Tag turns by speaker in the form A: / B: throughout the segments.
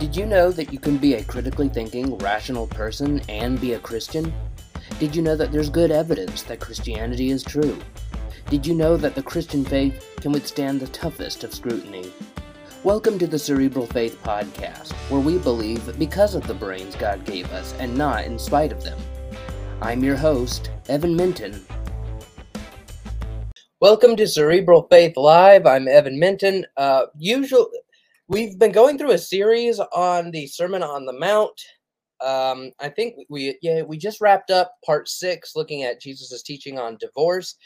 A: Did you know that you can be a critically thinking, rational person and be a Christian? Did you know that there's good evidence that Christianity is true? Did you know that the Christian faith can withstand the toughest of scrutiny? Welcome to the Cerebral Faith Podcast, where we believe because of the brains God gave us and not in spite of them. I'm your host, Evan Minton. Welcome to Cerebral Faith Live. I'm Evan Minton. Uh, usual, we've been going through a series on the Sermon on the Mount. Um, I think we yeah we just wrapped up part six, looking at Jesus' teaching on divorce.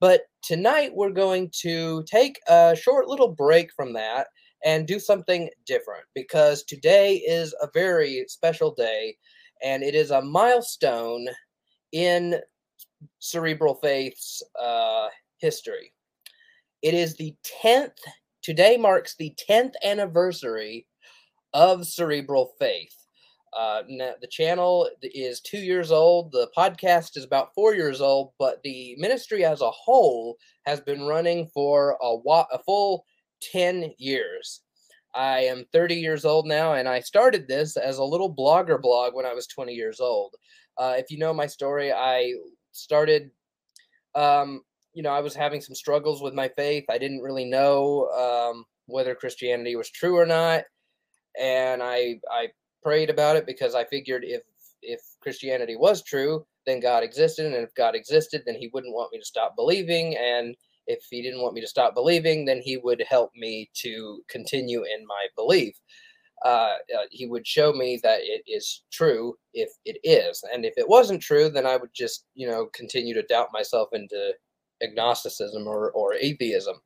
A: But tonight we're going to take a short little break from that and do something different because today is a very special day and it is a milestone in cerebral faith's uh, history. It is the 10th, today marks the 10th anniversary of cerebral faith. Uh, the channel is two years old. The podcast is about four years old, but the ministry as a whole has been running for a, a full 10 years. I am 30 years old now, and I started this as a little blogger blog when I was 20 years old. Uh, if you know my story, I started, um, you know, I was having some struggles with my faith. I didn't really know um, whether Christianity was true or not, and I I prayed about it because I figured if if Christianity was true, then God existed, and if God existed, then He wouldn't want me to stop believing, and if he didn't want me to stop believing, then he would help me to continue in my belief. Uh, uh, he would show me that it is true if it is, and if it wasn't true, then I would just, you know, continue to doubt myself into agnosticism or, or atheism.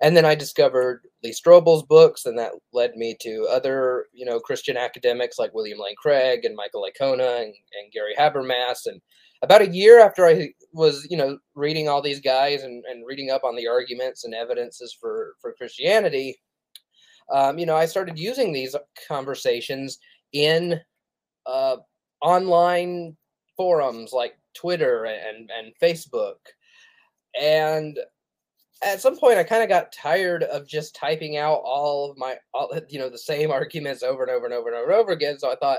A: And then I discovered Lee Strobel's books, and that led me to other, you know, Christian academics like William Lane Craig and Michael Licona and, and Gary Habermas and about a year after I was, you know, reading all these guys and, and reading up on the arguments and evidences for for Christianity, um, you know, I started using these conversations in uh, online forums like Twitter and and Facebook, and at some point I kind of got tired of just typing out all of my, all, you know, the same arguments over and over and over and over and over again. So I thought,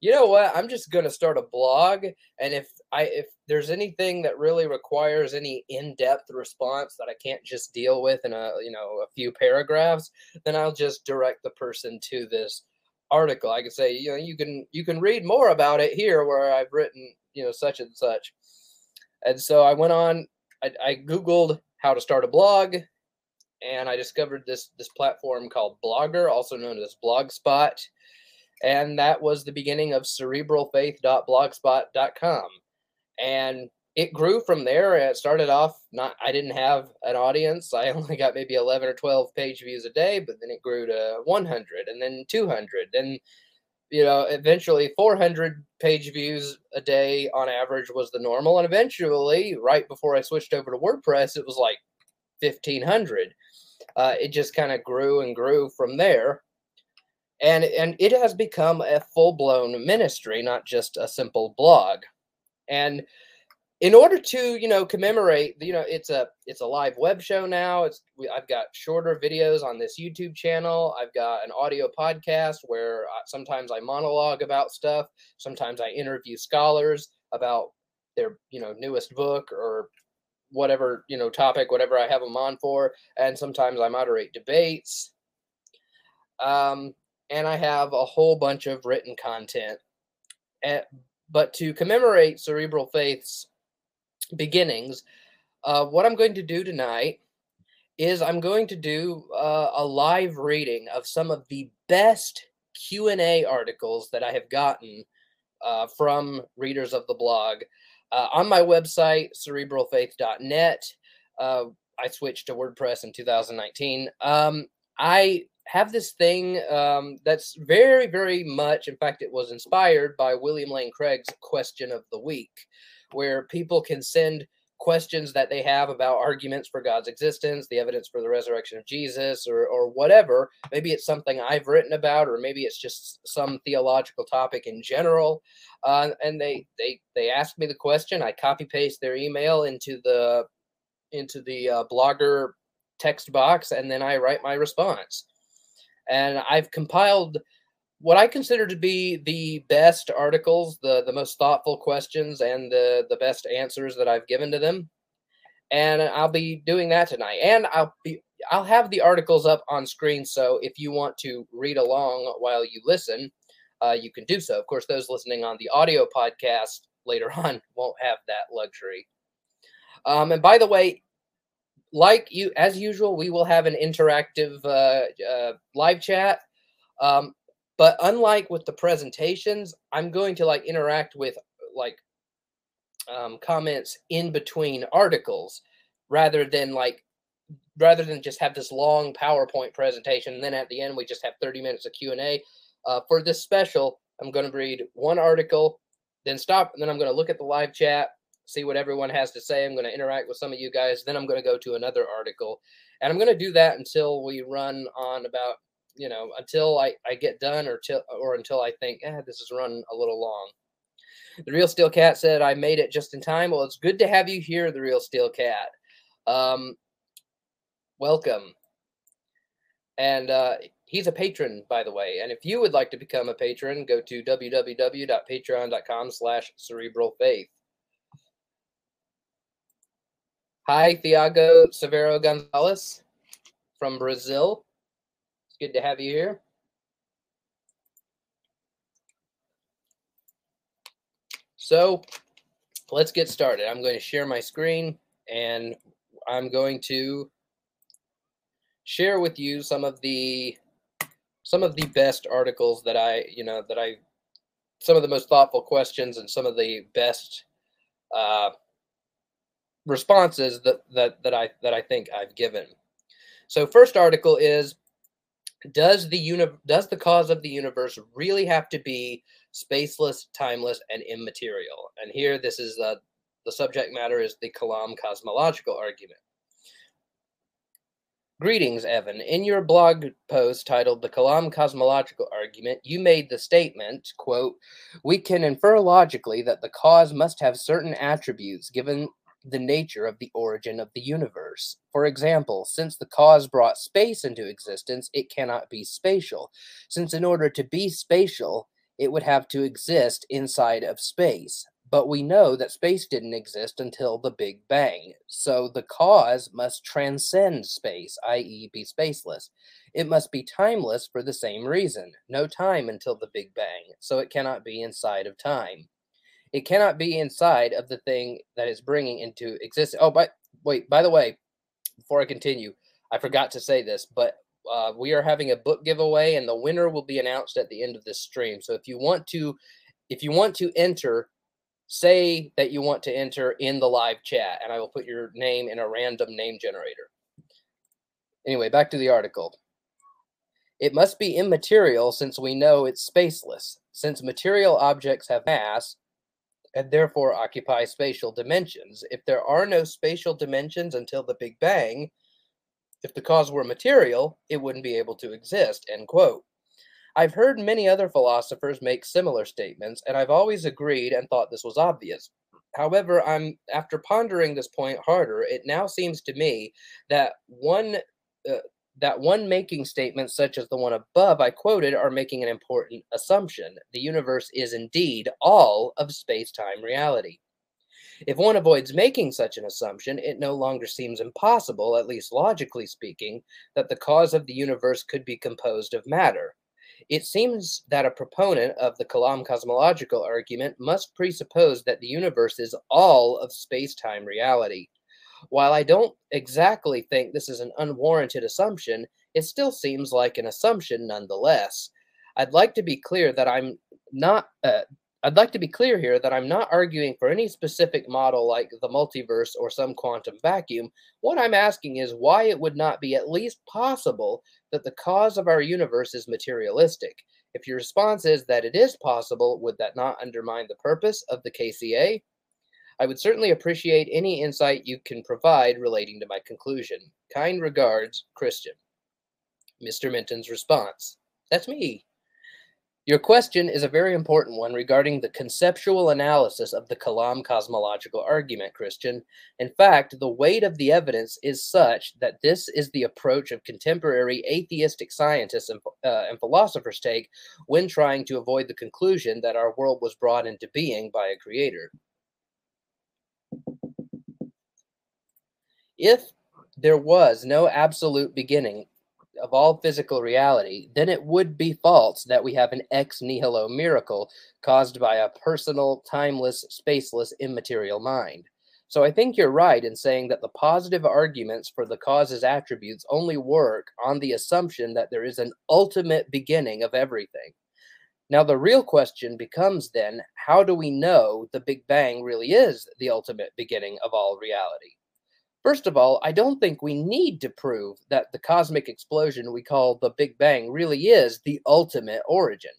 A: you know what? I'm just going to start a blog and if i if there's anything that really requires any in-depth response that i can't just deal with in a you know a few paragraphs then i'll just direct the person to this article. I can say you know you can you can read more about it here where i've written you know such and such. And so i went on i, I googled how to start a blog and i discovered this this platform called blogger also known as blogspot and that was the beginning of cerebralfaith.blogspot.com and it grew from there. It started off not i didn't have an audience. I only got maybe 11 or 12 page views a day but then it grew to 100 and then 200 and you know eventually 400 page views a day on average was the normal. And eventually right before i switched over to wordpress it was like 1500 uh, it just kind of grew and grew from there. And and it has become a full-blown ministry not just a simple blog. And in order to you know commemorate you know it's a it's a live web show now. It's i've got shorter videos on this youtube channel. I've got an audio podcast where I, sometimes i monologue about stuff. Sometimes i interview scholars about their you know newest book or whatever you know topic whatever i have them on for. And sometimes i moderate debates. Um and I have a whole bunch of written content. And, but to commemorate Cerebral Faith's beginnings, uh, what I'm going to do tonight is I'm going to do uh, a live reading of some of the best Q&A articles that I have gotten uh, from readers of the blog. Uh, on my website, cerebralfaith.net, uh, I switched to WordPress in 2019. Um, I have this thing um, that's very, very much, in fact, it was inspired by William Lane Craig's question of the week, where people can send questions that they have about arguments for God's existence, the evidence for the resurrection of Jesus, or, or whatever. Maybe it's something I've written about, or maybe it's just some theological topic in general. Uh, and they they they ask me the question. I copy paste their email into the into the uh, blogger text box, and then I write my response and I've compiled what I consider to be the best articles, the the most thoughtful questions, and the the best answers that I've given to them. And I'll be doing that tonight. And I'll be I'll have the articles up on screen, so if you want to read along while you listen, uh, you can do so. Of course, those listening on the audio podcast later on won't have that luxury. Um, and by the way, like you as usual, we will have an interactive uh, uh, live chat. Um, but unlike with the presentations, I'm going to like interact with like um, comments in between articles rather than like rather than just have this long PowerPoint presentation. And then at the end, we just have 30 minutes of Q&A. Uh, for this special, I'm going to read one article, then stop, and then I'm going to look at the live chat, see what everyone has to say. I'm going to interact with some of you guys. Then I'm going to go to another article. And I'm going to do that until we run on about you know, until I, I get done or till or until I think, eh, this is run a little long. The real steel cat said, I made it just in time. Well, it's good to have you here, the real steel cat. Um, welcome. And uh, he's a patron, by the way. And if you would like to become a patron, go to www.patreon.com slash cerebral faith. Hi, Thiago Severo Gonzalez from Brazil. It's good to have you here. So let's get started. I'm going to share my screen and I'm going to share with you some of the some of the best articles that I, you know, that I some of the most thoughtful questions and some of the best uh, responses that that that I that I think I've given. So first article is does the uni- does the cause of the universe really have to be spaceless, timeless, and immaterial? And here, this is the the subject matter is the Kalam cosmological argument. Greetings, Evan. In your blog post titled The Kalam Cosmological Argument, you made the statement, quote, We can infer logically that the cause must have certain attributes given the nature of the origin of the universe. For example, since the cause brought space into existence, it cannot be spatial, since in order to be spatial, it would have to exist inside of space. But we know that space didn't exist until the Big Bang, so the cause must transcend space, i.e., be spaceless. It must be timeless for the same reason no time until the Big Bang, so it cannot be inside of time. It cannot be inside of the thing that is bringing into existence. Oh, but wait, by the way, before I continue, I forgot to say this, but uh, we are having a book giveaway, and the winner will be announced at the end of this stream. So if you want to, if you want to enter, say that you want to enter in the live chat, and I will put your name in a random name generator. Anyway, back to the article. It must be immaterial since we know it's spaceless. Since material objects have mass, and therefore occupy spatial dimensions. If there are no spatial dimensions until the Big Bang, if the cause were material, it wouldn't be able to exist. End quote. I've heard many other philosophers make similar statements, and I've always agreed and thought this was obvious. However, I'm after pondering this point harder, it now seems to me that one uh, that one making statements such as the one above I quoted are making an important assumption. The universe is indeed all of space time reality. If one avoids making such an assumption, it no longer seems impossible, at least logically speaking, that the cause of the universe could be composed of matter. It seems that a proponent of the Kalam cosmological argument must presuppose that the universe is all of space time reality. While I don't exactly think this is an unwarranted assumption, it still seems like an assumption nonetheless. I'd like to be clear that I'm not. Uh, I'd like to be clear here that I'm not arguing for any specific model like the multiverse or some quantum vacuum. What I'm asking is why it would not be at least possible that the cause of our universe is materialistic. If your response is that it is possible, would that not undermine the purpose of the KCA? I would certainly appreciate any insight you can provide relating to my conclusion. Kind regards, Christian. Mr. Minton's response. That's me. Your question is a very important one regarding the conceptual analysis of the Kalam cosmological argument, Christian. In fact, the weight of the evidence is such that this is the approach of contemporary atheistic scientists and, uh, and philosophers take when trying to avoid the conclusion that our world was brought into being by a creator. If there was no absolute beginning of all physical reality, then it would be false that we have an ex nihilo miracle caused by a personal, timeless, spaceless, immaterial mind. So I think you're right in saying that the positive arguments for the cause's attributes only work on the assumption that there is an ultimate beginning of everything. Now, the real question becomes then how do we know the Big Bang really is the ultimate beginning of all reality? First of all, I don't think we need to prove that the cosmic explosion we call the Big Bang really is the ultimate origin.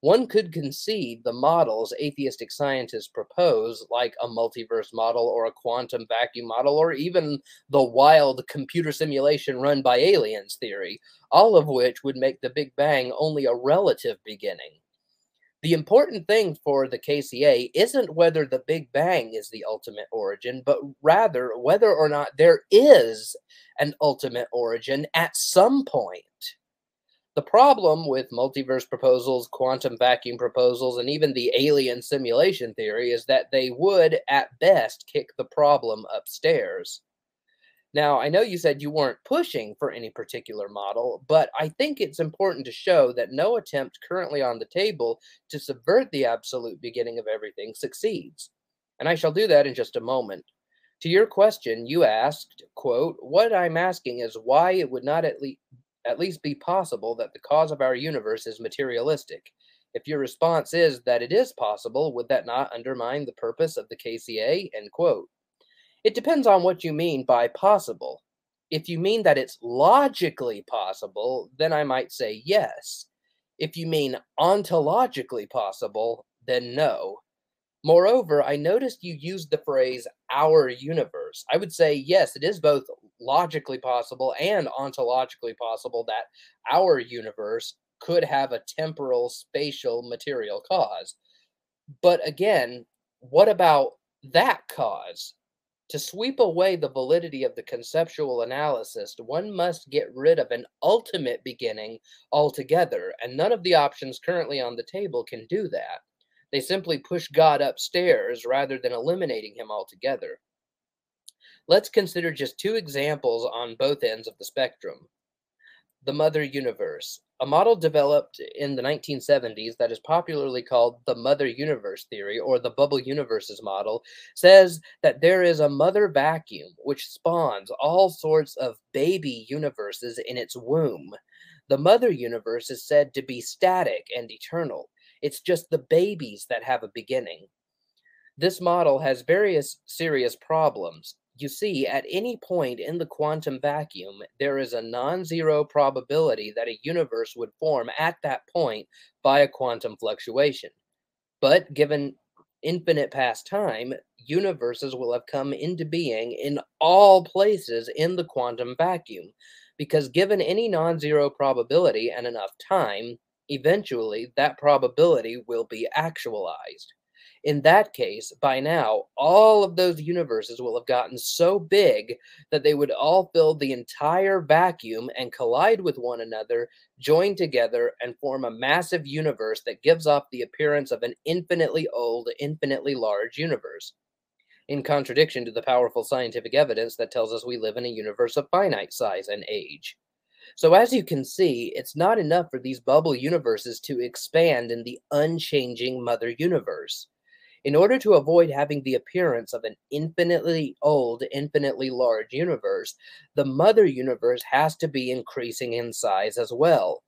A: One could concede the models atheistic scientists propose, like a multiverse model or a quantum vacuum model, or even the wild computer simulation run by aliens theory, all of which would make the Big Bang only a relative beginning. The important thing for the KCA isn't whether the Big Bang is the ultimate origin, but rather whether or not there is an ultimate origin at some point. The problem with multiverse proposals, quantum vacuum proposals, and even the alien simulation theory is that they would, at best, kick the problem upstairs. Now, I know you said you weren't pushing for any particular model, but I think it's important to show that no attempt currently on the table to subvert the absolute beginning of everything succeeds. And I shall do that in just a moment. To your question, you asked, quote, what I'm asking is why it would not at, le- at least be possible that the cause of our universe is materialistic. If your response is that it is possible, would that not undermine the purpose of the KCA? End quote. It depends on what you mean by possible. If you mean that it's logically possible, then I might say yes. If you mean ontologically possible, then no. Moreover, I noticed you used the phrase our universe. I would say, yes, it is both logically possible and ontologically possible that our universe could have a temporal, spatial, material cause. But again, what about that cause? To sweep away the validity of the conceptual analysis, one must get rid of an ultimate beginning altogether, and none of the options currently on the table can do that. They simply push God upstairs rather than eliminating him altogether. Let's consider just two examples on both ends of the spectrum. The Mother Universe. A model developed in the 1970s that is popularly called the Mother Universe theory or the Bubble Universes model says that there is a mother vacuum which spawns all sorts of baby universes in its womb. The Mother Universe is said to be static and eternal. It's just the babies that have a beginning. This model has various serious problems. You see, at any point in the quantum vacuum, there is a non zero probability that a universe would form at that point by a quantum fluctuation. But given infinite past time, universes will have come into being in all places in the quantum vacuum. Because given any non zero probability and enough time, eventually that probability will be actualized. In that case, by now, all of those universes will have gotten so big that they would all fill the entire vacuum and collide with one another, join together, and form a massive universe that gives off the appearance of an infinitely old, infinitely large universe. In contradiction to the powerful scientific evidence that tells us we live in a universe of finite size and age. So, as you can see, it's not enough for these bubble universes to expand in the unchanging mother universe. In order to avoid having the appearance of an infinitely old, infinitely large universe, the mother universe has to be increasing in size as well.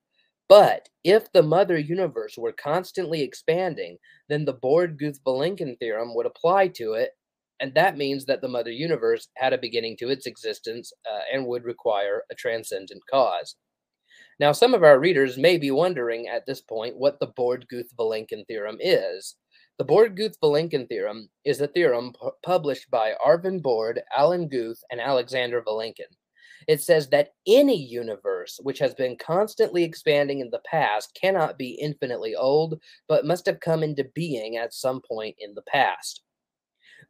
A: But if the mother universe were constantly expanding, then the Borde-Guth-Vilenkin theorem would apply to it, and that means that the mother universe had a beginning to its existence uh, and would require a transcendent cause. Now, some of our readers may be wondering at this point what the Borde-Guth-Vilenkin theorem is. The Borde-Guth-Vilenkin theorem is a theorem pu- published by Arvin Borde, Alan Guth, and Alexander Vilenkin. It says that any universe which has been constantly expanding in the past cannot be infinitely old, but must have come into being at some point in the past.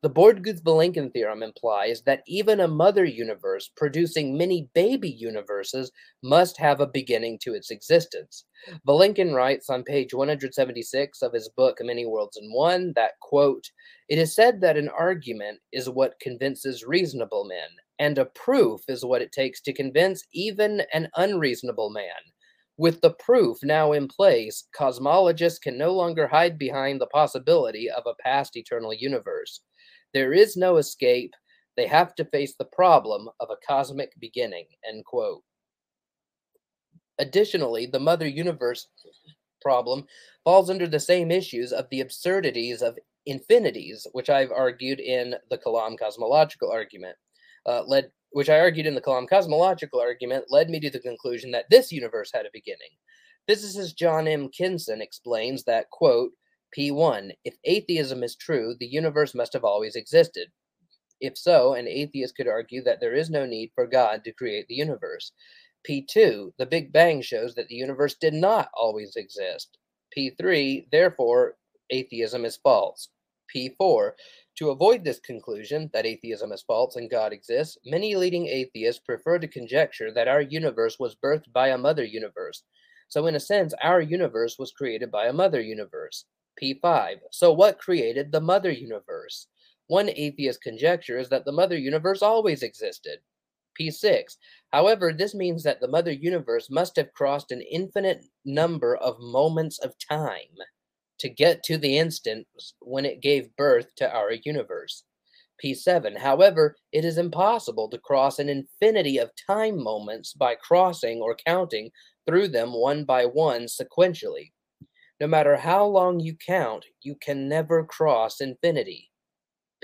A: The Borde-Guth-Vilenkin theorem implies that even a mother universe producing many baby universes must have a beginning to its existence. Vilenkin writes on page 176 of his book Many Worlds in One that, quote, it is said that an argument is what convinces reasonable men, and a proof is what it takes to convince even an unreasonable man. With the proof now in place, cosmologists can no longer hide behind the possibility of a past eternal universe. There is no escape. They have to face the problem of a cosmic beginning. End quote. Additionally, the Mother Universe problem falls under the same issues of the absurdities of infinities, which I've argued in the Kalam cosmological argument. Uh, led, which I argued in the Kalam cosmological argument, led me to the conclusion that this universe had a beginning. Physicist John M. Kinson explains that, quote, P1. If atheism is true, the universe must have always existed. If so, an atheist could argue that there is no need for God to create the universe. P2. The Big Bang shows that the universe did not always exist. P3. Therefore, atheism is false. P4. To avoid this conclusion that atheism is false and God exists, many leading atheists prefer to conjecture that our universe was birthed by a mother universe. So, in a sense, our universe was created by a mother universe. P5. So, what created the mother universe? One atheist conjecture is that the mother universe always existed. P6. However, this means that the mother universe must have crossed an infinite number of moments of time to get to the instant when it gave birth to our universe. P7. However, it is impossible to cross an infinity of time moments by crossing or counting through them one by one sequentially. No matter how long you count, you can never cross infinity.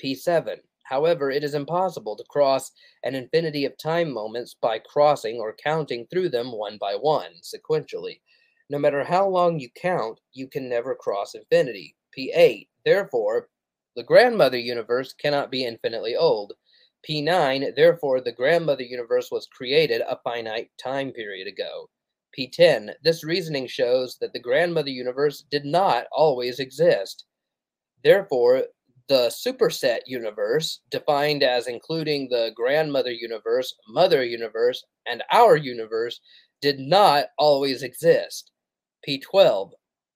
A: P7. However, it is impossible to cross an infinity of time moments by crossing or counting through them one by one, sequentially. No matter how long you count, you can never cross infinity. P8. Therefore, the grandmother universe cannot be infinitely old. P9. Therefore, the grandmother universe was created a finite time period ago. P10. This reasoning shows that the grandmother universe did not always exist. Therefore, the superset universe, defined as including the grandmother universe, mother universe, and our universe, did not always exist. P12.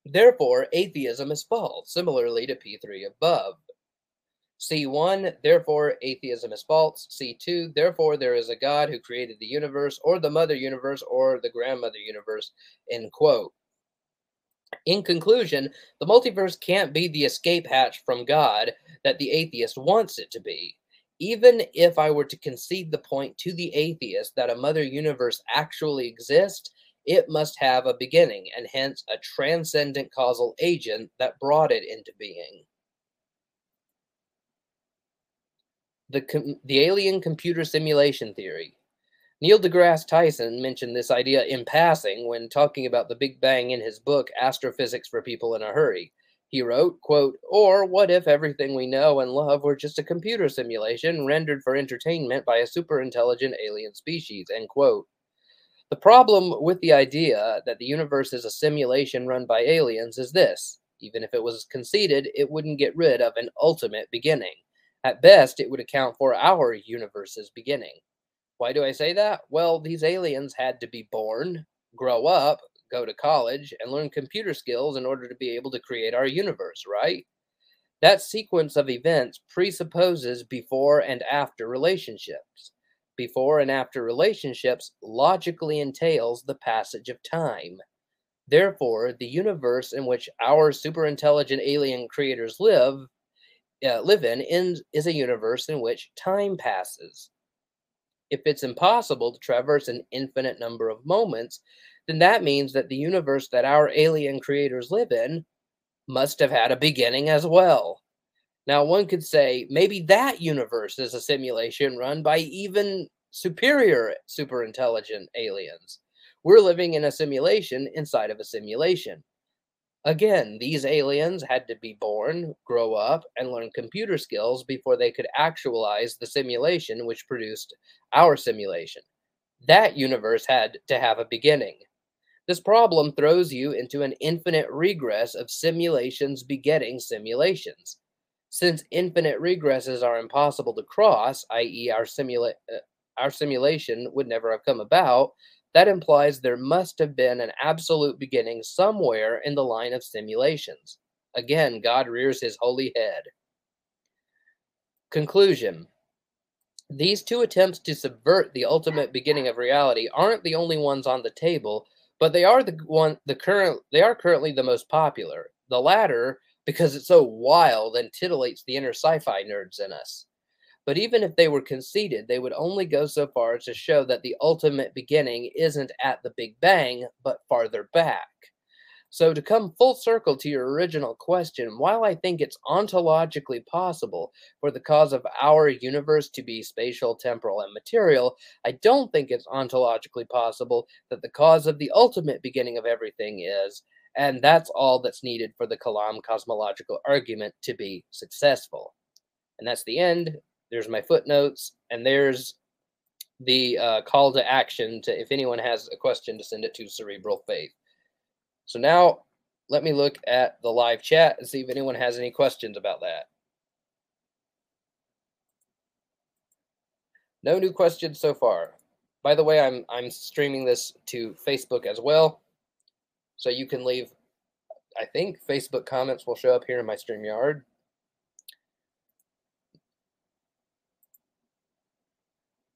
A: Therefore, atheism is false, similarly to P3 above. C1, therefore atheism is false. C2, therefore there is a God who created the universe, or the mother universe, or the grandmother universe, end quote. In conclusion, the multiverse can't be the escape hatch from God that the atheist wants it to be. Even if I were to concede the point to the atheist that a mother universe actually exists, it must have a beginning and hence a transcendent causal agent that brought it into being. The, the alien computer simulation theory. Neil deGrasse Tyson mentioned this idea in passing when talking about the Big Bang in his book Astrophysics for People in a Hurry. He wrote, quote, Or what if everything we know and love were just a computer simulation rendered for entertainment by a super intelligent alien species, end quote. The problem with the idea that the universe is a simulation run by aliens is this. Even if it was conceded, it wouldn't get rid of an ultimate beginning. At best, it would account for our universe's beginning. Why do I say that? Well, these aliens had to be born, grow up, go to college, and learn computer skills in order to be able to create our universe, right? That sequence of events presupposes before and after relationships. Before and after relationships logically entails the passage of time. Therefore, the universe in which our superintelligent alien creators live uh, live in, in is a universe in which time passes. If it's impossible to traverse an infinite number of moments, then that means that the universe that our alien creators live in must have had a beginning as well. Now, one could say maybe that universe is a simulation run by even superior superintelligent aliens. We're living in a simulation inside of a simulation. Again, these aliens had to be born, grow up, and learn computer skills before they could actualize the simulation which produced our simulation. that universe had to have a beginning. This problem throws you into an infinite regress of simulations begetting simulations. Since infinite regresses are impossible to cross, i.e., our, simula- uh, our simulation would never have come about, that implies there must have been an absolute beginning somewhere in the line of simulations. Again, God rears his holy head. Conclusion These two attempts to subvert the ultimate beginning of reality aren't the only ones on the table, but they are the one the current they are currently the most popular. The latter because it's so wild and titillates the inner sci-fi nerds in us. But even if they were conceded, they would only go so far as to show that the ultimate beginning isn't at the Big Bang, but farther back. So, to come full circle to your original question, while I think it's ontologically possible for the cause of our universe to be spatial, temporal, and material, I don't think it's ontologically possible that the cause of the ultimate beginning of everything is, and that's all that's needed for the Kalam cosmological argument to be successful. And that's the end. There's my footnotes, and there's the uh, call to action to if anyone has a question to send it to Cerebral Faith. So now let me look at the live chat and see if anyone has any questions about that. No new questions so far. By the way, I'm I'm streaming this to Facebook as well. So you can leave I think Facebook comments will show up here in my StreamYard.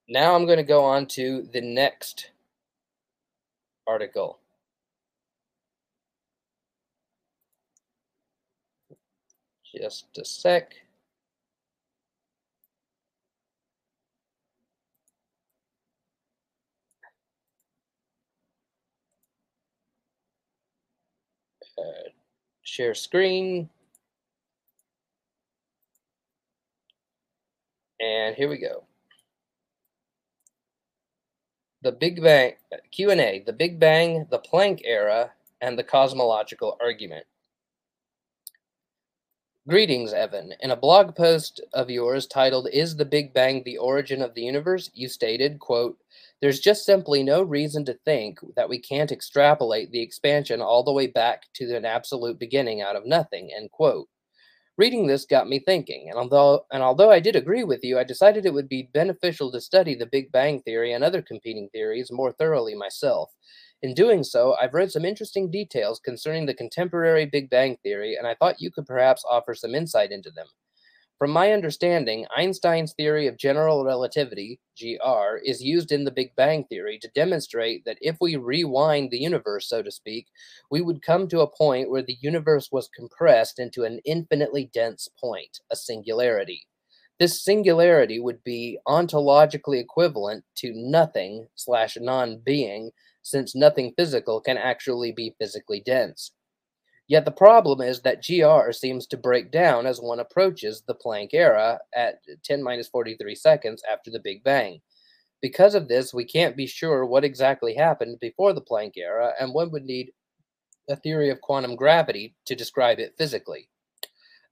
A: Now I'm going to go on to the next article. Just a sec. Uh, share screen. And here we go. The Big Bang Q&A, The Big Bang, the Planck era, and the cosmological argument. Greetings, Evan. In a blog post of yours titled Is the Big Bang the Origin of the Universe? you stated, quote, There's just simply no reason to think that we can't extrapolate the expansion all the way back to an absolute beginning out of nothing, end quote. Reading this got me thinking, and although and although I did agree with you, I decided it would be beneficial to study the Big Bang theory and other competing theories more thoroughly myself. In doing so, I've read some interesting details concerning the contemporary Big Bang Theory, and I thought you could perhaps offer some insight into them. From my understanding, Einstein's theory of general relativity, GR, is used in the Big Bang Theory to demonstrate that if we rewind the universe, so to speak, we would come to a point where the universe was compressed into an infinitely dense point, a singularity. This singularity would be ontologically equivalent to nothing slash non being since nothing physical can actually be physically dense. Yet the problem is that GR seems to break down as one approaches the Planck era at 10 minus 43 seconds after the Big Bang. Because of this, we can't be sure what exactly happened before the Planck era, and one would need a theory of quantum gravity to describe it physically.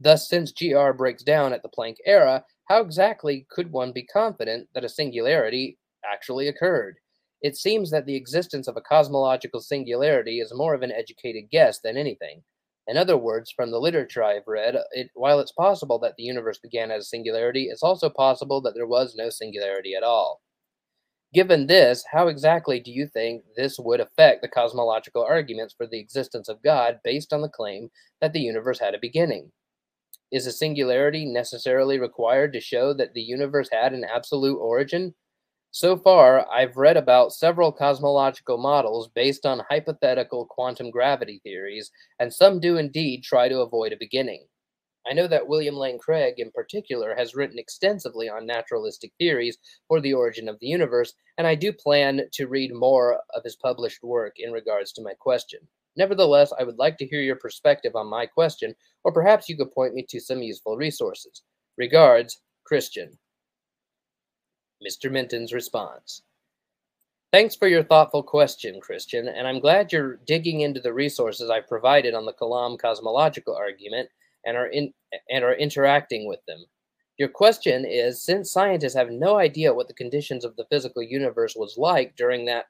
A: Thus, since GR breaks down at the Planck era, how exactly could one be confident that a singularity actually occurred? It seems that the existence of a cosmological singularity is more of an educated guess than anything. In other words, from the literature I've read, it, while it's possible that the universe began as a singularity, it's also possible that there was no singularity at all. Given this, how exactly do you think this would affect the cosmological arguments for the existence of God based on the claim that the universe had a beginning? Is a singularity necessarily required to show that the universe had an absolute origin? So far, I've read about several cosmological models based on hypothetical quantum gravity theories, and some do indeed try to avoid a beginning. I know that William Lane Craig, in particular, has written extensively on naturalistic theories for the origin of the universe, and I do plan to read more of his published work in regards to my question. Nevertheless, I would like to hear your perspective on my question, or perhaps you could point me to some useful resources. Regards, Christian. Mr. Minton's response. Thanks for your thoughtful question, Christian, and I'm glad you're digging into the resources I've provided on the Kalam cosmological argument and are in and are interacting with them. Your question is since scientists have no idea what the conditions of the physical universe was like during that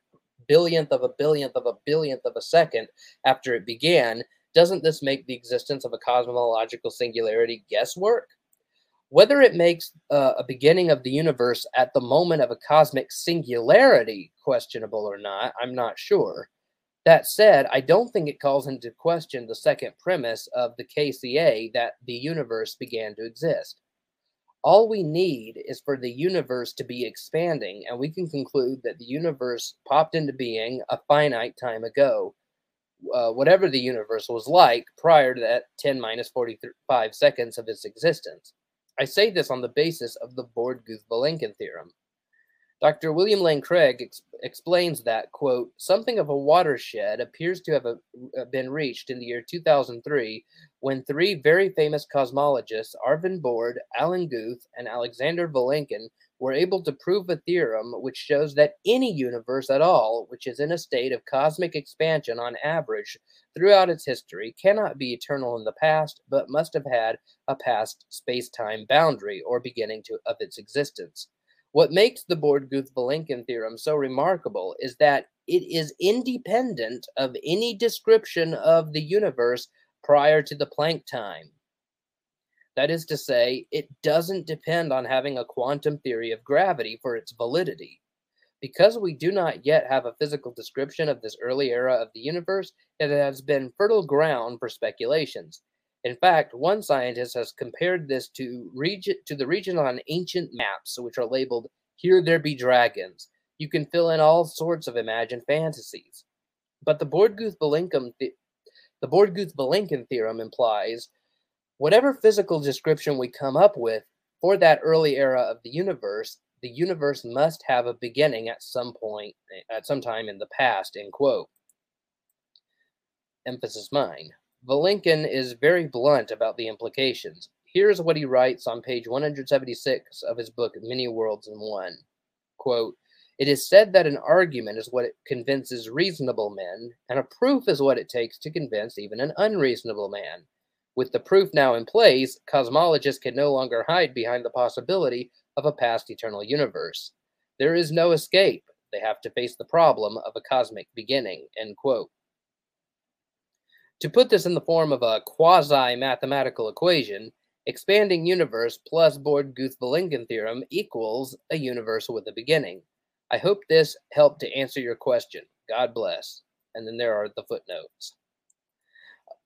A: billionth of a billionth of a billionth of a second after it began, doesn't this make the existence of a cosmological singularity guesswork? Whether it makes uh, a beginning of the universe at the moment of a cosmic singularity questionable or not, I'm not sure. That said, I don't think it calls into question the second premise of the KCA that the universe began to exist. All we need is for the universe to be expanding, and we can conclude that the universe popped into being a finite time ago. Uh, whatever the universe was like prior to that 10 minus 45 seconds of its existence. I say this on the basis of the Borde-Guth-Vilenkin theorem. Dr. William Lane Craig ex explains that, quote, something of a watershed appears to have a, uh, been reached in the year 2003 when three very famous cosmologists, Arvin Borde, Alan Guth, and Alexander Vilenkin, were able to prove a theorem which shows that any universe at all, which is in a state of cosmic expansion on average throughout its history, cannot be eternal in the past, but must have had a past space time boundary or beginning to, of its existence. What makes the Borde-Guth-Vilenkin theorem so remarkable is that it is independent of any description of the universe prior to the Planck time. That is to say, it doesn't depend on having a quantum theory of gravity for its validity. Because we do not yet have a physical description of this early era of the universe, it has been fertile ground for speculations. In fact, one scientist has compared this to to the region on ancient maps, which are labeled "Here there be dragons." You can fill in all sorts of imagined fantasies. But the Borde-Guth-Vilenkin the, theorem implies whatever physical description we come up with for that early era of the universe, the universe must have a beginning at some point, eh, at some time in the past. End quote. Emphasis mine. Vilenkin is very blunt about the implications. Here's what he writes on page 176 of his book, Many Worlds in One. Quote, it is said that an argument is what convinces reasonable men, and a proof is what it takes to convince even an unreasonable man. With the proof now in place, cosmologists can no longer hide behind the possibility of a past eternal universe. There is no escape. They have to face the problem of a cosmic beginning. End quote. To put this in the form of a quasi-mathematical equation, expanding universe plus Borde-Guth-Vilenkin theorem equals a universe with a beginning. I hope this helped to answer your question. God bless. And then there are the footnotes.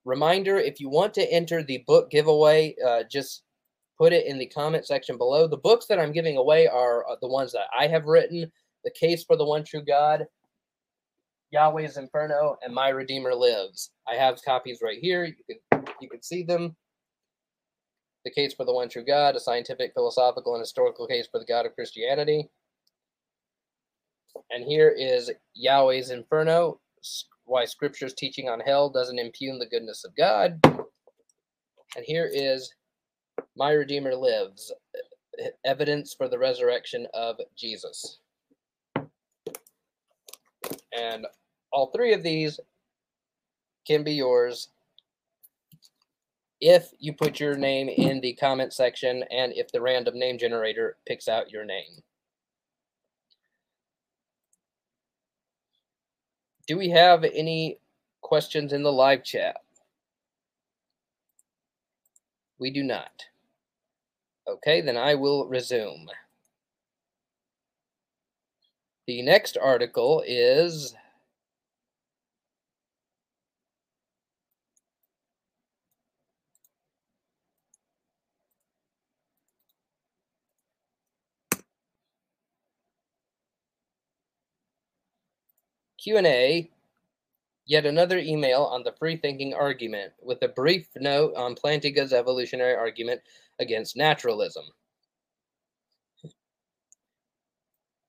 A: Reminder, if you want to enter the book giveaway, uh, just put it in the comment section below. The books that I'm giving away are uh, the ones that I have written, The Case for the One True God, Yahweh's Inferno, and My Redeemer Lives. I have copies right here. You can you can see them. The Case for the One True God, a scientific, philosophical, and historical case for the God of Christianity. And here is Yahweh's Inferno, why Scripture's teaching on hell doesn't impugn the goodness of God. And here is My Redeemer Lives, evidence for the resurrection of Jesus. And all three of these can be yours if you put your name in the comment section and if the random name generator picks out your name. Do we have any questions in the live chat? We do not. Okay, then I will resume. The next article is Q&A, yet another email on the free thinking argument with a brief note on Plantinga's evolutionary argument against naturalism.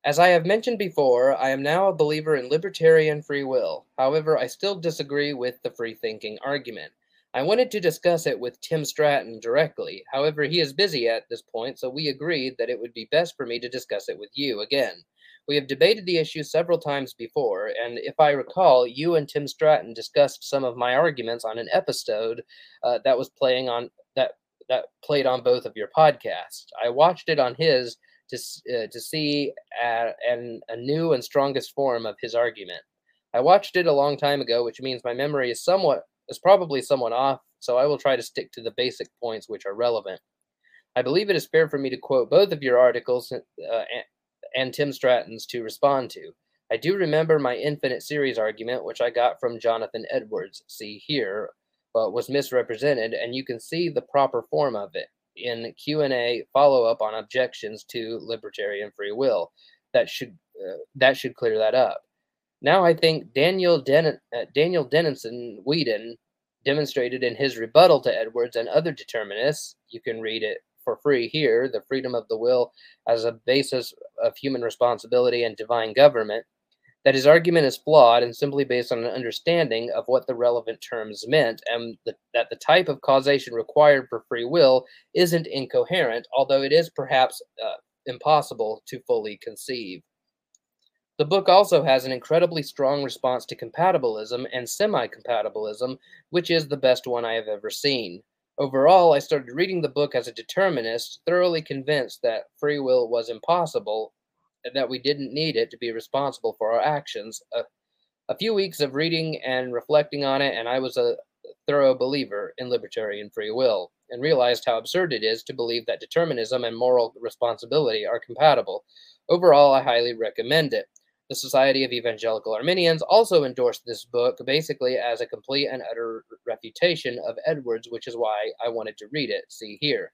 A: As I have mentioned before, I am now a believer in libertarian free will. However, I still disagree with the free thinking argument. I wanted to discuss it with Tim Stratton directly. However, he is busy at this point, so we agreed that it would be best for me to discuss it with you again. We have debated the issue several times before, and if I recall, you and Tim Stratton discussed some of my arguments on an episode uh, that was playing on that that played on both of your podcasts. I watched it on his to uh, to see a, an, a new and strongest form of his argument. I watched it a long time ago, which means my memory is somewhat is probably somewhat off. So I will try to stick to the basic points which are relevant. I believe it is fair for me to quote both of your articles uh, and, Tim Stratton's to respond to. I do remember my infinite series argument, which I got from Jonathan Edwards, see here, but was misrepresented, and you can see the proper form of it in Q&A follow-up on objections to libertarian free will. That should uh, that should clear that up. Now I think Daniel Den- uh, Daniel Denison Whedon demonstrated in his rebuttal to Edwards and other determinists, you can read it for free here, the freedom of the will as a basis of human responsibility and divine government, that his argument is flawed and simply based on an understanding of what the relevant terms meant, and the, that the type of causation required for free will isn't incoherent, although it is perhaps uh, impossible to fully conceive. The book also has an incredibly strong response to compatibilism and semi compatibilism, which is the best one I have ever seen. Overall, I started reading the book as a determinist, thoroughly convinced that free will was impossible and that we didn't need it to be responsible for our actions. A, a few weeks of reading and reflecting on it, and I was a thorough believer in libertarian free will and realized how absurd it is to believe that determinism and moral responsibility are compatible. Overall, I highly recommend it. The Society of Evangelical Arminians also endorsed this book basically as a complete and utter refutation of Edwards, which is why I wanted to read it. See here.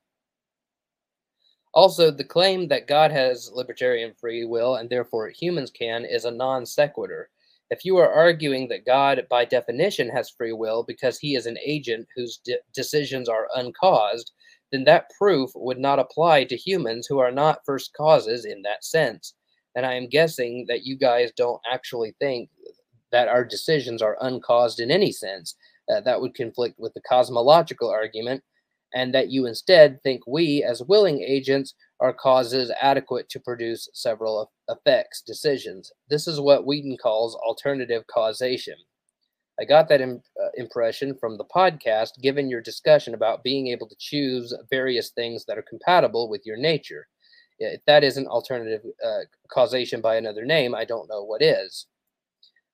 A: Also, the claim that God has libertarian free will and therefore humans can is a non sequitur. If you are arguing that God, by definition, has free will because he is an agent whose de- decisions are uncaused, then that proof would not apply to humans who are not first causes in that sense. And I am guessing that you guys don't actually think that our decisions are uncaused in any sense. Uh, that would conflict with the cosmological argument and that you instead think we, as willing agents, are causes adequate to produce several effects, decisions. This is what Whedon calls alternative causation. I got that Im- uh, impression from the podcast, given your discussion about being able to choose various things that are compatible with your nature. If that isn't alternative uh, causation by another name, I don't know what is.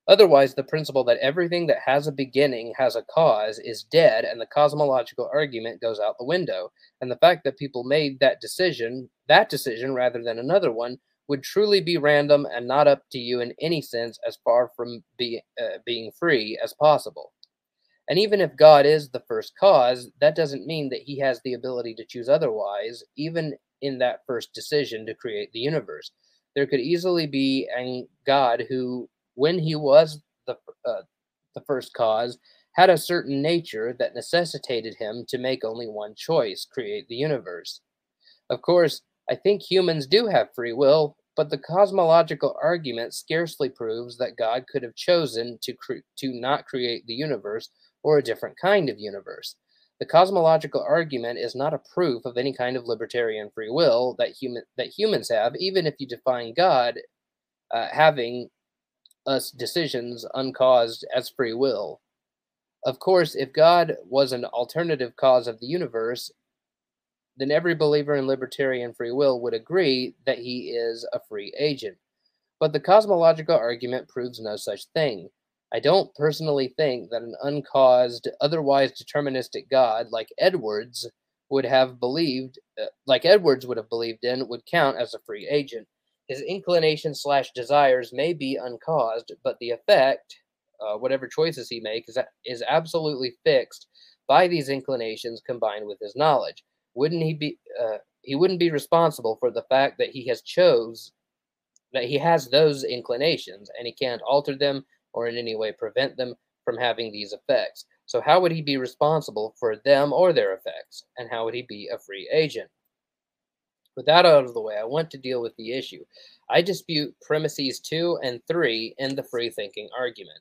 A: Otherwise, the principle that everything that has a beginning has a cause is dead, and the cosmological argument goes out the window. And the fact that people made that decision, that decision rather than another one, would truly be random and not up to you in any sense as far from be, uh, being free as possible. And even if God is the first cause, that doesn't mean that he has the ability to choose otherwise, even in that first decision to create the universe. There could easily be a God who when he was the, uh, the first cause, had a certain nature that necessitated him to make only one choice create the universe. Of course, I think humans do have free will, but the cosmological argument scarcely proves that God could have chosen to, cre- to not create the universe or a different kind of universe. The cosmological argument is not a proof of any kind of libertarian free will that human that humans have, even if you define God uh, having us decisions uncaused as free will. Of course, if God was an alternative cause of the universe, then every believer in libertarian free will would agree that he is a free agent. But the cosmological argument proves no such thing. I don't personally think that an uncaused, otherwise deterministic God like Edwards would have believed, uh, like Edwards would have believed in, would count as a free agent. His inclinations slash desires may be uncaused, but the effect, uh, whatever choices he makes, is, is absolutely fixed by these inclinations combined with his knowledge. Wouldn't he be? Uh, he wouldn't be responsible for the fact that he has chose that he has those inclinations and he can't alter them or in any way prevent them from having these effects. So how would he be responsible for them or their effects? And how would he be a free agent? With that out of the way, I want to deal with the issue. I dispute premises 2 and 3 in the free thinking argument.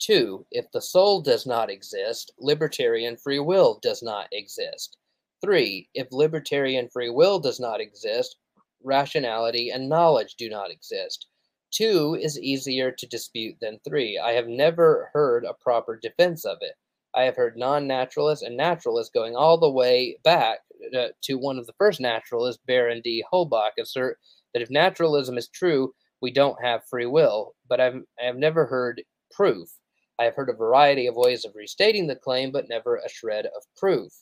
A: 2. If the soul does not exist, libertarian free will does not exist. 3. If libertarian free will does not exist, rationality and knowledge do not exist. 2 is easier to dispute than 3. I have never heard a proper defense of it. I have heard non naturalists and naturalists going all the way back uh, to one of the first naturalists, Baron d'Holbach, assert that if naturalism is true, we don't have free will, but I've, I have never heard proof. I have heard a variety of ways of restating the claim, but never a shred of proof.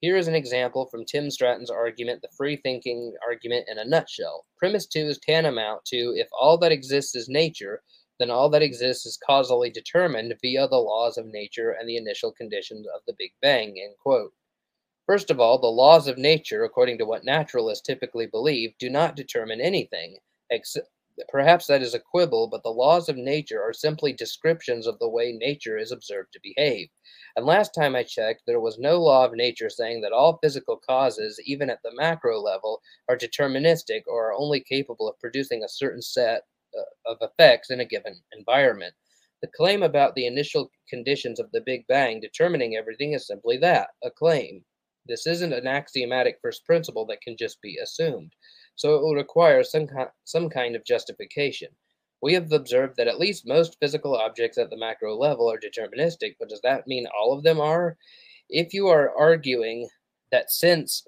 A: Here is an example from Tim Stratton's argument, the free thinking argument in a nutshell. Premise 2 is tantamount to if all that exists is nature, then all that exists is causally determined via the laws of nature and the initial conditions of the Big Bang. First of all, the laws of nature, according to what naturalists typically believe, do not determine anything, except Perhaps that is a quibble, but the laws of nature are simply descriptions of the way nature is observed to behave. And last time I checked, there was no law of nature saying that all physical causes, even at the macro level, are deterministic or are only capable of producing a certain set uh, of effects in a given environment. The claim about the initial conditions of the Big Bang determining everything is simply that a claim. This isn't an axiomatic first principle that can just be assumed so it will require some, some kind of justification. We have observed that at least most physical objects at the macro level are deterministic, but does that mean all of them are? If you are arguing that since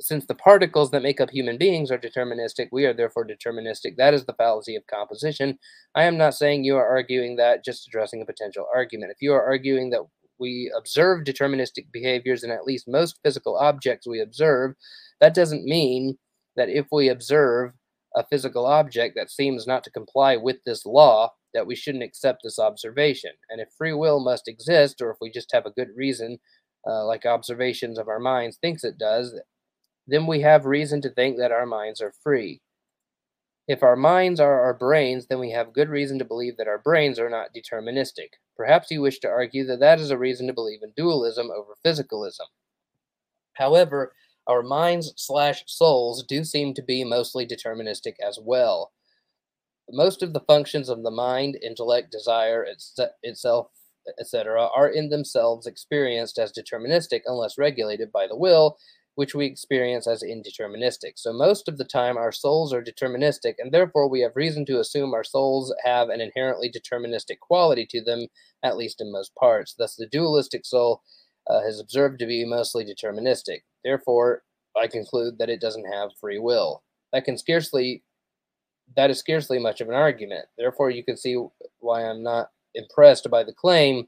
A: since the particles that make up human beings are deterministic, we are therefore deterministic. That is the fallacy of composition. I am not saying you are arguing that, just addressing a potential argument. If you are arguing that we observe deterministic behaviors in at least most physical objects we observe, that doesn't mean that if we observe a physical object that seems not to comply with this law, that we shouldn't accept this observation. And if free will must exist, or if we just have a good reason, uh, like observations of our minds thinks it does, then we have reason to think that our minds are free. If our minds are our brains, then we have good reason to believe that our brains are not deterministic. Perhaps you wish to argue that that is a reason to believe in dualism over physicalism. However, our minds slash souls do seem to be mostly deterministic as well. Most of the functions of the mind, intellect, desire, itself, etc., are in themselves experienced as deterministic unless regulated by the will, which we experience as indeterministic. So, most of the time, our souls are deterministic, and therefore we have reason to assume our souls have an inherently deterministic quality to them, at least in most parts. Thus, the dualistic soul uh, is observed to be mostly deterministic. Therefore, I conclude that it doesn't have free will. That can scarcely that is scarcely much of an argument. Therefore, you can see why I'm not impressed by the claim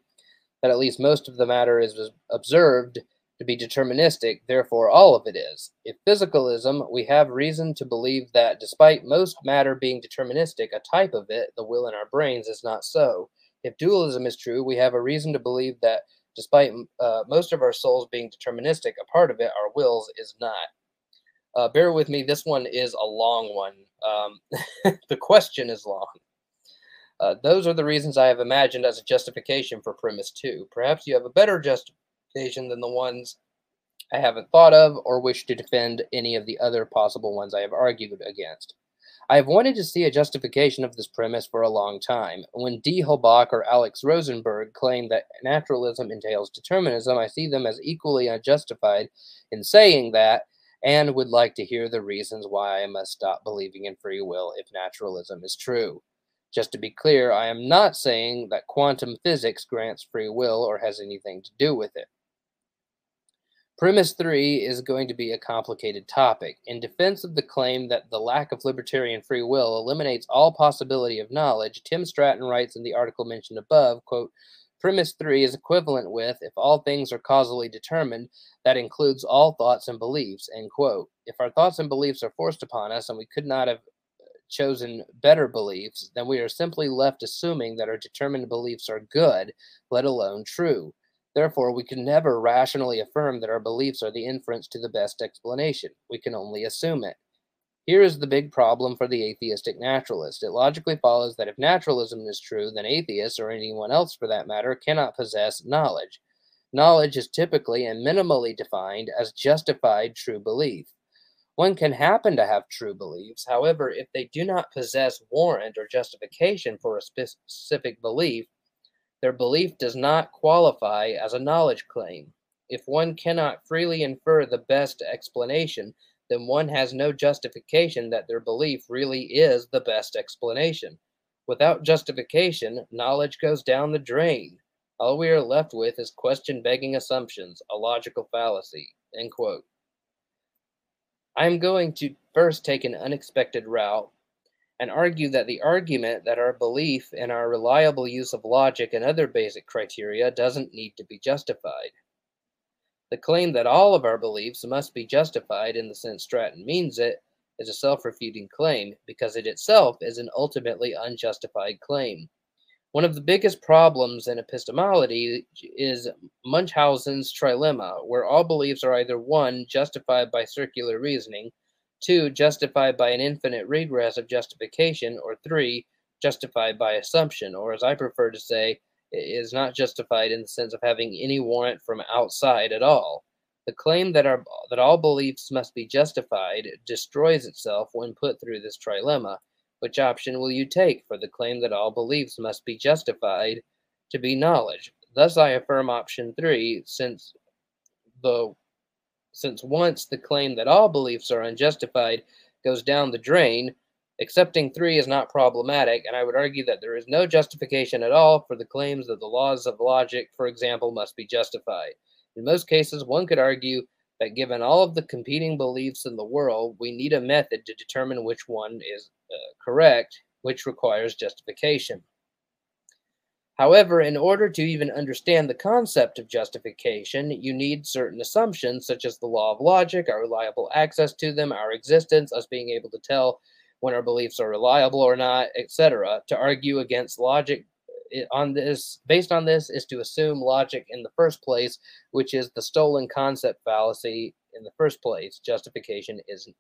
A: that at least most of the matter is observed to be deterministic, therefore all of it is. If physicalism, we have reason to believe that despite most matter being deterministic, a type of it, the will in our brains, is not so. If dualism is true, we have a reason to believe that Despite uh, most of our souls being deterministic, a part of it, our wills, is not. Uh, bear with me, this one is a long one. Um, the question is long. Uh, those are the reasons I have imagined as a justification for premise two. Perhaps you have a better justification than the ones I haven't thought of or wish to defend any of the other possible ones I have argued against. I have wanted to see a justification of this premise for a long time. When d'Holbach or Alex Rosenberg claim that naturalism entails determinism, I see them as equally unjustified in saying that and would like to hear the reasons why I must stop believing in free will if naturalism is true. Just to be clear, I am not saying that quantum physics grants free will or has anything to do with it. Premise three is going to be a complicated topic. In defense of the claim that the lack of libertarian free will eliminates all possibility of knowledge, Tim Stratton writes in the article mentioned above, quote, Premise three is equivalent with, if all things are causally determined, that includes all thoughts and beliefs, end quote. If our thoughts and beliefs are forced upon us and we could not have uh, chosen better beliefs, then we are simply left assuming that our determined beliefs are good, let alone true. Therefore, we can never rationally affirm that our beliefs are the inference to the best explanation. We can only assume it. Here is the big problem for the atheistic naturalist. It logically follows that if naturalism is true, then atheists, or anyone else for that matter, cannot possess knowledge. Knowledge is typically and minimally defined as justified true belief. One can happen to have true beliefs, however, if they do not possess warrant or justification for a specific belief, their belief does not qualify as a knowledge claim. If one cannot freely infer the best explanation, then one has no justification that their belief really is the best explanation. Without justification, knowledge goes down the drain. All we are left with is question begging assumptions, a logical fallacy. End quote. I am going to first take an unexpected route and argue that the argument that our belief in our reliable use of logic and other basic criteria doesn't need to be justified. The claim that all of our beliefs must be justified in the sense Stratton means it is a self refuting claim because it itself is an ultimately unjustified claim. One of the biggest problems in epistemology is Munchausen's trilemma, where all beliefs are either one, justified by circular reasoning, two, justified by an infinite regress of justification, or three, justified by assumption, or as I prefer to say, is not justified in the sense of having any warrant from outside at all. The claim that, our, that all beliefs must be justified destroys itself when put through this trilemma. Which option will you take for the claim that all beliefs must be justified to be knowledge? Thus, I affirm option three, since the since once the claim that all beliefs are unjustified goes down the drain, accepting three is not problematic, and I would argue that there is no justification at all for the claims that the laws of logic, for example, must be justified. In most cases, one could argue that given all of the competing beliefs in the world, we need a method to determine which one is uh, correct, which requires justification. However, in order to even understand the concept of justification, you need certain assumptions, such as the law of logic, our reliable access to them, our existence, us being able to tell when our beliefs are reliable or not, etc. To argue against logic eh, on this based on this is to assume logic in the first place which is the stolen concept fallacy in the first place justification isn't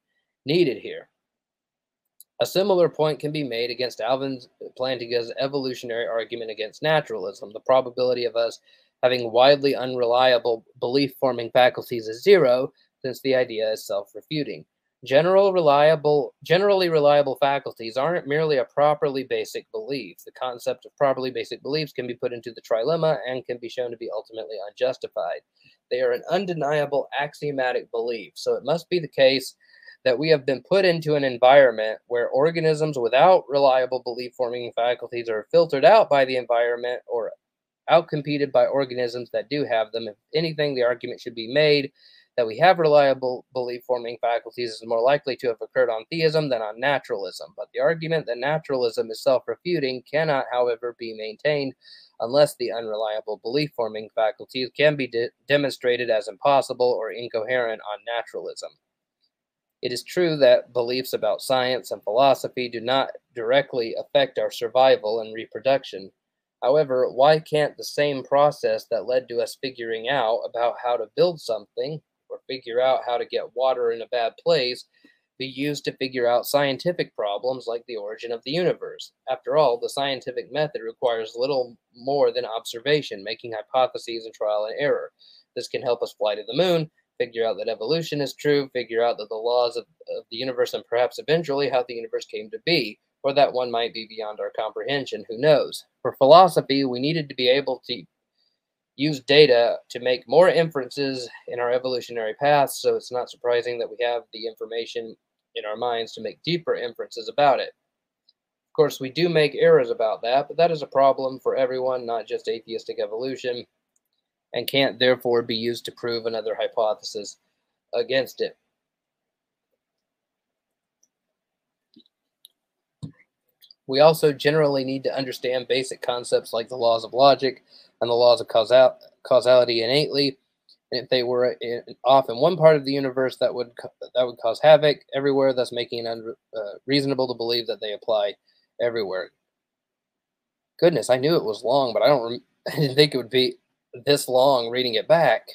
A: needed here a similar point can be made against alvin plantinga's evolutionary argument against naturalism the probability of us having widely unreliable belief forming faculties is zero since the idea is self-refuting General reliable, generally reliable faculties aren't merely a properly basic belief. The concept of properly basic beliefs can be put into the trilemma and can be shown to be ultimately unjustified. They are an undeniable axiomatic belief, so it must be the case that we have been put into an environment where organisms without reliable belief forming faculties are filtered out by the environment or outcompeted by organisms that do have them. If anything, the argument should be made that we have reliable belief forming faculties is more likely to have occurred on theism than on naturalism. But the argument that naturalism is self refuting cannot, however, be maintained unless the unreliable belief forming faculties can be de- demonstrated as impossible or incoherent on naturalism. It is true that beliefs about science and philosophy do not directly affect our survival and reproduction. However, why can't the same process that led to us figuring out about how to build something or figure out how to get water in a bad place be used to figure out scientific problems like the origin of the universe. After all, the scientific method requires little more than observation, making hypotheses and trial and error. This can help us fly to the moon, figure out that evolution is true, figure out that the laws of, of the universe, and perhaps eventually how the universe came to be, or that one might be beyond our comprehension. Who knows? For philosophy, we needed to be able to use data to make more inferences in our evolutionary paths, so it's not surprising that we have the information in our minds to make deeper inferences about it. Of course, we do make errors about that, but that is a problem for everyone, not just atheistic evolution, and can't therefore be used to prove another hypothesis against it. We also generally need to understand basic concepts like the laws of logic, and the laws of causal- causality innately. And if they were in, off in one part of the universe, that would that would cause havoc everywhere, thus making it uh, to believe that they apply everywhere. Goodness, I knew it was long, but I don't. Rem- I didn't think it would be this long reading it back.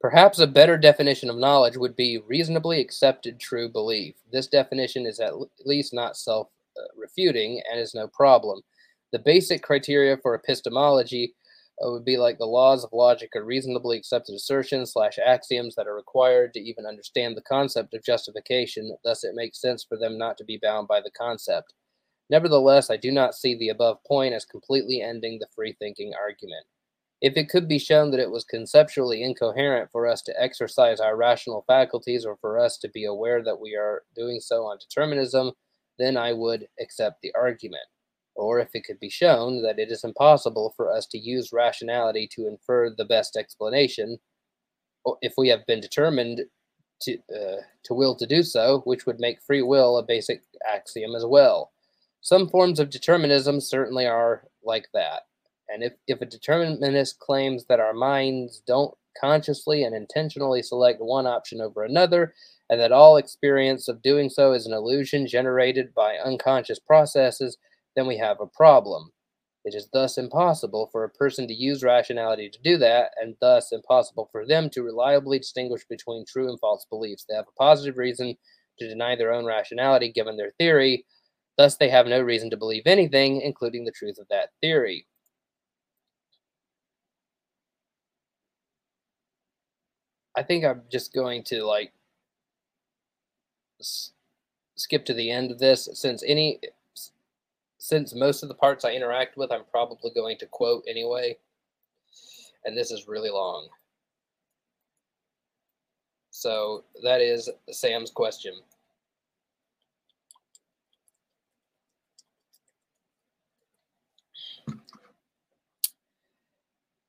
A: Perhaps a better definition of knowledge would be reasonably accepted true belief. This definition is at least not self refuting and is no problem. The basic criteria for epistemology uh, would be like the laws of logic or reasonably accepted assertions slash axioms that are required to even understand the concept of justification, thus it makes sense for them not to be bound by the concept. Nevertheless, I do not see the above point as completely ending the free thinking argument. If it could be shown that it was conceptually incoherent for us to exercise our rational faculties or for us to be aware that we are doing so on determinism, then I would accept the argument. or if it could be shown that it is impossible for us to use rationality to infer the best explanation, if we have been determined to, uh, to will to do so, which would make free will a basic axiom as well. Some forms of determinism certainly are like that. And if, if a determinist claims that our minds don't consciously and intentionally select one option over another, and that all experience of doing so is an illusion generated by unconscious processes, then we have a problem. It is thus impossible for a person to use rationality to do that, and thus impossible for them to reliably distinguish between true and false beliefs. They have a positive reason to deny their own rationality given their theory, thus, they have no reason to believe anything, including the truth of that theory. I think I'm just going to like skip to the end of this since any since most of the parts I interact with, I'm probably going to quote anyway. And this is really long. So that is Sam's question.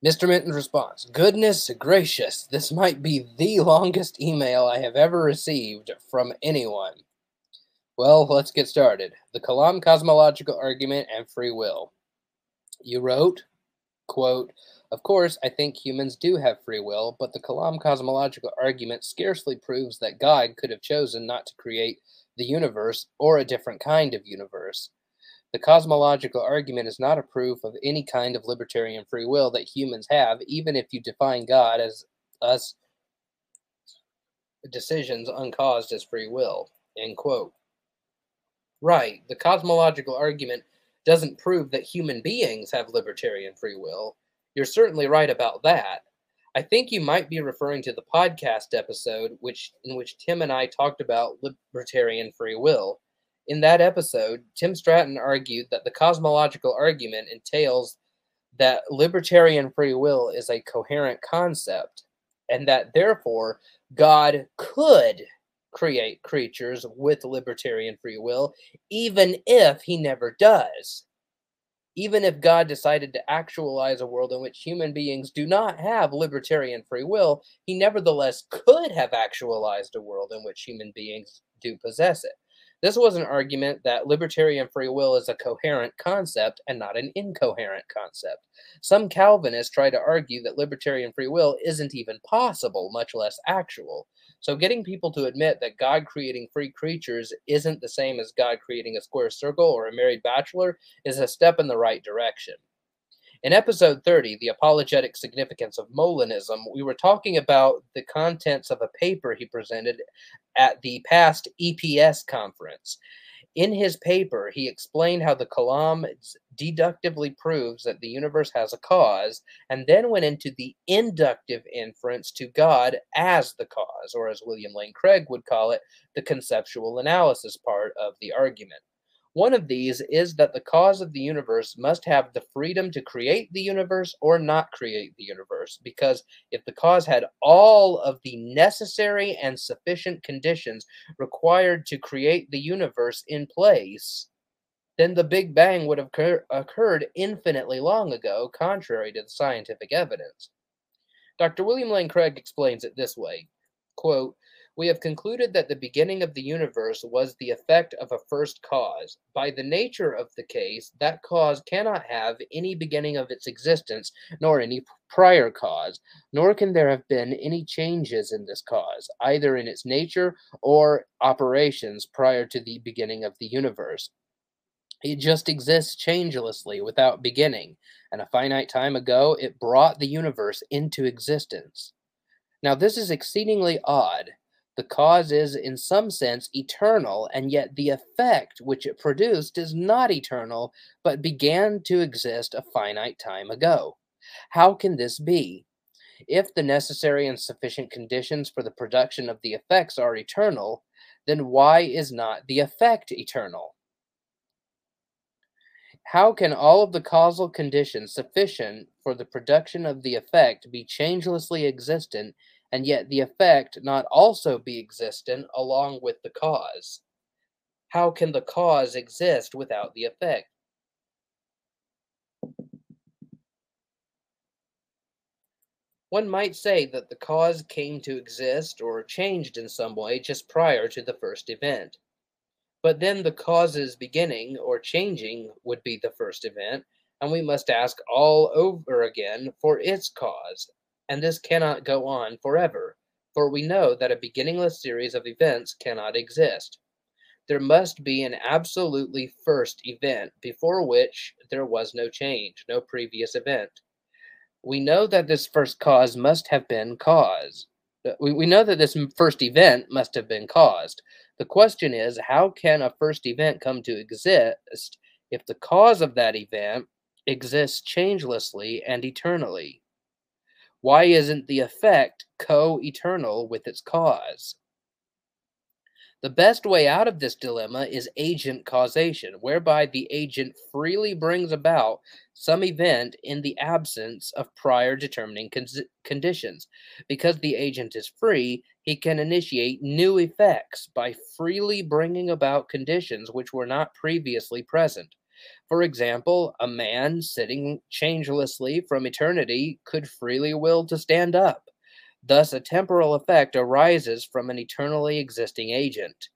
A: Mr. Minton's response Goodness gracious, this might be the longest email I have ever received from anyone. Well, let's get started. The Kalam cosmological argument and free will. You wrote, quote, Of course, I think humans do have free will, but the Kalam cosmological argument scarcely proves that God could have chosen not to create the universe or a different kind of universe. The cosmological argument is not a proof of any kind of libertarian free will that humans have, even if you define God as us decisions uncaused as free will. End quote. Right. The cosmological argument doesn't prove that human beings have libertarian free will. You're certainly right about that. I think you might be referring to the podcast episode which in which Tim and I talked about libertarian free will. In that episode, Tim Stratton argued that the cosmological argument entails that libertarian free will is a coherent concept and that therefore God could create creatures with libertarian free will, even if he never does. Even if God decided to actualize a world in which human beings do not have libertarian free will, he nevertheless could have actualized a world in which human beings do possess it. This was an argument that libertarian free will is a coherent concept and not an incoherent concept. Some Calvinists try to argue that libertarian free will isn't even possible, much less actual. So, getting people to admit that God creating free creatures isn't the same as God creating a square circle or a married bachelor is a step in the right direction. In episode 30, The Apologetic Significance of Molinism, we were talking about the contents of a paper he presented at the past EPS conference. In his paper, he explained how the Kalam deductively proves that the universe has a cause, and then went into the inductive inference to God as the cause, or as William Lane Craig would call it, the conceptual analysis part of the argument. One of these is that the cause of the universe must have the freedom to create the universe or not create the universe, because if the cause had all of the necessary and sufficient conditions required to create the universe in place, then the Big Bang would have occur- occurred infinitely long ago, contrary to the scientific evidence. Dr. William Lane Craig explains it this way quote, we have concluded that the beginning of the universe was the effect of a first cause. By the nature of the case, that cause cannot have any beginning of its existence, nor any prior cause, nor can there have been any changes in this cause, either in its nature or operations prior to the beginning of the universe. It just exists changelessly without beginning, and a finite time ago it brought the universe into existence. Now, this is exceedingly odd the cause is, in some sense, eternal, and yet the effect which it produced is not eternal, but began to exist a finite time ago. How can this be? If the necessary and sufficient conditions for the production of the effects are eternal, then why is not the effect eternal? How can all of the causal conditions sufficient for the production of the effect be changelessly existent and yet the effect not also be existent along with the cause? How can the cause exist without the effect? One might say that the cause came to exist or changed in some way just prior to the first event. But then the cause's beginning or changing would be the first event, and we must ask all over again for its cause, and this cannot go on forever, for we know that a beginningless series of events cannot exist. There must be an absolutely first event before which there was no change, no previous event. We know that this first cause must have been cause. We, we know that this first event must have been caused. The question is, how can a first event come to exist if the cause of that event exists changelessly and eternally? Why isn't the effect co eternal with its cause? The best way out of this dilemma is agent causation, whereby the agent freely brings about some event in the absence of prior determining con- conditions. Because the agent is free, he can initiate new effects by freely bringing about conditions which were not previously present. For example, a man sitting changelessly from eternity could freely will to stand up. Thus, a temporal effect arises from an eternally existing agent.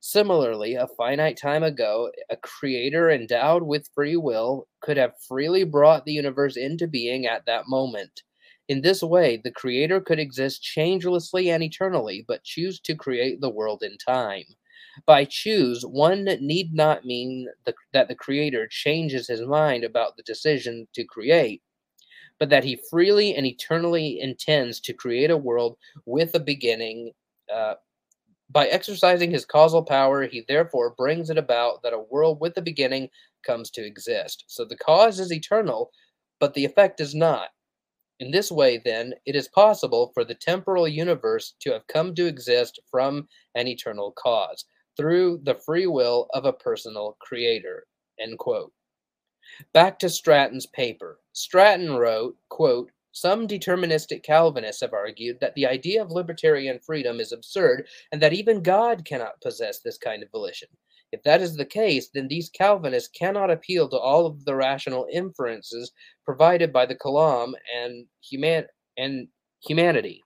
A: Similarly, a finite time ago, a creator endowed with free will could have freely brought the universe into being at that moment. In this way, the creator could exist changelessly and eternally, but choose to create the world in time. By choose, one need not mean the, that the creator changes his mind about the decision to create, but that he freely and eternally intends to create a world with a beginning. Uh, by exercising his causal power, he therefore brings it about that a world with a beginning comes to exist. So the cause is eternal, but the effect is not. In this way, then, it is possible for the temporal universe to have come to exist from an eternal cause through the free will of a personal creator. End quote. Back to Stratton's paper. Stratton wrote, quote, some deterministic Calvinists have argued that the idea of libertarian freedom is absurd and that even God cannot possess this kind of volition. If that is the case, then these Calvinists cannot appeal to all of the rational inferences provided by the Kalam and, human- and humanity.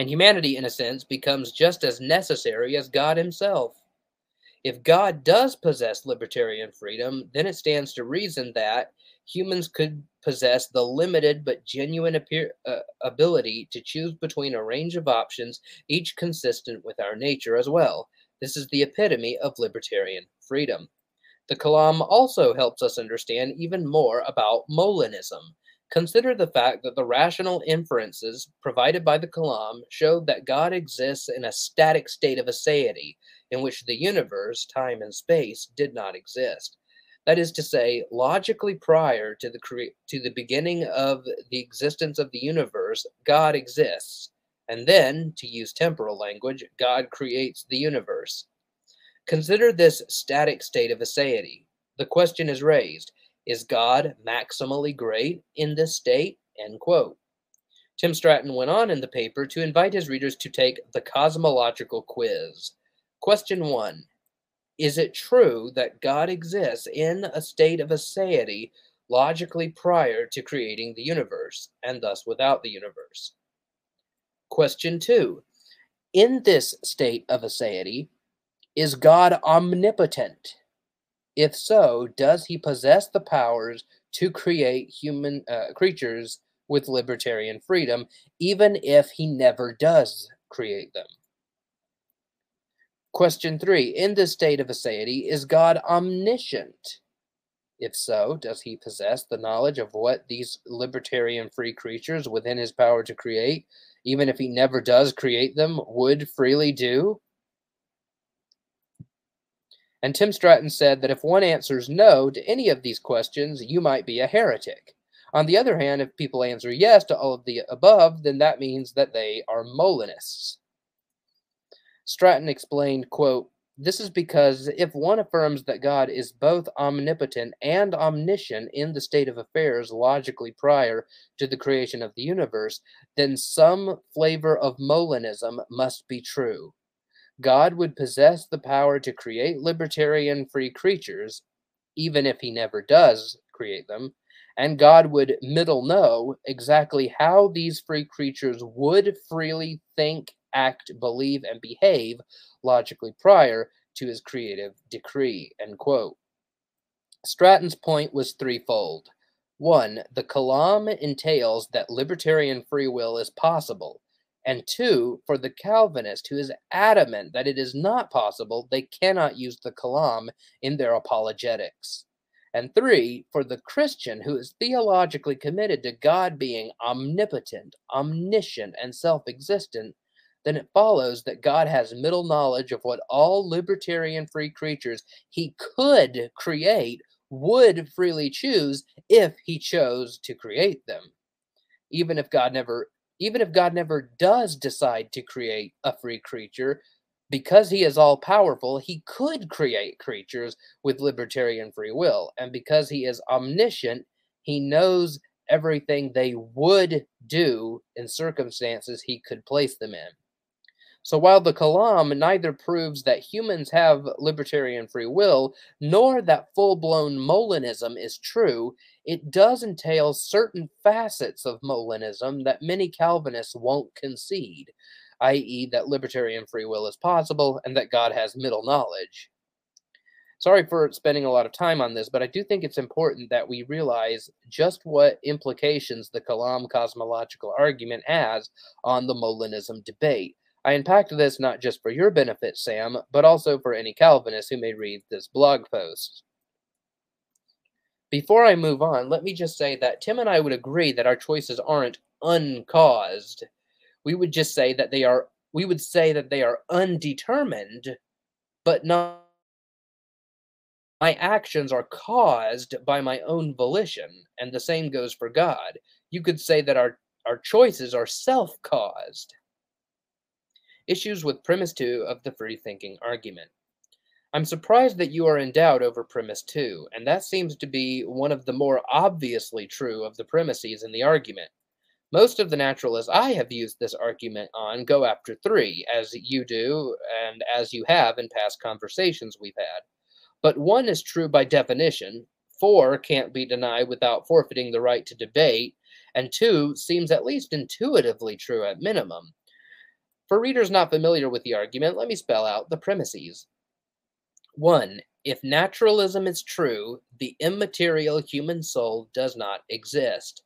A: And humanity, in a sense, becomes just as necessary as God Himself. If God does possess libertarian freedom, then it stands to reason that humans could possess the limited but genuine appear, uh, ability to choose between a range of options, each consistent with our nature as well. This is the epitome of libertarian freedom. The Kalam also helps us understand even more about Molinism. Consider the fact that the rational inferences provided by the Kalam show that God exists in a static state of aseity, in which the universe, time, and space did not exist. That is to say, logically prior to the cre- to the beginning of the existence of the universe, God exists. And then, to use temporal language, God creates the universe. Consider this static state of aseity. The question is raised Is God maximally great in this state? End quote. Tim Stratton went on in the paper to invite his readers to take the cosmological quiz. Question one is it true that God exists in a state of aseity logically prior to creating the universe, and thus without the universe? Question two In this state of aseity, is God omnipotent? If so, does he possess the powers to create human uh, creatures with libertarian freedom, even if he never does create them? Question three In this state of aseity, is God omniscient? If so, does he possess the knowledge of what these libertarian free creatures within his power to create, even if he never does create them, would freely do? And Tim Stratton said that if one answers no to any of these questions, you might be a heretic. On the other hand, if people answer yes to all of the above, then that means that they are Molinists. Stratton explained, quote, this is because if one affirms that God is both omnipotent and omniscient in the state of affairs logically prior to the creation of the universe, then some flavor of Molinism must be true. God would possess the power to create libertarian free creatures, even if he never does create them, and God would middle know exactly how these free creatures would freely think, act, believe, and behave logically prior to his creative decree. End quote. Stratton's point was threefold. One, the Kalam entails that libertarian free will is possible. And two, for the Calvinist who is adamant that it is not possible, they cannot use the Kalam in their apologetics. And three, for the Christian who is theologically committed to God being omnipotent, omniscient, and self existent, then it follows that God has middle knowledge of what all libertarian free creatures he could create would freely choose if he chose to create them. Even if God never even if God never does decide to create a free creature, because he is all powerful, he could create creatures with libertarian free will. And because he is omniscient, he knows everything they would do in circumstances he could place them in. So while the Kalam neither proves that humans have libertarian free will, nor that full blown Molinism is true, it does entail certain facets of Molinism that many Calvinists won't concede, i.e., that libertarian free will is possible and that God has middle knowledge. Sorry for spending a lot of time on this, but I do think it's important that we realize just what implications the Kalam cosmological argument has on the Molinism debate. I unpacked this not just for your benefit, Sam, but also for any Calvinist who may read this blog post. Before I move on, let me just say that Tim and I would agree that our choices aren't uncaused. We would just say that they are we would say that they are undetermined, but not my actions are caused by my own volition, and the same goes for God. You could say that our, our choices are self caused. Issues with premise 2 of the free thinking argument. I'm surprised that you are in doubt over premise 2, and that seems to be one of the more obviously true of the premises in the argument. Most of the naturalists I have used this argument on go after 3, as you do, and as you have in past conversations we've had. But 1 is true by definition, 4 can't be denied without forfeiting the right to debate, and 2 seems at least intuitively true at minimum. For readers not familiar with the argument, let me spell out the premises. 1. If naturalism is true, the immaterial human soul does not exist.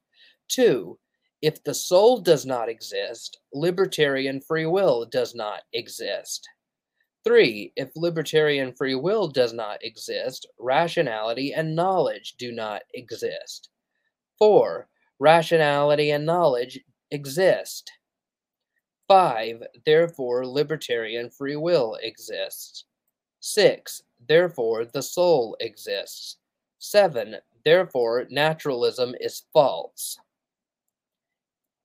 A: 2. If the soul does not exist, libertarian free will does not exist. 3. If libertarian free will does not exist, rationality and knowledge do not exist. 4. Rationality and knowledge exist. 5. Therefore, libertarian free will exists. 6. Therefore, the soul exists. 7. Therefore, naturalism is false.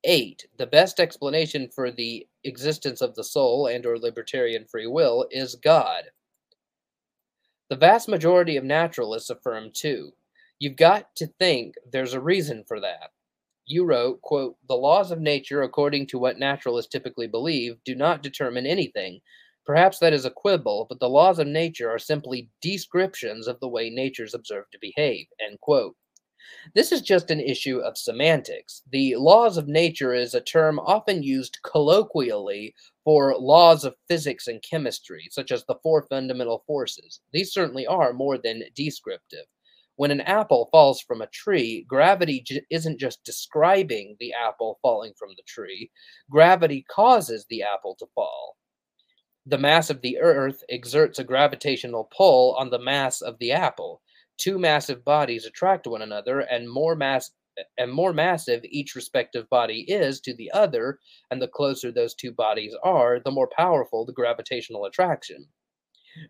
A: 8. The best explanation for the existence of the soul and or libertarian free will is God. The vast majority of naturalists affirm too. You've got to think there's a reason for that you wrote, quote, the laws of nature, according to what naturalists typically believe, do not determine anything. Perhaps that is a quibble, but the laws of nature are simply descriptions of the way nature's observed to behave, end quote. This is just an issue of semantics. The laws of nature is a term often used colloquially for laws of physics and chemistry, such as the four fundamental forces. These certainly are more than descriptive. When an apple falls from a tree, gravity j- isn't just describing the apple falling from the tree, gravity causes the apple to fall. The mass of the earth exerts a gravitational pull on the mass of the apple. Two massive bodies attract one another, and more mass and more massive each respective body is to the other, and the closer those two bodies are, the more powerful the gravitational attraction.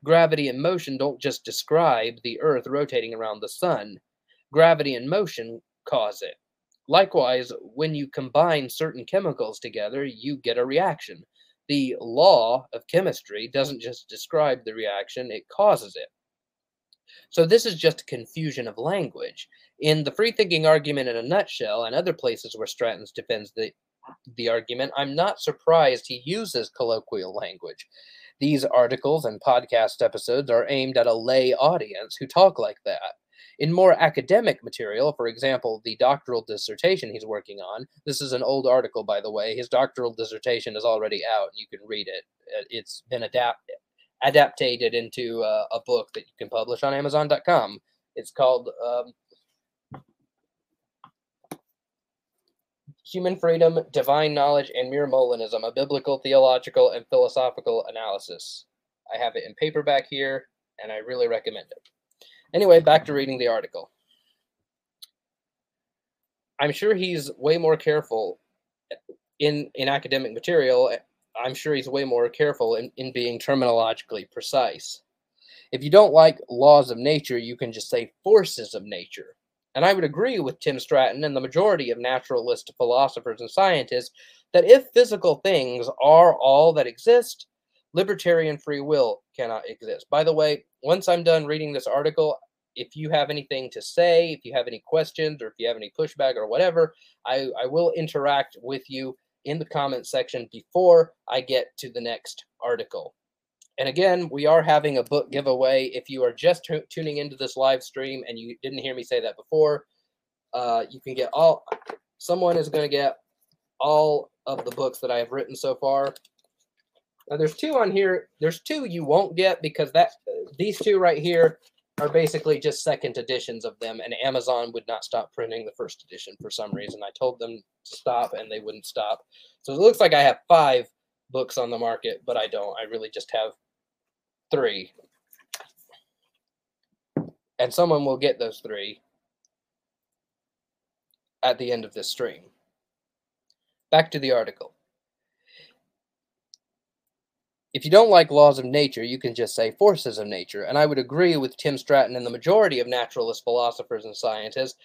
A: Gravity and motion don't just describe the Earth rotating around the sun, gravity and motion cause it. Likewise, when you combine certain chemicals together, you get a reaction. The law of chemistry doesn't just describe the reaction, it causes it. So, this is just a confusion of language. In the free thinking argument in a nutshell, and other places where Stratton defends the, the argument, I'm not surprised he uses colloquial language. These articles and podcast episodes are aimed at a lay audience who talk like that. In more academic material, for example, the doctoral dissertation he's working on, this is an old article, by the way. His doctoral dissertation is already out. You can read it. It's been adapted adapted into uh, a book that you can publish on Amazon.com. It's called um, Human Freedom, Divine Knowledge, and Mere Molinism, a biblical, theological, and philosophical analysis. I have it in paperback here, and I really recommend it. Anyway, back to reading the article. I'm sure he's way more careful in in academic material. I'm sure he's way more careful in, in being terminologically precise. If you don't like laws of nature, you can just say forces of nature. And I would agree with Tim Stratton and the majority of naturalist philosophers and scientists that if physical things are all that exist, libertarian free will cannot exist. By the way, once I'm done reading this article, if you have anything to say, if you have any questions, or if you have any pushback or whatever, I, I will interact with you in the comment section before I get to the next article. And again, we are having a book giveaway. If you are just t- tuning into this live stream and you didn't hear me say that before, uh, you can get all, someone is going to get all of the books that I have written so far. Now there's two on here. There's two you won't get because that these two right here are basically just second editions of them, and Amazon would not stop printing the first edition for some reason. I told them to stop, and they wouldn't stop. So it looks like I have five books on the market, but I don't. I really just have three. And someone will get those three at the end of this stream. Back to the article. If you don't like laws of nature, you can just say forces of nature. And I would agree with Tim Stratton and the majority of naturalist philosophers and scientists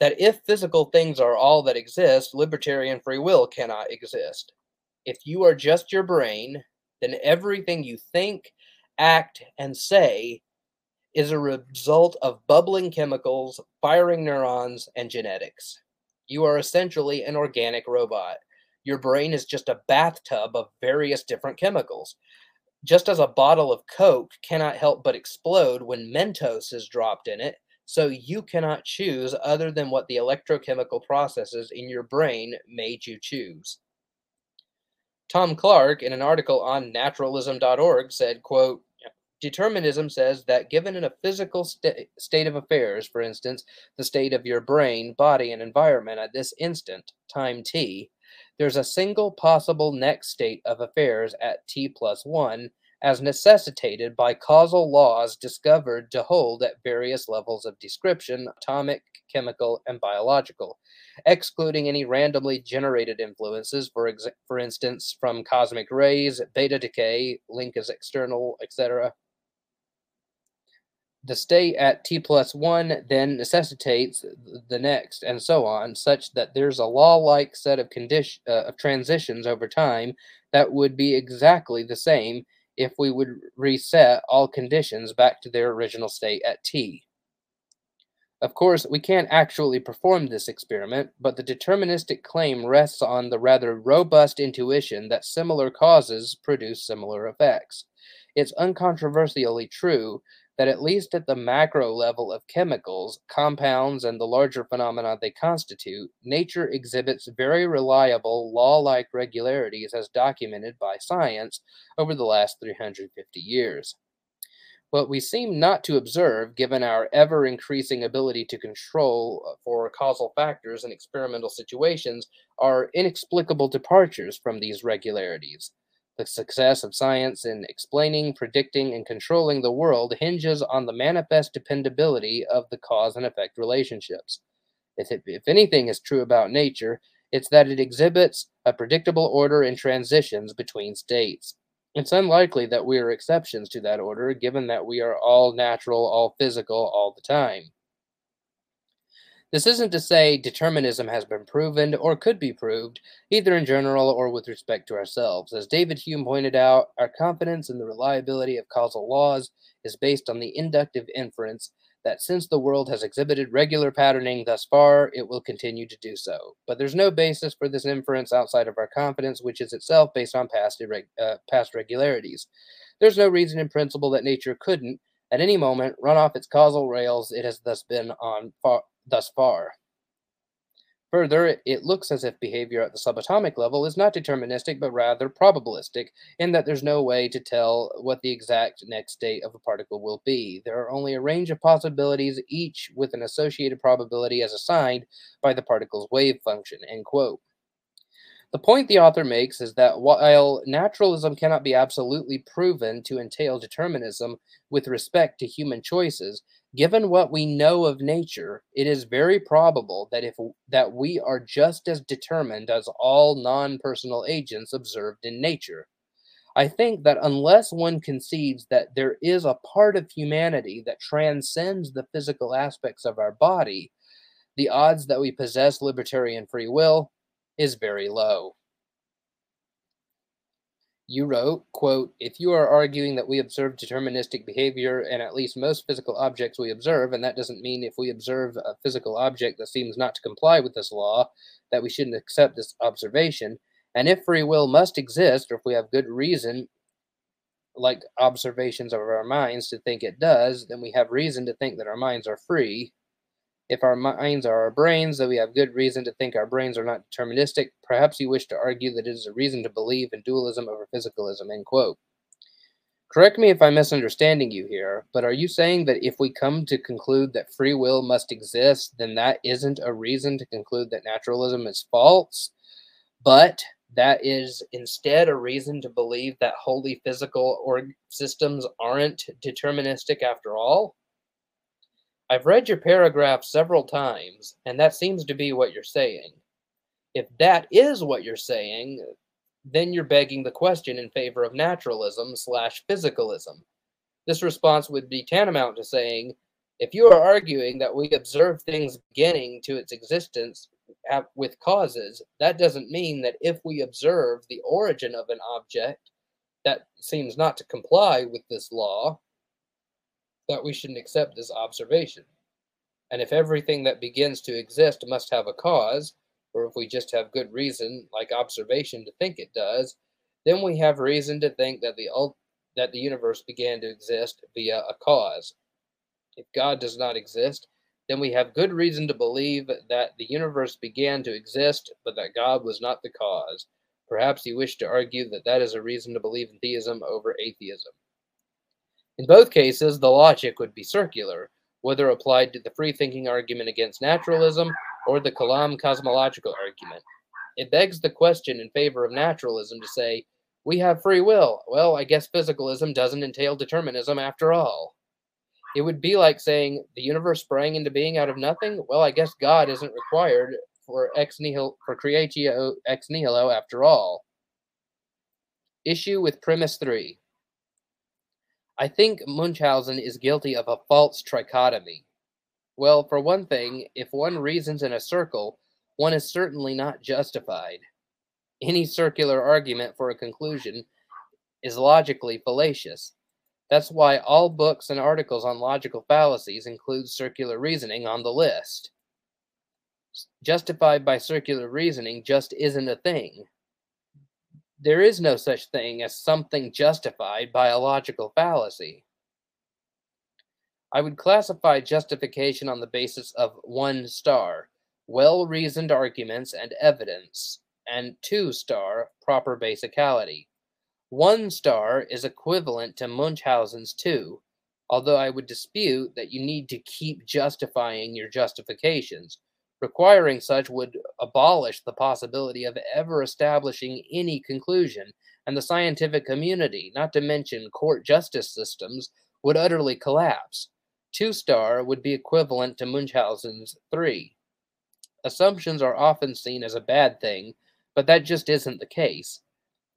A: that if physical things are all that exist, libertarian free will cannot exist. If you are just your brain, then everything you think, act, and say is a result of bubbling chemicals, firing neurons, and genetics. You are essentially an organic robot. Your brain is just a bathtub of various different chemicals. Just as a bottle of Coke cannot help but explode when Mentos is dropped in it, so you cannot choose other than what the electrochemical processes in your brain made you choose. Tom Clark, in an article on naturalism.org, said, quote, Determinism says that given in a physical st- state of affairs, for instance, the state of your brain, body, and environment at this instant, time t, there's a single possible next state of affairs at t plus 1 as necessitated by causal laws discovered to hold at various levels of description atomic, chemical, and biological, excluding any randomly generated influences, for, ex- for instance, from cosmic rays, beta decay, link is external, etc the state at t plus 1 then necessitates the next and so on such that there's a law-like set of condition uh, of transitions over time that would be exactly the same if we would reset all conditions back to their original state at t. Of course we can't actually perform this experiment but the deterministic claim rests on the rather robust intuition that similar causes produce similar effects. It's uncontroversially true that at least at the macro level of chemicals, compounds, and the larger phenomena they constitute, nature exhibits very reliable law like regularities as documented by science over the last 350 years. What we seem not to observe, given our ever increasing ability to control uh, for causal factors in experimental situations, are inexplicable departures from these regularities the success of science in explaining, predicting, and controlling the world hinges on the manifest dependability of the cause and effect relationships. If, it, if anything is true about nature, it's that it exhibits a predictable order in transitions between states. It's unlikely that we are exceptions to that order, given that we are all natural, all physical, all the time. This isn't to say determinism has been proven or could be proved, either in general or with respect to ourselves. As David Hume pointed out, our confidence in the reliability of causal laws is based on the inductive inference that since the world has exhibited regular patterning thus far, it will continue to do so. But there's no basis for this inference outside of our confidence, which is itself based on past, uh, past regularities. There's no reason in principle that nature couldn't, at any moment run off its causal rails it has thus been on far, thus far. Further, it looks as if behavior at the subatomic level is not deterministic, but rather probabilistic, in that there's no way to tell what the exact next state of a particle will be. There are only a range of possibilities, each with an associated probability as assigned by the particle's wave function. End quote. The point the author makes is that while naturalism cannot be absolutely proven to entail determinism with respect to human choices, given what we know of nature, it is very probable that if that we are just as determined as all non-personal agents observed in nature. I think that unless one concedes that there is a part of humanity that transcends the physical aspects of our body, the odds that we possess libertarian free will is very low. You wrote, quote, if you are arguing that we observe deterministic behavior in at least most physical objects we observe, and that doesn't mean if we observe a physical object that seems not to comply with this law, that we shouldn't accept this observation, and if free will must exist, or if we have good reason, like observations of our minds, to think it does, then we have reason to think that our minds are free, if our minds are our brains, though we have good reason to think our brains are not deterministic, perhaps you wish to argue that it is a reason to believe in dualism over physicalism. End quote. Correct me if I'm misunderstanding you here, but are you saying that if we come to conclude that free will must exist, then that isn't a reason to conclude that naturalism is false, but that is instead a reason to believe that wholly physical or systems aren't deterministic after all? I've read your paragraph several times, and that seems to be what you're saying. If that is what you're saying, then you're begging the question in favor of naturalism slash physicalism. This response would be tantamount to saying, if you are arguing that we observe things beginning to its existence with causes, that doesn't mean that if we observe the origin of an object that seems not to comply with this law, that we shouldn't accept this observation. And if everything that begins to exist must have a cause, or if we just have good reason, like observation, to think it does, then we have reason to think that the that the universe began to exist via a cause. If God does not exist, then we have good reason to believe that the universe began to exist, but that God was not the cause. Perhaps you wish to argue that that is a reason to believe in theism over atheism. In both cases, the logic would be circular, whether applied to the free thinking argument against naturalism or the Kalam cosmological argument. It begs the question in favor of naturalism to say, we have free will. Well, I guess physicalism doesn't entail determinism after all. It would be like saying the universe sprang into being out of nothing. Well, I guess God isn't required for ex nihilo for creatio ex nihilo after all. Issue with premise 3. I think Munchausen is guilty of a false trichotomy. Well, for one thing, if one reasons in a circle, one is certainly not justified. Any circular argument for a conclusion is logically fallacious. That's why all books and articles on logical fallacies include circular reasoning on the list. Justified by circular reasoning just isn't a thing there is no such thing as something justified by a logical fallacy. I would classify justification on the basis of one star, well reasoned arguments and evidence, and two star, proper basicality. One star is equivalent to Munchausen's two, although I would dispute that you need to keep justifying your justifications, Requiring such would abolish the possibility of ever establishing any conclusion, and the scientific community, not to mention court justice systems, would utterly collapse. Two star would be equivalent to Munchausen's three. Assumptions are often seen as a bad thing, but that just isn't the case.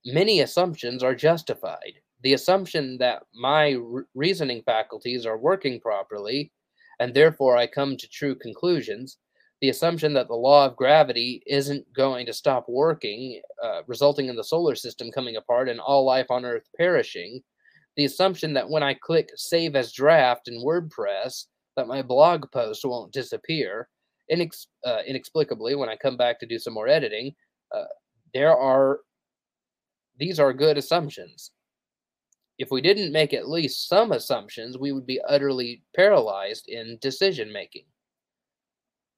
A: Many assumptions are justified. The assumption that my reasoning faculties are working properly, and therefore I come to true conclusions, the assumption that the law of gravity isn't going to stop working, uh, resulting in the solar system coming apart and all life on Earth perishing, the assumption that when I click save as draft in WordPress, that my blog post won't disappear, inex- uh, inexplicably when I come back to do some more editing, uh, there are these are good assumptions. If we didn't make at least some assumptions, we would be utterly paralyzed in decision making.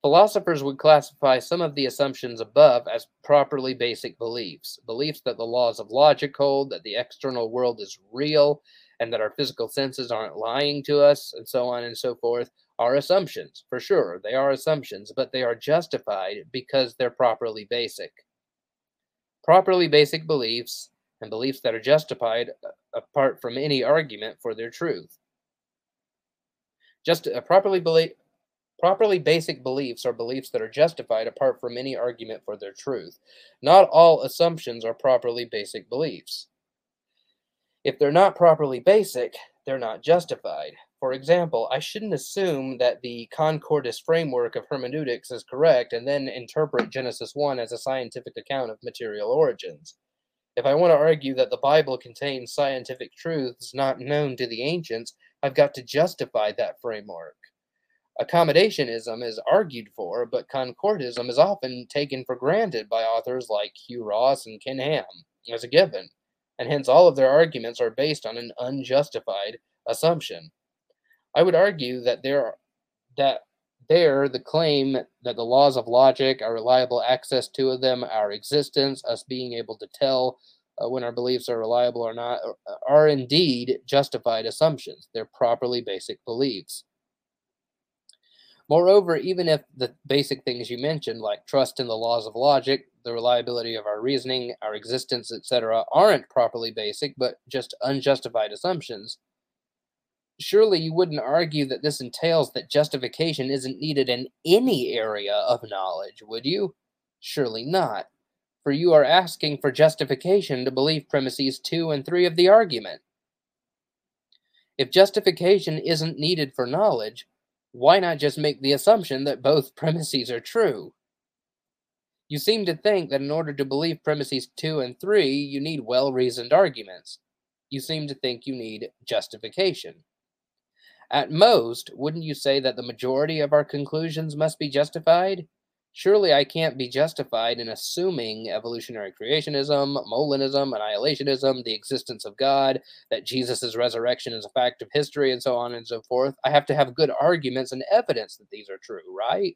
A: Philosophers would classify some of the assumptions above as properly basic beliefs beliefs that the laws of logic hold, that the external world is real, and that our physical senses aren't lying to us, and so on and so forth, are assumptions. For sure, they are assumptions, but they are justified because they're properly basic. Properly basic beliefs and beliefs that are justified uh, apart from any argument for their truth. Just a properly belief Properly basic beliefs are beliefs that are justified apart from any argument for their truth. Not all assumptions are properly basic beliefs. If they're not properly basic, they're not justified. For example, I shouldn't assume that the concordist framework of hermeneutics is correct and then interpret Genesis 1 as a scientific account of material origins. If I want to argue that the Bible contains scientific truths not known to the ancients, I've got to justify that framework. Accommodationism is argued for, but concordism is often taken for granted by authors like Hugh Ross and Ken Ham as a given, and hence all of their arguments are based on an unjustified assumption. I would argue that there that there the claim that the laws of logic, our reliable access to them, our existence, us being able to tell uh, when our beliefs are reliable or not, are indeed justified assumptions. They're properly basic beliefs. Moreover, even if the basic things you mentioned, like trust in the laws of logic, the reliability of our reasoning, our existence, etc., aren't properly basic, but just unjustified assumptions, surely you wouldn't argue that this entails that justification isn't needed in any area of knowledge, would you? Surely not, for you are asking for justification to believe premises 2 and 3 of the argument. If justification isn't needed for knowledge, why not just make the assumption that both premises are true? You seem to think that in order to believe premises 2 and 3, you need well reasoned arguments. You seem to think you need justification. At most, wouldn't you say that the majority of our conclusions must be justified? Surely I can't be justified in assuming evolutionary creationism, Molinism, annihilationism, the existence of God, that Jesus' resurrection is a fact of history, and so on and so forth. I have to have good arguments and evidence that these are true, right?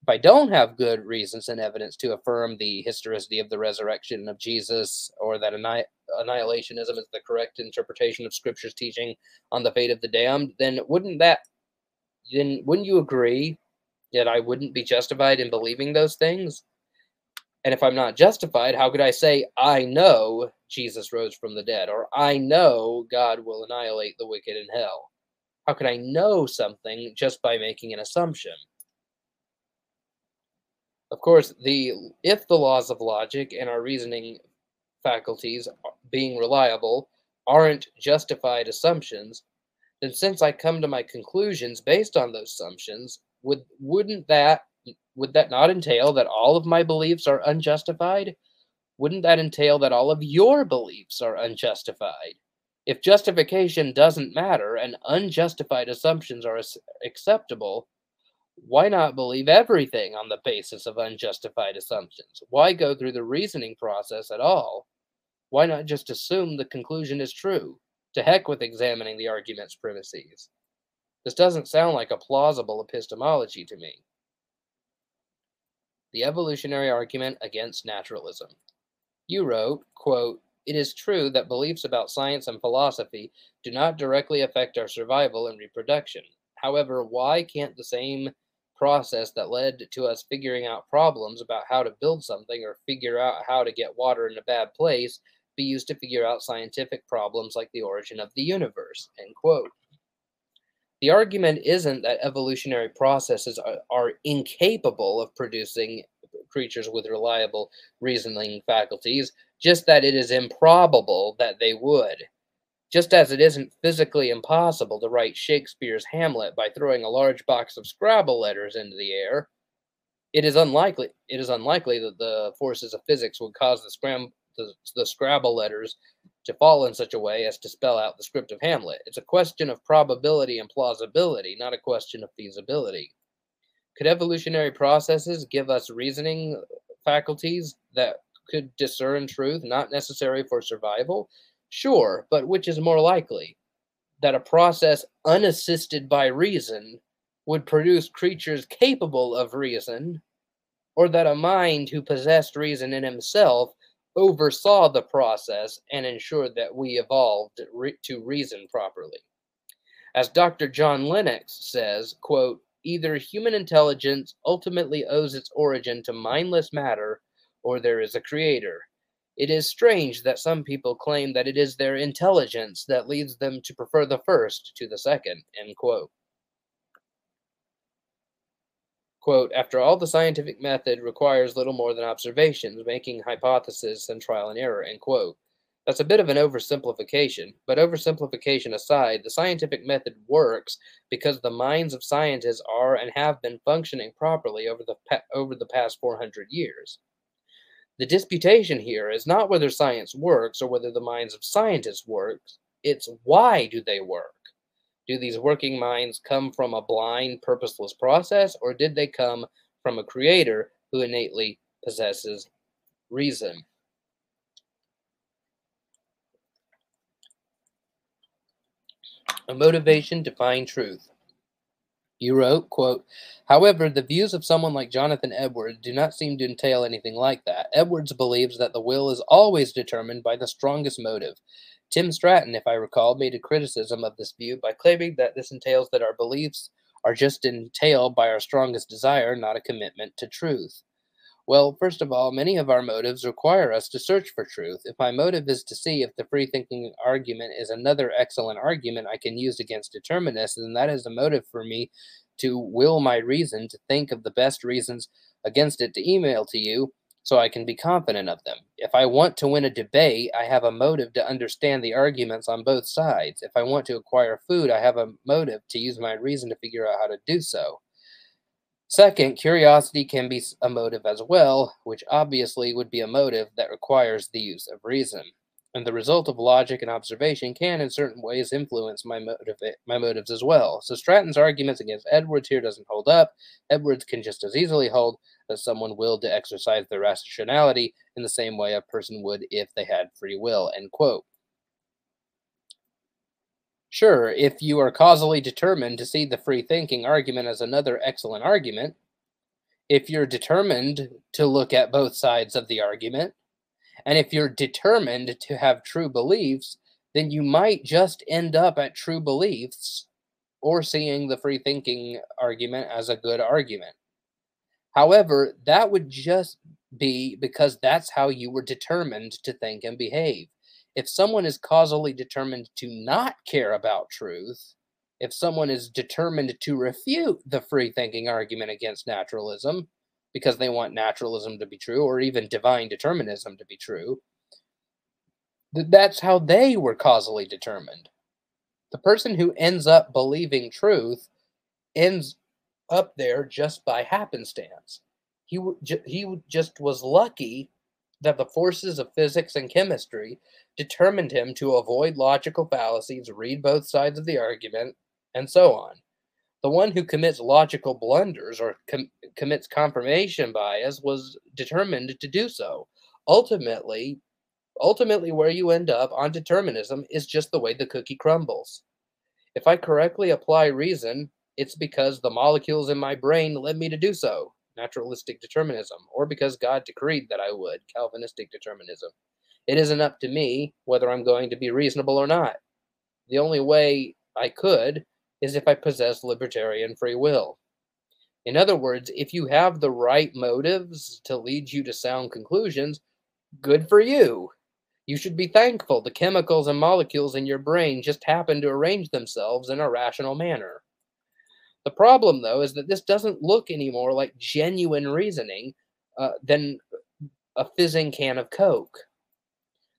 A: If I don't have good reasons and evidence to affirm the historicity of the resurrection of Jesus or that annihilationism is the correct interpretation of Scripture's teaching on the fate of the damned, then wouldn't that then wouldn't you agree Yet I wouldn't be justified in believing those things. And if I'm not justified, how could I say, I know Jesus rose from the dead, or I know God will annihilate the wicked in hell? How could I know something just by making an assumption? Of course, the if the laws of logic and our reasoning faculties being reliable aren't justified assumptions, then since I come to my conclusions based on those assumptions, would wouldn't that would that not entail that all of my beliefs are unjustified? Wouldn't that entail that all of your beliefs are unjustified? If justification doesn't matter and unjustified assumptions are acceptable, why not believe everything on the basis of unjustified assumptions? Why go through the reasoning process at all? Why not just assume the conclusion is true? To heck with examining the argument's premises. This doesn't sound like a plausible epistemology to me. The evolutionary argument against naturalism. You wrote, quote, It is true that beliefs about science and philosophy do not directly affect our survival and reproduction. However, why can't the same process that led to us figuring out problems about how to build something or figure out how to get water in a bad place be used to figure out scientific problems like the origin of the universe? End quote. The argument isn't that evolutionary processes are, are, incapable of producing creatures with reliable reasoning faculties, just that it is improbable that they would. Just as it isn't physically impossible to write Shakespeare's Hamlet by throwing a large box of Scrabble letters into the air, it is unlikely it is unlikely that the forces of physics would cause the, scram, the, the Scrabble letters to fall in such a way as to spell out the script of Hamlet. It's a question of probability and plausibility, not a question of feasibility. Could evolutionary processes give us reasoning faculties that could discern truth not necessary for survival? Sure, but which is more likely? That a process unassisted by reason would produce creatures capable of reason, or that a mind who possessed reason in himself oversaw the process and ensured that we evolved re- to reason properly. As Dr. John Lennox says, quote, either human intelligence ultimately owes its origin to mindless matter or there is a creator. It is strange that some people claim that it is their intelligence that leads them to prefer the first to the second. End quote. Quote, after all, the scientific method requires little more than observations, making hypotheses and trial and error, end quote. That's a bit of an oversimplification, but oversimplification aside, the scientific method works because the minds of scientists are and have been functioning properly over the, over the past 400 years. The disputation here is not whether science works or whether the minds of scientists work, it's why do they work? Do these working minds come from a blind, purposeless process, or did they come from a creator who innately possesses reason? A motivation to find truth. You wrote, quote, However, the views of someone like Jonathan Edwards do not seem to entail anything like that. Edwards believes that the will is always determined by the strongest motive. Tim Stratton, if I recall, made a criticism of this view by claiming that this entails that our beliefs are just entailed by our strongest desire, not a commitment to truth. Well, first of all, many of our motives require us to search for truth. If my motive is to see if the free thinking argument is another excellent argument I can use against determinists, then that is a motive for me to will my reason to think of the best reasons against it to email to you so I can be confident of them. If I want to win a debate, I have a motive to understand the arguments on both sides. If I want to acquire food, I have a motive to use my reason to figure out how to do so. Second, curiosity can be a motive as well, which obviously would be a motive that requires the use of reason. And the result of logic and observation can, in certain ways, influence my motive, eh, my motives as well. So Stratton's arguments against Edwards here doesn't hold up. Edwards can just as easily hold that someone willed to exercise their rationality in the same way a person would if they had free will. End quote. Sure, if you are causally determined to see the free thinking argument as another excellent argument, if you're determined to look at both sides of the argument, and if you're determined to have true beliefs, then you might just end up at true beliefs or seeing the free thinking argument as a good argument. However, that would just be because that's how you were determined to think and behave. If someone is causally determined to not care about truth, if someone is determined to refute the free thinking argument against naturalism, because they want naturalism to be true or even divine determinism to be true. That's how they were causally determined. The person who ends up believing truth ends up there just by happenstance. He, he just was lucky that the forces of physics and chemistry determined him to avoid logical fallacies, read both sides of the argument, and so on. The one who commits logical blunders or com- commits confirmation bias was determined to do so. Ultimately, ultimately where you end up on determinism is just the way the cookie crumbles. If I correctly apply reason, it's because the molecules in my brain led me to do so, naturalistic determinism, or because God decreed that I would, Calvinistic determinism. It isn't up to me whether I'm going to be reasonable or not. The only way I could is if I possess libertarian free will. In other words, if you have the right motives to lead you to sound conclusions, good for you. You should be thankful the chemicals and molecules in your brain just happen to arrange themselves in a rational manner. The problem, though, is that this doesn't look any more like genuine reasoning uh, than a fizzing can of Coke.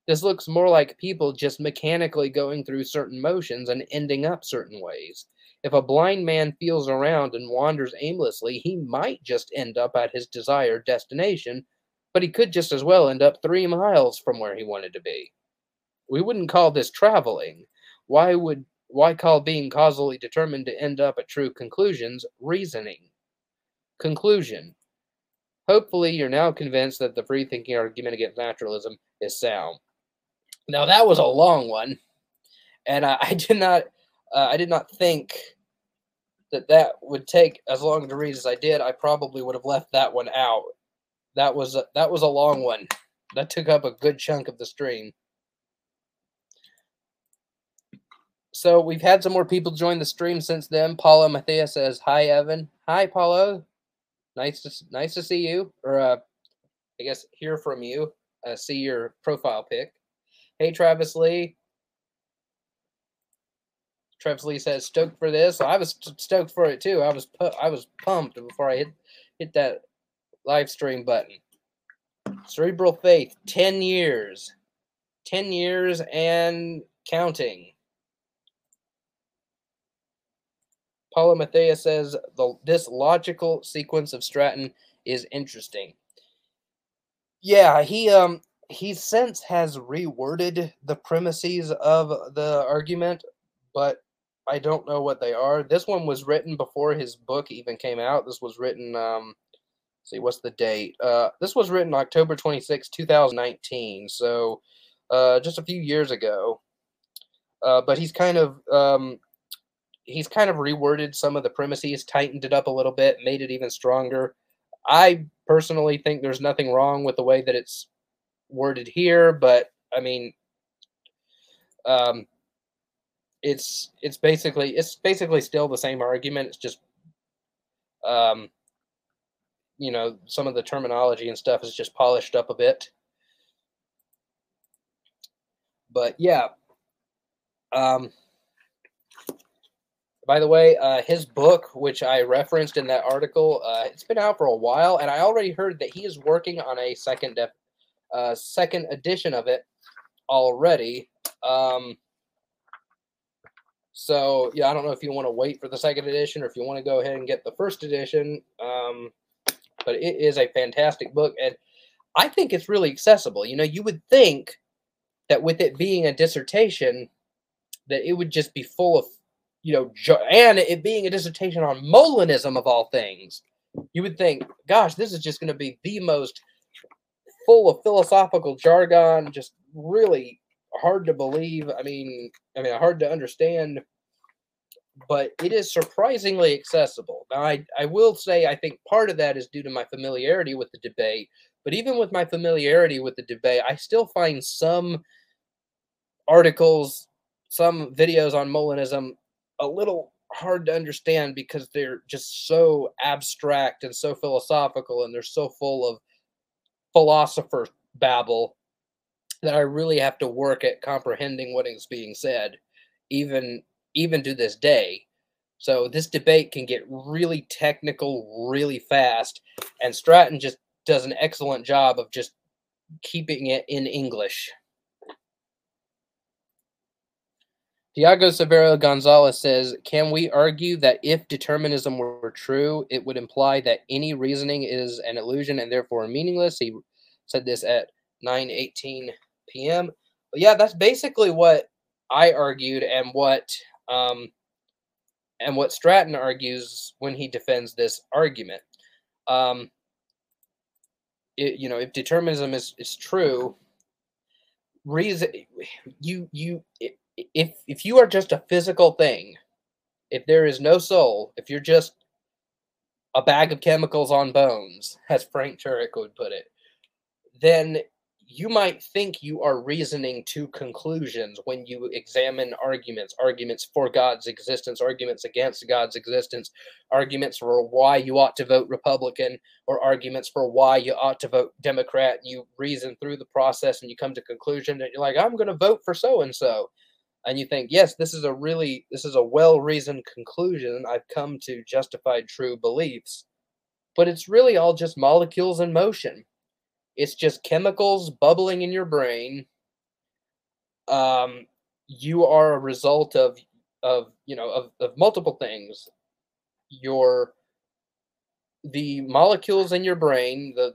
A: This looks more like people just mechanically going through certain motions and ending up certain ways. If a blind man feels around and wanders aimlessly, he might just end up at his desired destination, but he could just as well end up three miles from where he wanted to be. We wouldn't call this traveling. Why would why call being causally determined to end up at true conclusions reasoning? Conclusion. Hopefully, you're now convinced that the free thinking argument against naturalism is sound. Now that was a long one, and I, I did not, uh, I did not think that that would take as long to read as I did. I probably would have left that one out. That was a, that was a long one. That took up a good chunk of the stream. So we've had some more people join the stream since then. Paulo Mathia says, "Hi, Evan. Hi, Paulo. Nice to nice to see you, or uh, I guess hear from you. Uh, see your profile pic." Hey, Travis Lee. Travis Lee says, "Stoked for this." I was stoked for it too. I was pu- I was pumped before I hit hit that live stream button. Cerebral Faith, ten years, ten years and counting. Paula Mathea says the this logical sequence of Stratton is interesting. Yeah, he um he since has reworded the premises of the argument, but I don't know what they are. This one was written before his book even came out. This was written um see what's the date? Uh this was written October 26, 2019. So uh just a few years ago. Uh but he's kind of um he's kind of reworded some of the premises, tightened it up a little bit, made it even stronger. I personally think there's nothing wrong with the way that it's worded here, but I mean, um, it's it's basically it's basically still the same argument. It's just, um, you know, some of the terminology and stuff is just polished up a bit. But yeah, um, by the way, uh, his book, which I referenced in that article, uh, it's been out for a while, and I already heard that he is working on a second def- uh, second edition of it already. Um, so yeah, I don't know if you want to wait for the second edition or if you want to go ahead and get the first edition. Um, but it is a fantastic book, and I think it's really accessible. You know, you would think that with it being a dissertation, that it would just be full of you know, and it being a dissertation on Molinism of all things, you would think, gosh, this is just going to be the most full of philosophical jargon, just really hard to believe. I mean, I mean, hard to understand, but it is surprisingly accessible. Now, I, I will say, I think part of that is due to my familiarity with the debate, but even with my familiarity with the debate, I still find some articles, some videos on Molinism a little hard to understand because they're just so abstract and so philosophical and they're so full of philosopher babble that I really have to work at comprehending what is being said, even even to this day. So this debate can get really technical really fast, and Stratton just does an excellent job of just keeping it in English. Tiago Severo Gonzalez says, Can we argue that if determinism were true, it would imply that any reasoning is an illusion and therefore meaningless? He said this at 9:18 p.m. But yeah, that's basically what I argued and what um, and what Stratton argues when he defends this argument. Um, it, you know, if determinism is, is true, reason you you if if you are just a physical thing, if there is no soul, if you're just a bag of chemicals on bones, as Frank Turek would put it, then you might think you are reasoning to conclusions when you examine arguments, arguments for God's existence, arguments against God's existence, arguments for why you ought to vote Republican, or arguments for why you ought to vote Democrat. You reason through the process and you come to conclusion that you're like, I'm going to vote for so and so and you think yes this is a really this is a well-reasoned conclusion. I've come to justified true beliefs. But it's really all just molecules in motion. It's just chemicals bubbling in your brain. Um you are a result of of you know of, of multiple things. Your the molecules in your brain the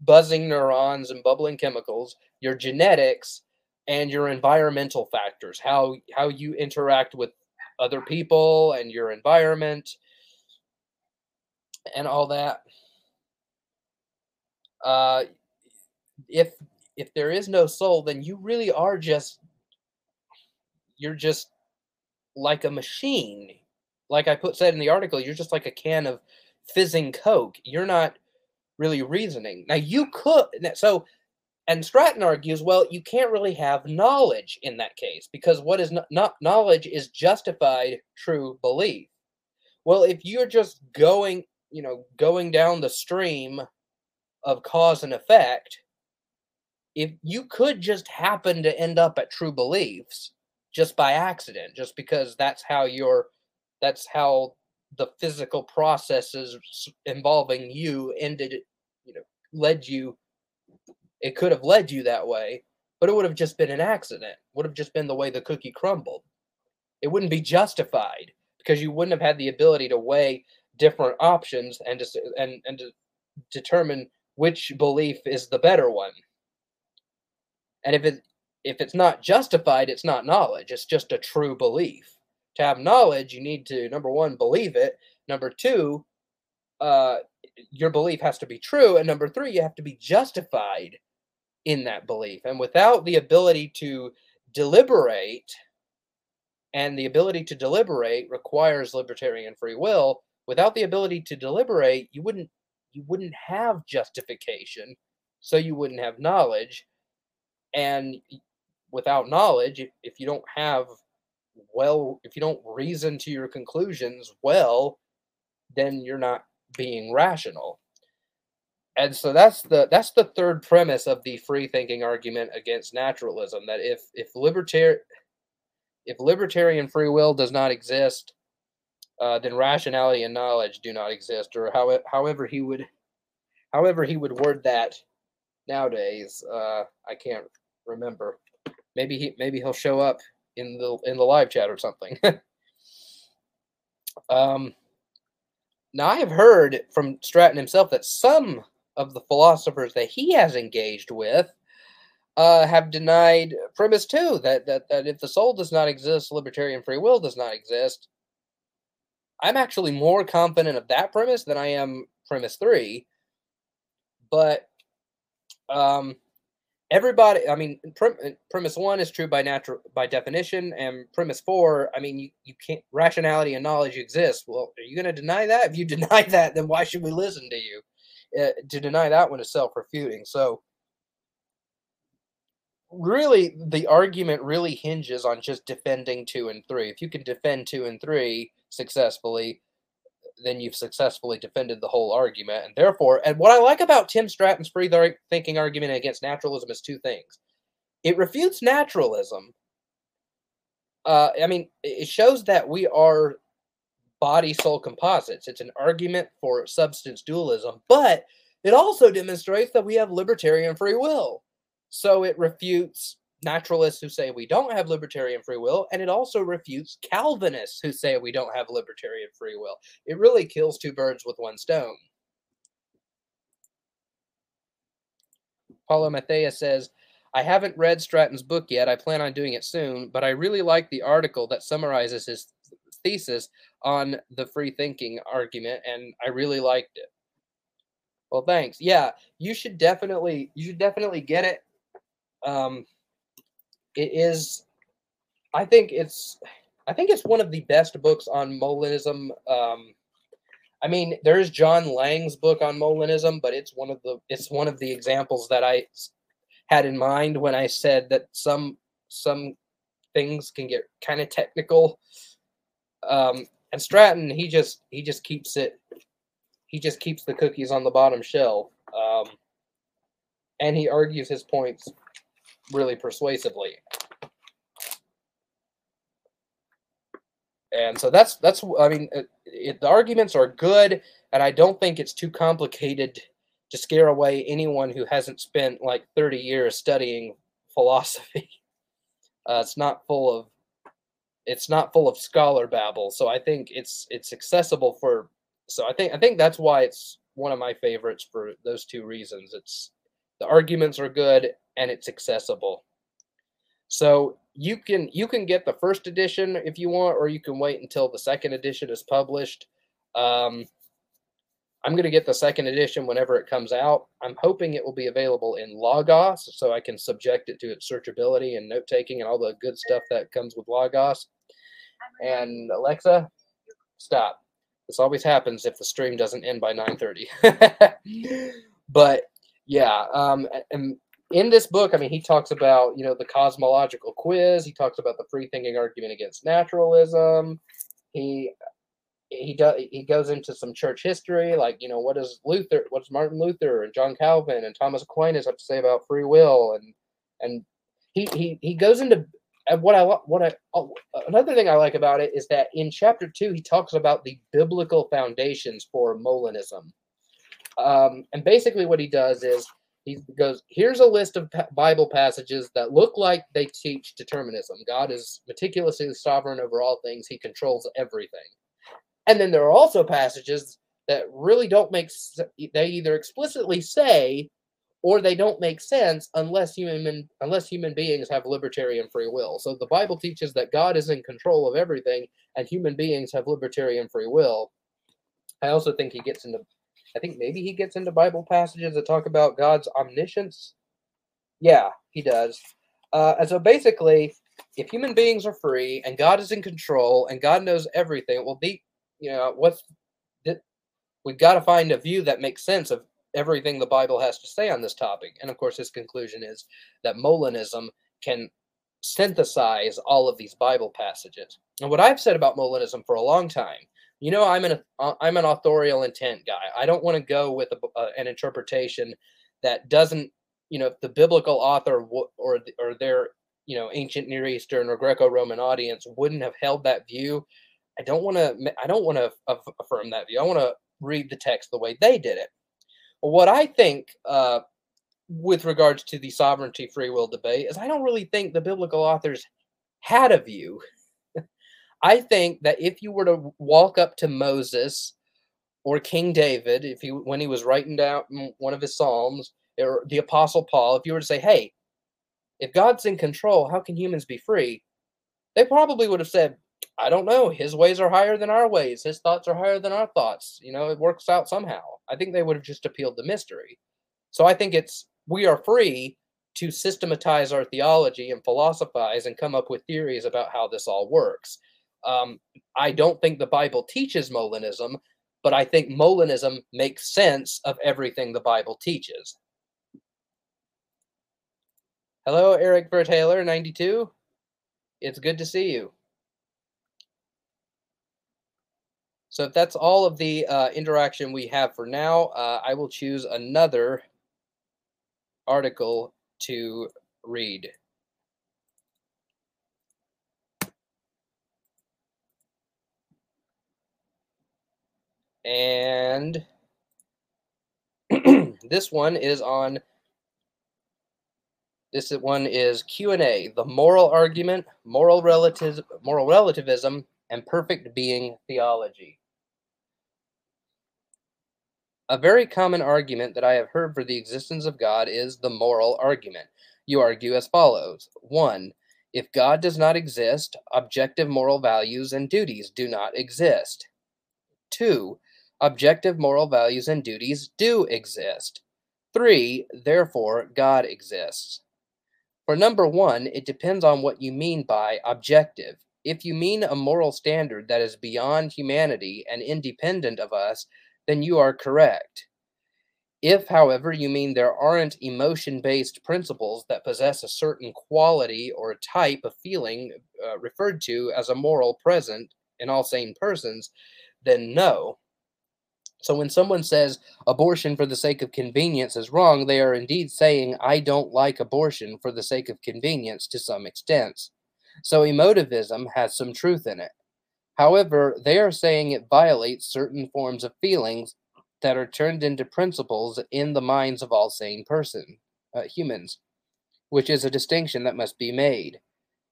A: buzzing neurons and bubbling chemicals your genetics and your environmental factors how how you interact with other people and your environment and all that uh if if there is no soul, then you really are just you're just like a machine. Like I put said in the article, you're just like a can of fizzing coke. You're not really reasoning. Now you could so and Stratton argues, well, you can't really have knowledge in that case because what is not, knowledge is justified true belief. Well, if you're just going, you know, going down the stream of cause and effect, if you could just happen to end up at true beliefs just by accident, just because that's how your that's how the physical processes involving you ended, you know, led you it could have led you that way, but it would have just been an accident. Would have just been the way the cookie crumbled. It wouldn't be justified because you wouldn't have had the ability to weigh different options and to and and to determine which belief is the better one. And if it if it's not justified, it's not knowledge. It's just a true belief. To have knowledge, you need to number one believe it. Number two, uh, your belief has to be true, and number three, you have to be justified in that belief. And without the ability to deliberate, and the ability to deliberate requires libertarian free will, without the ability to deliberate, you wouldn't you wouldn't have justification, so you wouldn't have knowledge. And without knowledge, if, if you don't have well, if you don't reason to your conclusions well, then you're not being rational and so that's the that's the third premise of the free thinking argument against naturalism that if if libertarian if libertarian free will does not exist uh, then rationality and knowledge do not exist or how, however he would however he would word that nowadays uh, i can't remember. Maybe he maybe he'll show up in the in the live chat or something. Um now i have heard from stratton himself that some of the philosophers that he has engaged with uh, have denied premise two that, that that if the soul does not exist, libertarian free will does not exist. I'm actually more confident of that premise than I am premise three. But um, everybody, I mean, prim- premise one is true by natural by definition, and premise four, I mean, you, you can't rationality and knowledge exist. Well, are you going to deny that? If you deny that, then why should we listen to you? Uh, to deny that one is self-refuting. So really the argument really hinges on just defending 2 and 3. If you can defend 2 and 3 successfully, then you've successfully defended the whole argument. And therefore, and what I like about Tim Stratton's free thinking argument against naturalism is two things. It refutes naturalism. Uh, I mean, it shows that we are body soul composites. It's an argument for substance dualism, but it also demonstrates that we have libertarian free will. So it refutes naturalists who say we don't have libertarian free will, and it also refutes Calvinists who say we don't have libertarian free will. It really kills two birds with one stone. Paulo Mathia says, I haven't read Stratton's book yet. I plan on doing it soon, but I really like the article that summarizes his thesis on the free thinking argument, and I really liked it. Well, thanks. Yeah, you should definitely you should definitely get it. Um, it is, I think it's, I think it's one of the best books on Molinism. Um, I mean, there is John Laing's book on Molinism, but it's one of the it's one of the examples that I had in mind when I said that some some things can get kind of technical. Um, and Stratton, he just he just keeps it he just keeps the cookies on the bottom shelf. Um, and he argues his points really persuasively. And so that's that's I mean it, it, the arguments are good, and I don't think it's too complicated to scare away anyone who hasn't spent like 30 years studying philosophy. Uh, it's not full of it's not full of scholar babble, so I think it's it's accessible for. So I think I think that's why it's one of my favorites for those two reasons. It's the arguments are good and it's accessible. So you can you can get the first edition if you want, or you can wait until the second edition is published. Um, I'm going to get the second edition whenever it comes out. I'm hoping it will be available in Logos so I can subject it to its searchability and note taking and all the good stuff that comes with Logos. And Alexa, stop. This always happens if the stream doesn't end by 9:30. but yeah, um, and in this book, I mean, he talks about you know the cosmological quiz. He talks about the free thinking argument against naturalism. He he does he goes into some church history, like you know what does Luther, what does Martin Luther and John Calvin and Thomas Aquinas have to say about free will, and and he he he goes into what I what I oh, another thing I like about it is that in chapter two he talks about the biblical foundations for Molinism, um, and basically what he does is he goes here's a list of Bible passages that look like they teach determinism. God is meticulously sovereign over all things; He controls everything. And then there are also passages that really don't make they either explicitly say or they don't make sense unless human unless human beings have libertarian free will. So the Bible teaches that God is in control of everything and human beings have libertarian free will. I also think he gets into I think maybe he gets into Bible passages that talk about God's omniscience. Yeah, he does. Uh, and so basically, if human beings are free and God is in control and God knows everything, well, the you know what's we've got to find a view that makes sense of everything the Bible has to say on this topic. And of course, his conclusion is that Molinism can synthesize all of these Bible passages. And what I've said about Molinism for a long time, you know, I'm an I'm an authorial intent guy. I don't want to go with a, uh, an interpretation that doesn't, you know, the biblical author or or their you know ancient Near Eastern or Greco-Roman audience wouldn't have held that view. I don't want to I don't want to affirm that view. I want to read the text the way they did it. What I think uh, with regards to the sovereignty free will debate is I don't really think the biblical authors had a view. I think that if you were to walk up to Moses or King David, if he when he was writing down one of his psalms, or the Apostle Paul, if you were to say, "Hey, if God's in control, how can humans be free?" They probably would have said, I don't know. His ways are higher than our ways. His thoughts are higher than our thoughts. You know, it works out somehow. I think they would have just appealed the mystery. So I think it's we are free to systematize our theology and philosophize and come up with theories about how this all works. Um, I don't think the Bible teaches Molinism, but I think Molinism makes sense of everything the Bible teaches. Hello, Eric Taylor, 92. It's good to see you. So if that's all of the uh, interaction we have for now, uh, I will choose another article to read. And this one is on this one is Q&A, the moral argument, moral relative moral relativism and perfect being theology. A very common argument that I have heard for the existence of God is the moral argument. You argue as follows 1. If God does not exist, objective moral values and duties do not exist. 2. Objective moral values and duties do exist. 3. Therefore, God exists. For number 1, it depends on what you mean by objective. If you mean a moral standard that is beyond humanity and independent of us, then you are correct. If, however, you mean there aren't emotion based principles that possess a certain quality or type of feeling uh, referred to as a moral present in all sane persons, then no. So when someone says abortion for the sake of convenience is wrong, they are indeed saying, I don't like abortion for the sake of convenience to some extent. So emotivism has some truth in it. However, they are saying it violates certain forms of feelings that are turned into principles in the minds of all sane person, uh, humans, which is a distinction that must be made.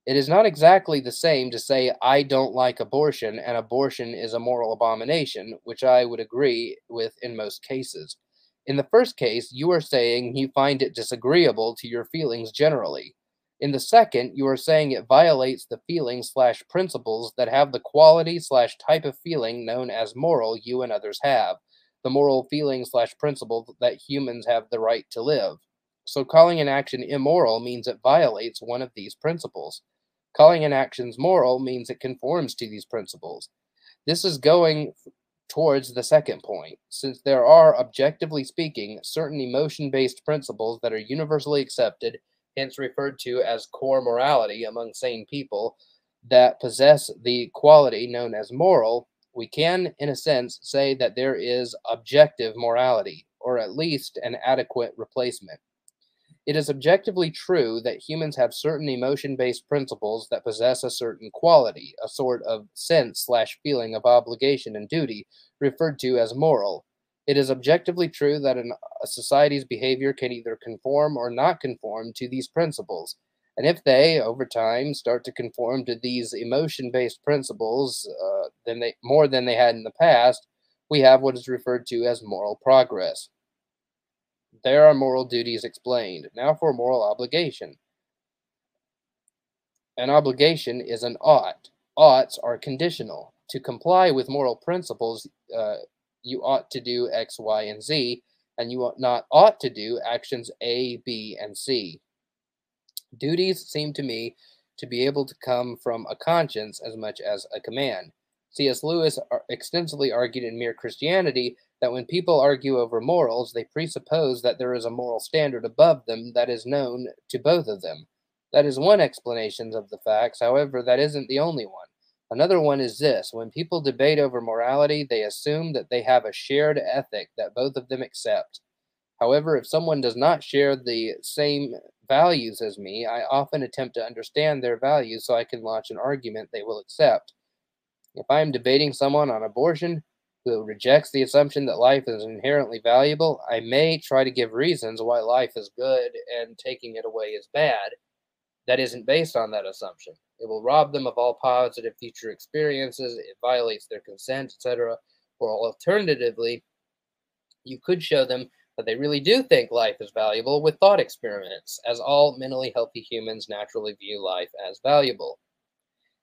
A: It is not exactly the same to say, I don't like abortion and abortion is a moral abomination, which I would agree with in most cases. In the first case, you are saying you find it disagreeable to your feelings generally. In the second, you are saying it violates the feelings slash principles that have the quality slash type of feeling known as moral you and others have. the moral feeling slash principle that humans have the right to live. So calling an action immoral means it violates one of these principles. Calling an action moral means it conforms to these principles. This is going towards the second point, since there are, objectively speaking, certain emotion based principles that are universally accepted, hence referred to as core morality among sane people, that possess the quality known as moral, we can, in a sense, say that there is objective morality, or at least an adequate replacement. It is objectively true that humans have certain emotion based principles that possess a certain quality, a sort of sense slash feeling of obligation and duty, referred to as moral. It is objectively true that an, a society's behavior can either conform or not conform to these principles. And if they, over time, start to conform to these emotion based principles uh, than they, more than they had in the past, we have what is referred to as moral progress. There are moral duties explained. Now for moral obligation. An obligation is an ought. Oughts are conditional. To comply with moral principles, uh, you ought to do X, Y, and Z, and you ought not ought to do actions A, B, and C. Duties seem to me to be able to come from a conscience as much as a command. C.S. Lewis extensively argued in Mere Christianity that when people argue over morals, they presuppose that there is a moral standard above them that is known to both of them. That is one explanation of the facts, however, that isn't the only one. Another one is this when people debate over morality, they assume that they have a shared ethic that both of them accept. However, if someone does not share the same values as me, I often attempt to understand their values so I can launch an argument they will accept. If I am debating someone on abortion, who rejects the assumption that life is inherently valuable, I may try to give reasons why life is good and taking it away is bad. That isn't based on that assumption. It will rob them of all positive future experiences, it violates their consent, etc. Or alternatively, you could show them that they really do think life is valuable with thought experiments, as all mentally healthy humans naturally view life as valuable.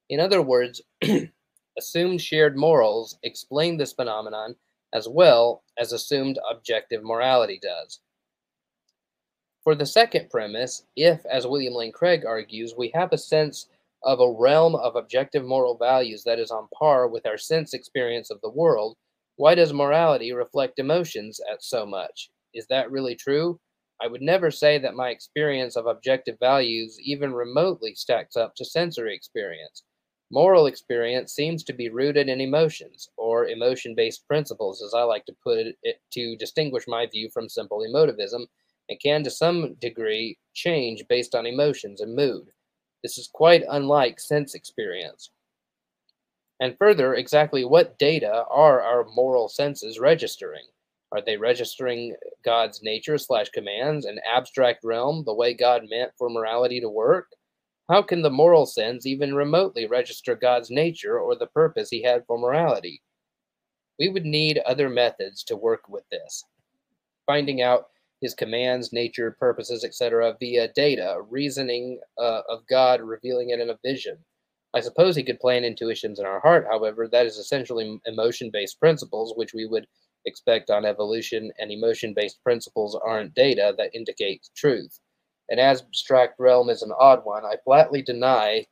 A: In other words, assumed shared morals explain this phenomenon as well as assumed objective morality does. For the second premise, if, as William Lane Craig argues, we have a sense of a realm of objective moral values that is on par with our sense experience of the world, why does morality reflect emotions at so much? Is that really true? I would never say that my experience of objective values even remotely stacks up to sensory experience. Moral experience seems to be rooted in emotions, or emotion based principles, as I like to put it, to distinguish my view from simple emotivism, and can to some degree change based on emotions and mood. This is quite unlike sense experience. And further, exactly what data are our moral senses registering? Are they registering God's nature slash commands, an abstract realm, the way God meant for morality to work? How can the moral sense even remotely register God's nature or the purpose he had for morality? We would need other methods to work with this. Finding out his commands, nature, purposes, etc., via data, reasoning uh, of God, revealing it in a vision. I suppose he could plant intuitions in our heart, however, that is essentially emotion based principles, which we would expect on evolution, and emotion based principles aren't data that indicate truth. An abstract realm is an odd one. I flatly deny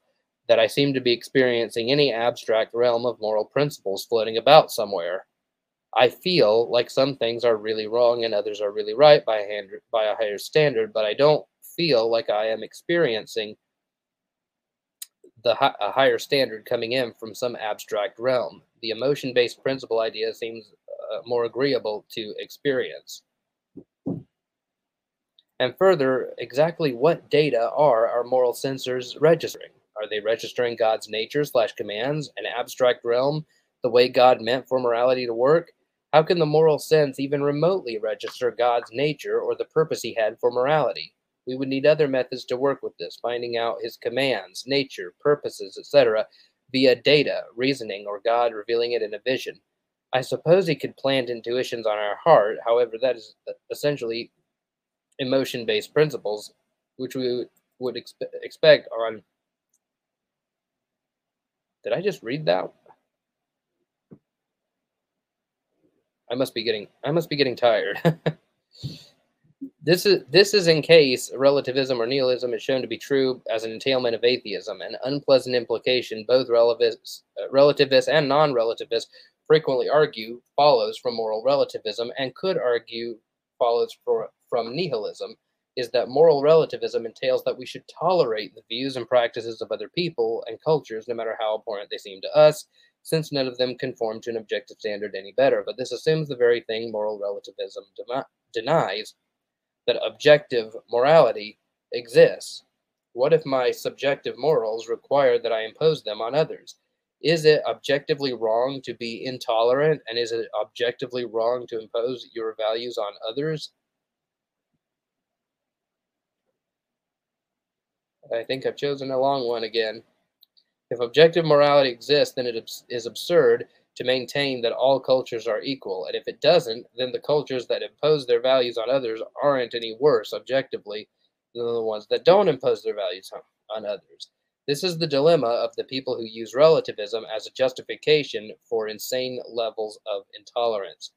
A: that I seem to be experiencing any abstract realm of moral principles floating about somewhere. I feel like some things are really wrong and others are really right by a, hand, by a higher standard, but I don't feel like I am experiencing the a higher standard coming in from some abstract realm. The emotion-based principle idea seems uh, more agreeable to experience. And further, exactly what data are our moral sensors registering? Are they registering God's nature slash commands, an abstract realm, the way God meant for morality to work? How can the moral sense even remotely register God's nature or the purpose he had for morality? We would need other methods to work with this, finding out his commands, nature, purposes, etc., via data, reasoning, or God revealing it in a vision. I suppose he could plant intuitions on our heart, however, that is essentially emotion based principles, which we would expe- expect on. Did I just read that? I must be getting I must be getting tired. this is this is in case relativism or nihilism is shown to be true as an entailment of atheism, an unpleasant implication both relativists, uh, relativists and non-relativists frequently argue follows from moral relativism and could argue follows for, from nihilism is that moral relativism entails that we should tolerate the views and practices of other people and cultures, no matter how abhorrent they seem to us, since none of them conform to an objective standard any better. But this assumes the very thing moral relativism denies that objective morality exists. What if my subjective morals require that I impose them on others? Is it objectively wrong to be intolerant? And is it objectively wrong to impose your values on others? I think I've chosen a long one again. If objective morality exists, then it is absurd to maintain that all cultures are equal. And if it doesn't, then the cultures that impose their values on others aren't any worse objectively than the ones that don't impose their values on, others. This is the dilemma of the people who use relativism as a justification for insane levels of intolerance.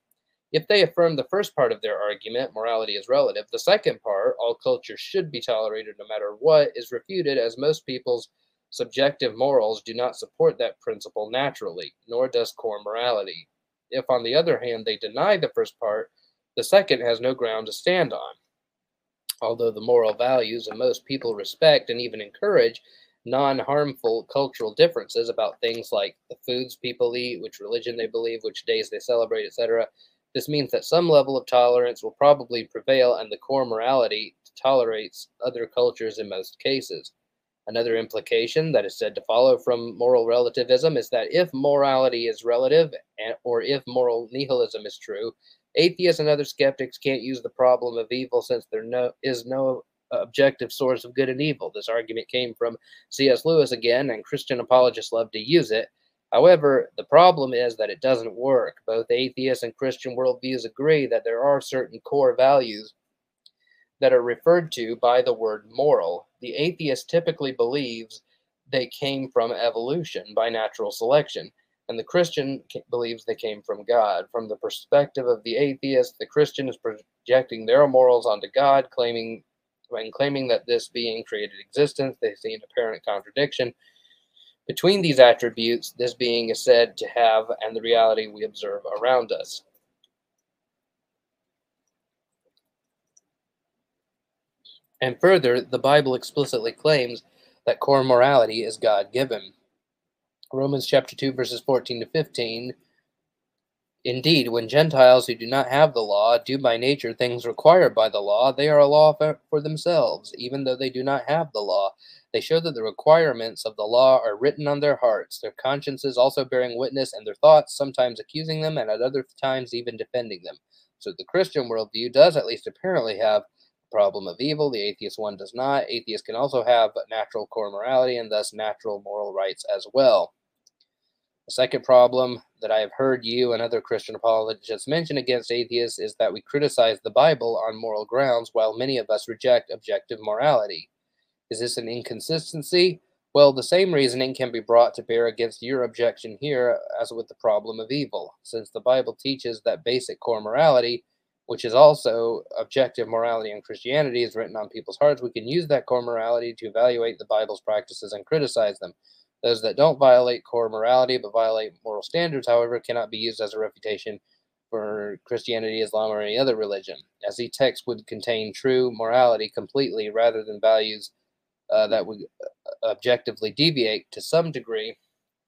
A: If they affirm the first part of their argument, morality is relative, the second part, all cultures should be tolerated no matter what, is refuted as most people's subjective morals do not support that principle naturally, nor does core morality. If, on the other hand, they deny the first part, the second has no ground to stand on. Although the moral values of most people respect and even encourage non harmful cultural differences about things like the foods people eat, which religion they believe, which days they celebrate, etc., this means that some level of tolerance will probably prevail, and the core morality tolerates other cultures in most cases. Another implication that is said to follow from moral relativism is that if morality is relative, or if moral nihilism is true, atheists and other skeptics can't use the problem of evil since there no, is no objective source of good and evil. This argument came from C.S. Lewis again, and Christian apologists love to use it. However, the problem is that it doesn't work. Both atheist and Christian worldviews agree that there are certain core values that are referred to by the word moral. The atheist typically believes they came from evolution by natural selection, and the Christian believes they came from God. From the perspective of the atheist, the Christian is projecting their morals onto God, claiming when claiming that this being created existence, they see an apparent contradiction between these attributes this being is said to have and the reality we observe around us. And further, the Bible explicitly claims that core morality is God given. Romans chapter 2, verses 14 to 15. Indeed, when Gentiles who do not have the law do by nature things required by the law, they are a law for themselves, even though they do not have the law they show that the requirements of the law are written on their hearts, their consciences also bearing witness, and their thoughts sometimes accusing them, and at other times even defending them. So the Christian worldview does at least apparently have problem of evil. The atheist one does not. Atheists can also have natural core morality and thus natural moral rights as well. The second problem that I have heard you and other Christian apologists mention against atheists is that we criticize the Bible on moral grounds while many of us reject objective morality. Is this an inconsistency? Well, the same reasoning can be brought to bear against your objection here as with the problem of evil, since the Bible teaches that basic core morality, which is also objective morality in Christianity, is written on people's hearts. We can use that core morality to evaluate the Bible's practices and criticize them. Those that don't violate core morality but violate moral standards, however, cannot be used as a refutation for Christianity, Islam, or any other religion, as the text would contain true morality completely rather than values uh, that would uh, objectively deviate to some degree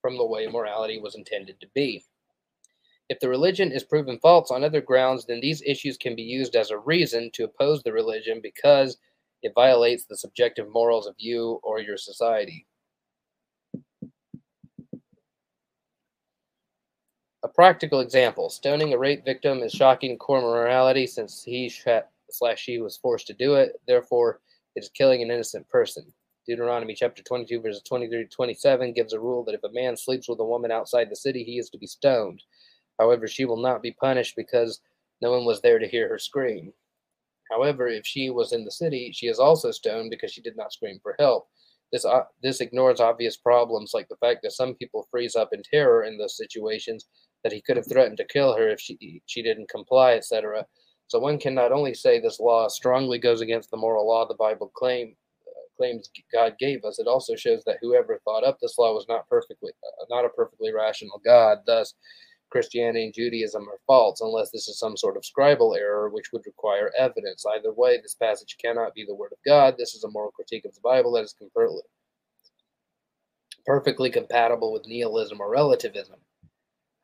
A: from the way morality was intended to be. If the religion is proven false on other grounds, then these issues can be used as a reason to oppose the religion because it violates the subjective morals of you or your society. A practical example stoning a rape victim is shocking core morality since he slash she was forced to do it. Therefore, it is killing an innocent person. Deuteronomy chapter 22, verses 23 to 27 gives a rule that if a man sleeps with a woman outside the city, he is to be stoned. However, she will not be punished because no one was there to hear her scream. However, if she was in the city, she is also stoned because she did not scream for help. This, uh, this ignores obvious problems like the fact that some people freeze up in terror in those situations that he could have threatened to kill her if she she didn't comply, etc. So one can not only say this law strongly goes against the moral law the Bible claim uh, claims God gave us, it also shows that whoever thought up this law was not perfectly uh, not a perfectly rational God. Thus, Christianity and Judaism are false unless this is some sort of scribal error, which would require evidence. Either way, this passage cannot be the word of God. This is a moral critique of the Bible that is perfectly compatible with nihilism or relativism.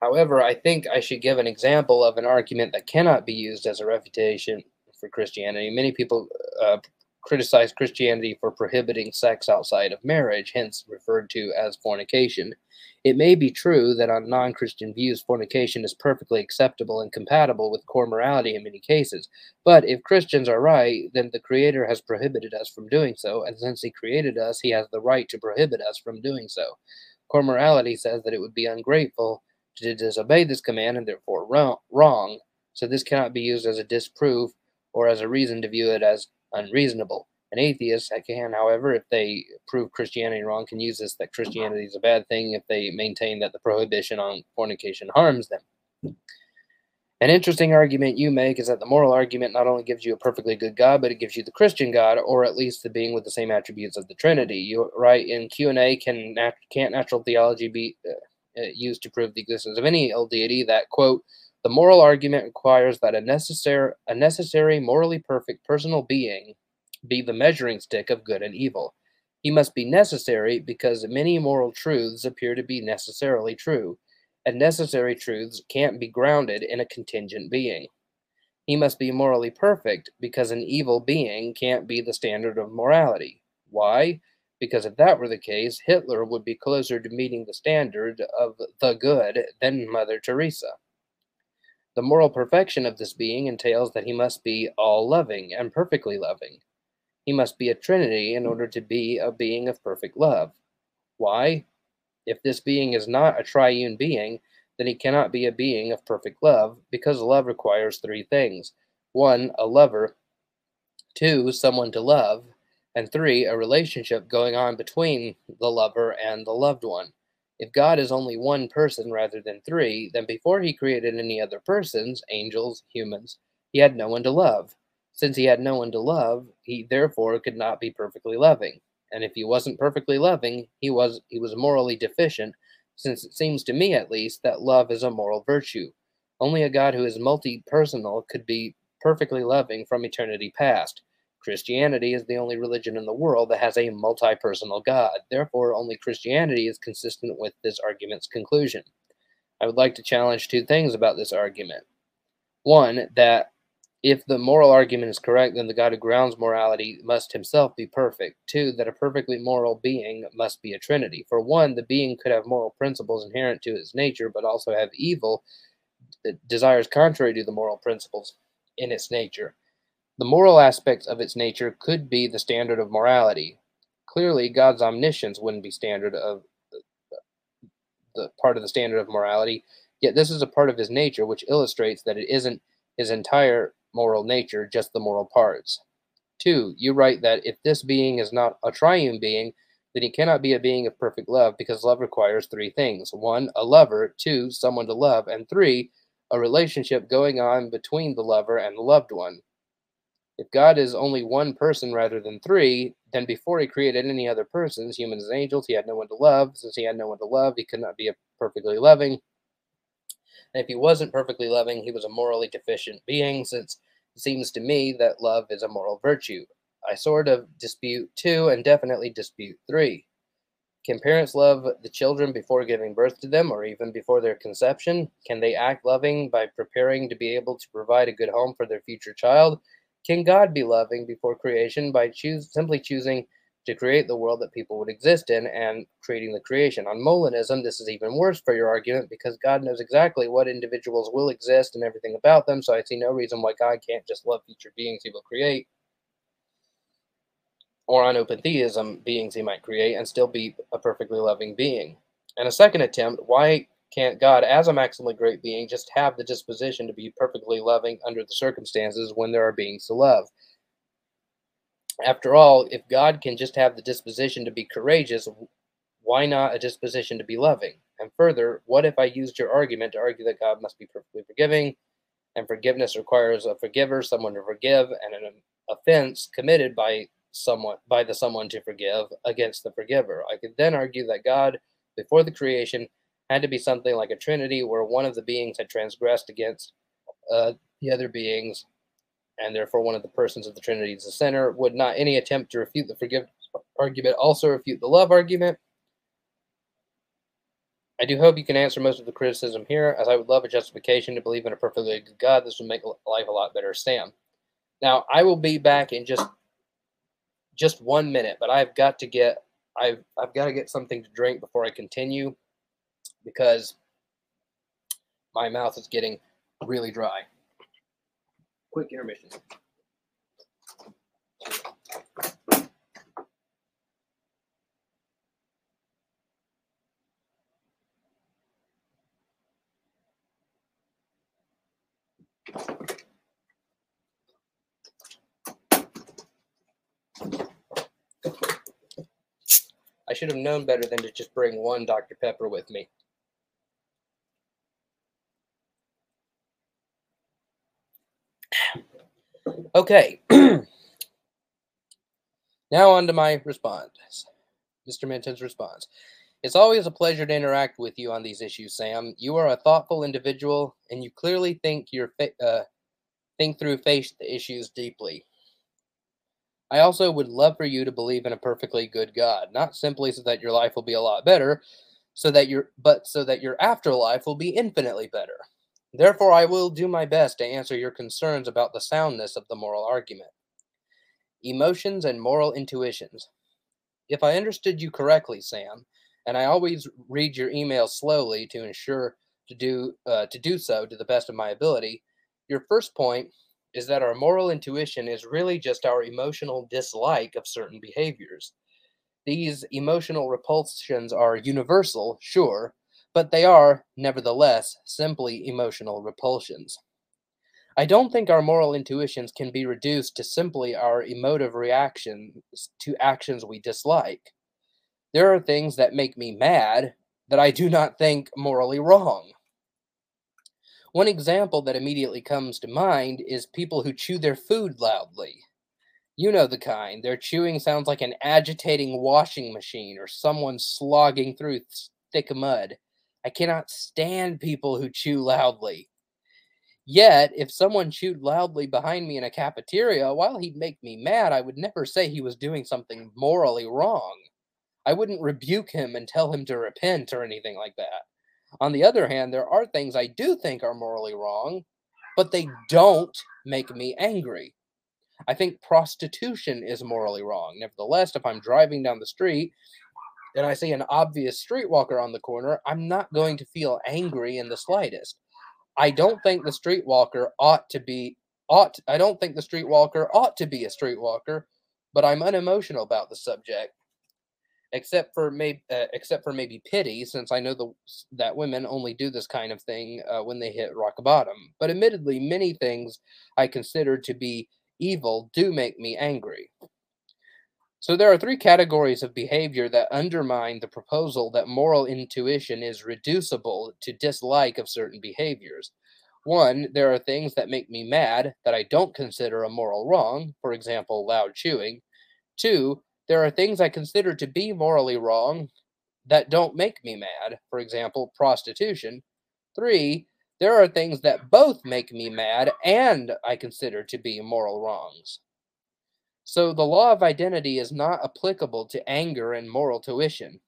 A: However, I think I should give an example of an argument that cannot be used as a refutation for Christianity. Many people uh, criticize Christianity for prohibiting sex outside of marriage, hence referred to as fornication. It may be true that on non Christian views, fornication is perfectly acceptable and compatible with core morality in many cases. But if Christians are right, then the Creator has prohibited us from doing so, and since He created us, He has the right to prohibit us from doing so. Core morality says that it would be ungrateful to disobey this command and therefore wrong, so this cannot be used as a disproof or as a reason to view it as unreasonable. An atheist can, however, if they prove Christianity wrong, can use this that Christianity is a bad thing if they maintain that the prohibition on fornication harms them. An interesting argument you make is that the moral argument not only gives you a perfectly good God, but it gives you the Christian God, or at least the being with the same attributes of the Trinity. You write in Q and A, can nat- can't natural theology be uh, uh, used to prove the existence of any old deity that, quote, the moral argument requires that a necessary, a necessary, morally perfect personal being be the measuring stick of good and evil. He must be necessary because many moral truths appear to be necessarily true, and necessary truths can't be grounded in a contingent being. He must be morally perfect because an evil being can't be the standard of morality. Why? because if that were the case, Hitler would be closer to meeting the standard of the good than Mother Teresa. The moral perfection of this being entails that he must be all loving and perfectly loving. He must be a trinity in order to be a being of perfect love. Why? If this being is not a triune being, then he cannot be a being of perfect love, because love requires three things one, a lover, two, someone to love, and three, a relationship going on between the lover and the loved one. If God is only one person rather than three, then before he created any other persons, angels, humans, he had no one to love. Since he had no one to love, he therefore could not be perfectly loving. And if he wasn't perfectly loving, he was he was morally deficient, since it seems to me at least that love is a moral virtue. Only a God who is multi-personal could be perfectly loving from eternity past. Christianity is the only religion in the world that has a multi personal God. Therefore, only Christianity is consistent with this argument's conclusion. I would like to challenge two things about this argument. One, that if the moral argument is correct, then the God who grounds morality must himself be perfect. Two, that a perfectly moral being must be a trinity. For one, the being could have moral principles inherent to its nature, but also have evil uh, desires contrary to the moral principles in its nature. The moral aspects of its nature could be the standard of morality. Clearly, God's omniscience wouldn't be standard of the part of the standard of morality. Yet this is a part of his nature which illustrates that it isn't his entire moral nature, just the moral parts. Two, you write that if this being is not a triune being, then he cannot be a being of perfect love because love requires three things one, a lover, two, someone to love, and three, a relationship going on between the lover and the loved one. If God is only one person rather than three, then before he created any other persons, humans and angels, he had no one to love. Since he had no one to love, he could not be a perfectly loving. And if he wasn't perfectly loving, he was a morally deficient being, since it seems to me that love is a moral virtue. I sort of dispute two and definitely dispute three. Can parents love the children before giving birth to them or even before their conception? Can they act loving by preparing to be able to provide a good home for their future child? Can God be loving before creation by choose, simply choosing to create the world that people would exist in and creating the creation? On Molinism, this is even worse for your argument because God knows exactly what individuals will exist and everything about them, so I see no reason why God can't just love future beings he will create. Or on open theism, beings he might create and still be a perfectly loving being. And a second attempt, why can't God, as a maximally great being, just have the disposition to be perfectly loving under the circumstances when there are beings to love? After all, if God can just have the disposition to be courageous, why not a disposition to be loving? And further, what if I used your argument to argue that God must be perfectly forgiving, and forgiveness requires a forgiver, someone to forgive, and an offense committed by someone by the someone to forgive against the forgiver? I could then argue that God, before the creation, had to be something like a trinity where one of the beings had transgressed against uh, the other beings, and therefore one of the persons of the trinity is the sinner. Would not any attempt to refute the forgiveness argument also refute the love argument? I do hope you can answer most of the criticism here, as I would love a justification to believe in a perfectly good God. This would make life a lot better, Sam. Now, I will be back in just just one minute, but I've got to get I've I've got to get something to drink before I continue because my mouth is getting really dry. Quick intermission. I should have known better than to just bring one Dr. Pepper with me. Okay. now on to my response. Mr. Minton's response. It's always a pleasure to interact with you on these issues, Sam. You are a thoughtful individual, and you clearly think your uh, think through face the issues deeply. I also would love for you to believe in a perfectly good God, not simply so that your life will be a lot better, so that your but so that your afterlife will be infinitely better. Therefore, I will do my best to answer your concerns about the soundness of the moral argument. Emotions and moral intuitions. If I understood you correctly, Sam, and I always read your emails slowly to ensure to do uh, to do so to the best of my ability, your first point is that our moral intuition is really just our emotional dislike of certain behaviors. These emotional repulsions are universal, sure, but they are, nevertheless, simply emotional repulsions. I don't think our moral intuitions can be reduced to simply our emotive reactions to actions we dislike. There are things that make me mad that I do not think morally wrong. One example that immediately comes to mind is people who chew their food loudly. You know the kind. Their chewing sounds like an agitating washing machine or someone slogging through thick mud. I cannot stand people who chew loudly. Yet, if someone chewed loudly behind me in a cafeteria, while he'd make me mad, I would never say he was doing something morally wrong. I wouldn't rebuke him and tell him to repent or anything like that. On the other hand, there are things I do think are morally wrong, but they don't make me angry. I think prostitution is morally wrong. Nevertheless, if I'm driving down the street and I see an obvious streetwalker on the corner, I'm not going to feel angry in the slightest. I don't think the streetwalker ought to be ought I don't think the streetwalker ought to be a streetwalker, but I'm unemotional about the subject except for maybe uh, except for maybe pity, since I know the that women only do this kind of thing uh, when they hit rock bottom. But admittedly, many things I consider to be evil do make me angry. So there are three categories of behavior that undermine the proposal that moral intuition is reducible to dislike of certain behaviors. One, there are things that make me mad that I don't consider a moral wrong, for example, loud chewing. Two, there are things I consider to be morally wrong that don't make me mad, for example, prostitution. Three, there are things that both make me mad and I consider to be moral wrongs. So the law of identity is not applicable to anger and moral tuition.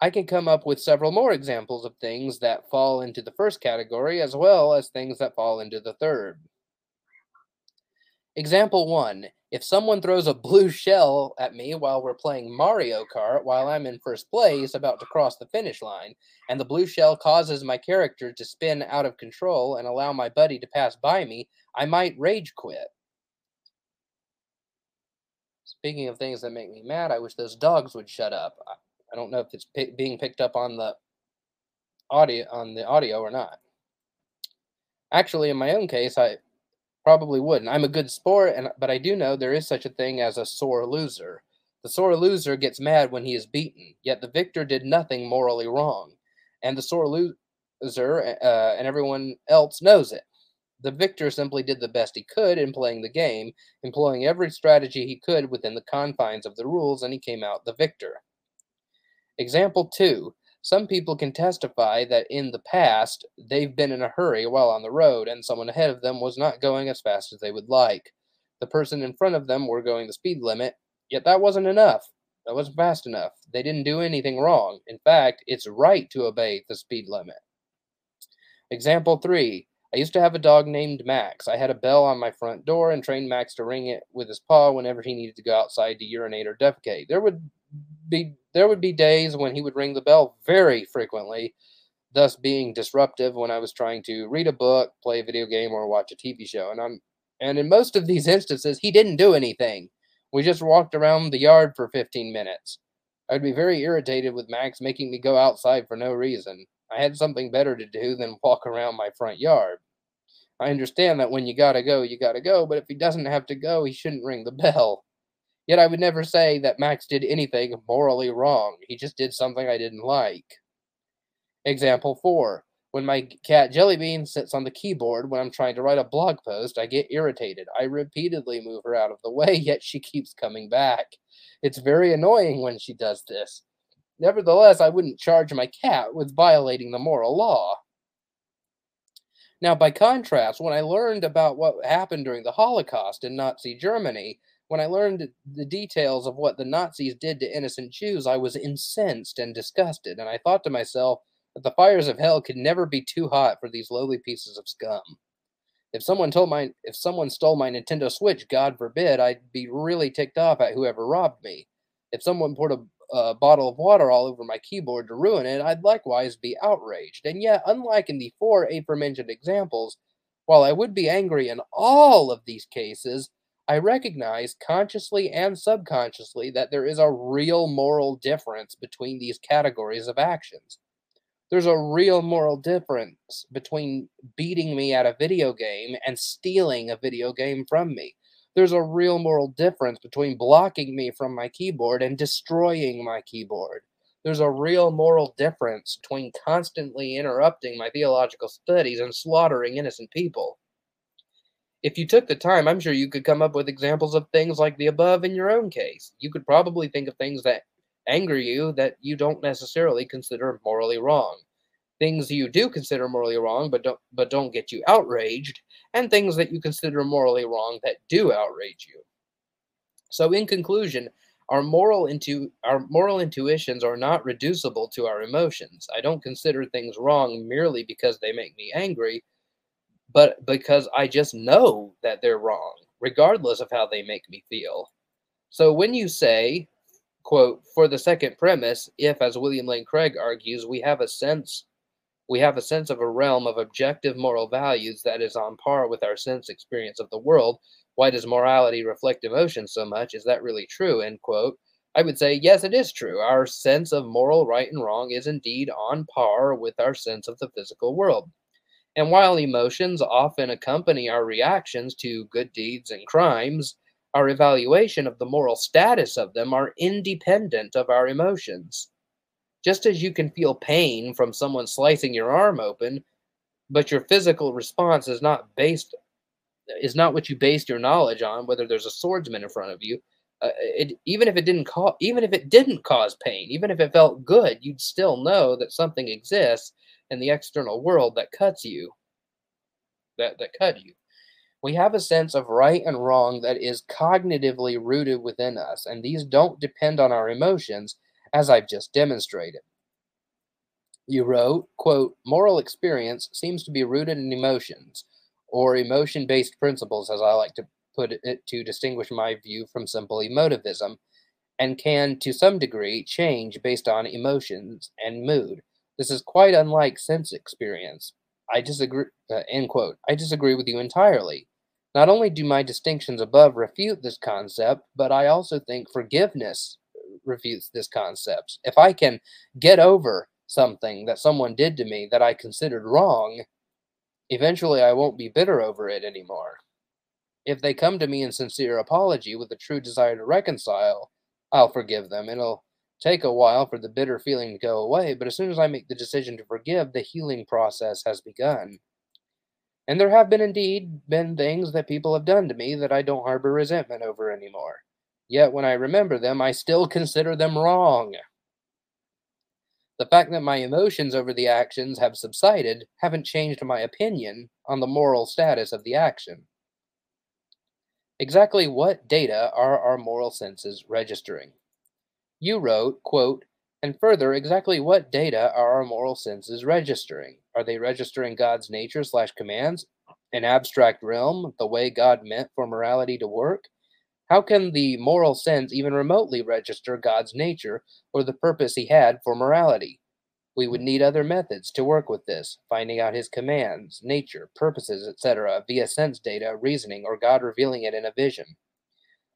A: I can come up with several more examples of things that fall into the first category as well as things that fall into the third. Example 1 if someone throws a blue shell at me while we're playing Mario Kart while I'm in first place about to cross the finish line, and the blue shell causes my character to spin out of control and allow my buddy to pass by me, I might rage quit. Speaking of things that make me mad, I wish those dogs would shut up. I don't know if it's p- being picked up on the audio on the audio or not. Actually, in my own case, I Probably wouldn't. I'm a good sport, and but I do know there is such a thing as a sore loser. The sore loser gets mad when he is beaten, yet the victor did nothing morally wrong, and the sore loser uh, and everyone else knows it. The victor simply did the best he could in playing the game, employing every strategy he could within the confines of the rules, and he came out the victor. Example 2. Some people can testify that in the past they've been in a hurry while on the road and someone ahead of them was not going as fast as they would like. The person in front of them were going the speed limit, yet that wasn't enough. That wasn't fast enough. They didn't do anything wrong. In fact, it's right to obey the speed limit. Example 3. I used to have a dog named Max. I had a bell on my front door and trained Max to ring it with his paw whenever he needed to go outside to urinate or defecate. There would be there would be days when he would ring the bell very frequently, thus being disruptive when I was trying to read a book, play a video game, or watch a TV show. And I'm and in most of these instances, he didn't do anything. We just walked around the yard for 15 minutes. I'd be very irritated with Max making me go outside for no reason. I had something better to do than walk around my front yard. I understand that when you gotta go, you gotta go, but if he doesn't have to go, he shouldn't ring the bell. Yet I would never say that Max did anything morally wrong. He just did something I didn't like. Example 4. When my cat Jellybean sits on the keyboard when I'm trying to write a blog post, I get irritated. I repeatedly move her out of the way, yet she keeps coming back. It's very annoying when she does this. Nevertheless, I wouldn't charge my cat with violating the moral law. Now, by contrast, when I learned about what happened during the Holocaust in Nazi Germany, when I learned the details of what the Nazis did to innocent Jews, I was incensed and disgusted, and I thought to myself that the fires of hell could never be too hot for these lowly pieces of scum. If someone told my if someone stole my Nintendo Switch, God forbid, I'd be really ticked off at whoever robbed me. If someone poured a, a bottle of water all over my keyboard to ruin it, I'd likewise be outraged. And yet, unlike in the four aforementioned examples, while I would be angry in all of these cases, I recognize consciously and subconsciously that there is a real moral difference between these categories of actions. There's a real moral difference between beating me at a video game and stealing a video game from me. There's a real moral difference between blocking me from my keyboard and destroying my keyboard. There's a real moral difference between constantly interrupting my theological studies and slaughtering innocent people if you took the time, I'm sure you could come up with examples of things like the above in your own case. You could probably think of things that anger you that you don't necessarily consider morally wrong. Things you do consider morally wrong but don't but don't get you outraged, and things that you consider morally wrong that do outrage you. So in conclusion, our moral intu- our moral intuitions are not reducible to our emotions. I don't consider things wrong merely because they make me angry but because I just know that they're wrong, regardless of how they make me feel. So when you say, quote, for the second premise, if, as William Lane Craig argues, we have a sense we have a sense of a realm of objective moral values that is on par with our sense experience of the world. Why does morality reflect emotion so much? Is that really true? End quote. I would say, yes, it is true. Our sense of moral right and wrong is indeed on par with our sense of the physical world. And while emotions often accompany our reactions to good deeds and crimes, our evaluation of the moral status of them are independent of our emotions. Just as you can feel pain from someone slicing your arm open, but your physical response is not based is not what you based your knowledge on whether there's a swordsman in front of you uh, it, even if it didn't cause even if it didn't cause pain even if it felt good you'd still know that something exists in the external world that cuts you, that, that cut you. We have a sense of right and wrong that is cognitively rooted within us, and these don't depend on our emotions, as I've just demonstrated. You wrote, quote, moral experience seems to be rooted in emotions, or emotion based principles, as I like to put it to distinguish my view from simple emotivism, and can, to some degree, change based on emotions and mood. This is quite unlike sense experience. I disagree. Uh, end quote. I disagree with you entirely. Not only do my distinctions above refute this concept, but I also think forgiveness refutes this concept. If I can get over something that someone did to me that I considered wrong, eventually I won't be bitter over it anymore. If they come to me in sincere apology with a true desire to reconcile, I'll forgive them. It'll take a while for the bitter feeling to go away, but as soon as I make the decision to forgive, the healing process has begun. And there have been indeed been things that people have done to me that I don't harbor resentment over anymore. Yet when I remember them, I still consider them wrong. The fact that my emotions over the actions have subsided haven't changed my opinion on the moral status of the action. Exactly what data are our moral senses registering? You wrote, quote, and further, exactly what data are our moral senses registering? Are they registering God's nature slash commands, an abstract realm, the way God meant for morality to work? How can the moral sense even remotely register God's nature or the purpose he had for morality? We would need other methods to work with this, finding out his commands, nature, purposes, etc., via sense data, reasoning, or God revealing it in a vision.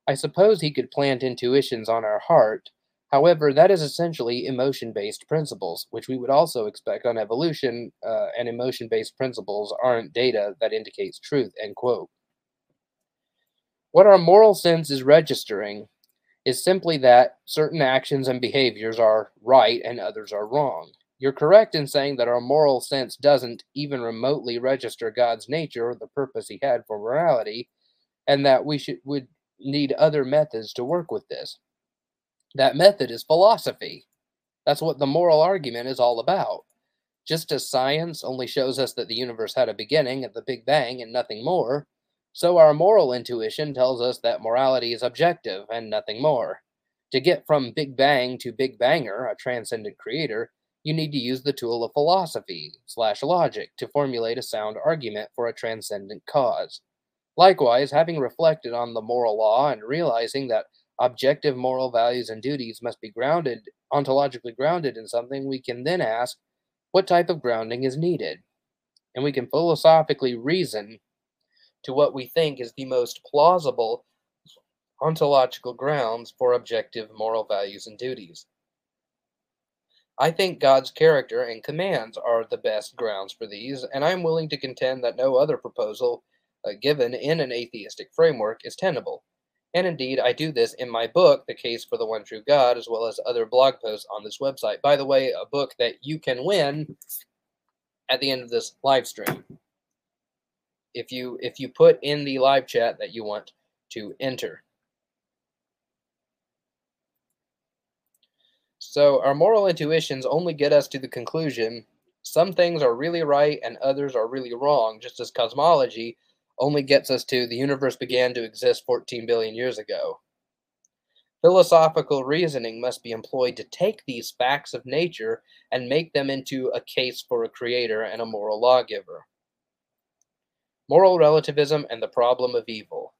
A: I suppose he could plant intuitions on our heart. However, that is essentially emotion based principles, which we would also expect on evolution, uh, and emotion based principles aren't data that indicates truth. End quote. What our moral sense is registering is simply that certain actions and behaviors are right and others are wrong. You're correct in saying that our moral sense doesn't even remotely register God's nature or the purpose he had for morality, and that we should would need other methods to work with this. That method is philosophy. That's what the moral argument is all about. Just as science only shows us that the universe had a beginning at the Big Bang and nothing more, so our moral intuition tells us that morality is objective and nothing more. To get from Big Bang to Big Banger, a transcendent creator, you need to use the tool of philosophy slash logic to formulate a sound argument for a transcendent cause. Likewise, having reflected on the moral law and realizing that objective moral values and duties must be grounded, ontologically grounded in something, we can then ask what type of grounding is needed. And we can philosophically reason to what we think is the most plausible ontological grounds for objective moral values and duties. I think God's character and commands are the best grounds for these, and I am willing to contend that no other proposal uh, given in an atheistic framework is tenable. And indeed, I do this in my book, The Case for the One True God, as well as other blog posts on this website. By the way, a book that you can win at the end of this live stream if you if you put in the live chat that you want to enter. So our moral intuitions only get us to the conclusion some things are really right and others are really wrong, just as cosmology only gets us to the universe began to exist 14 billion years ago. Philosophical reasoning must be employed to take these facts of nature and make them into a case for a creator and a moral lawgiver. Moral relativism and the problem of evil.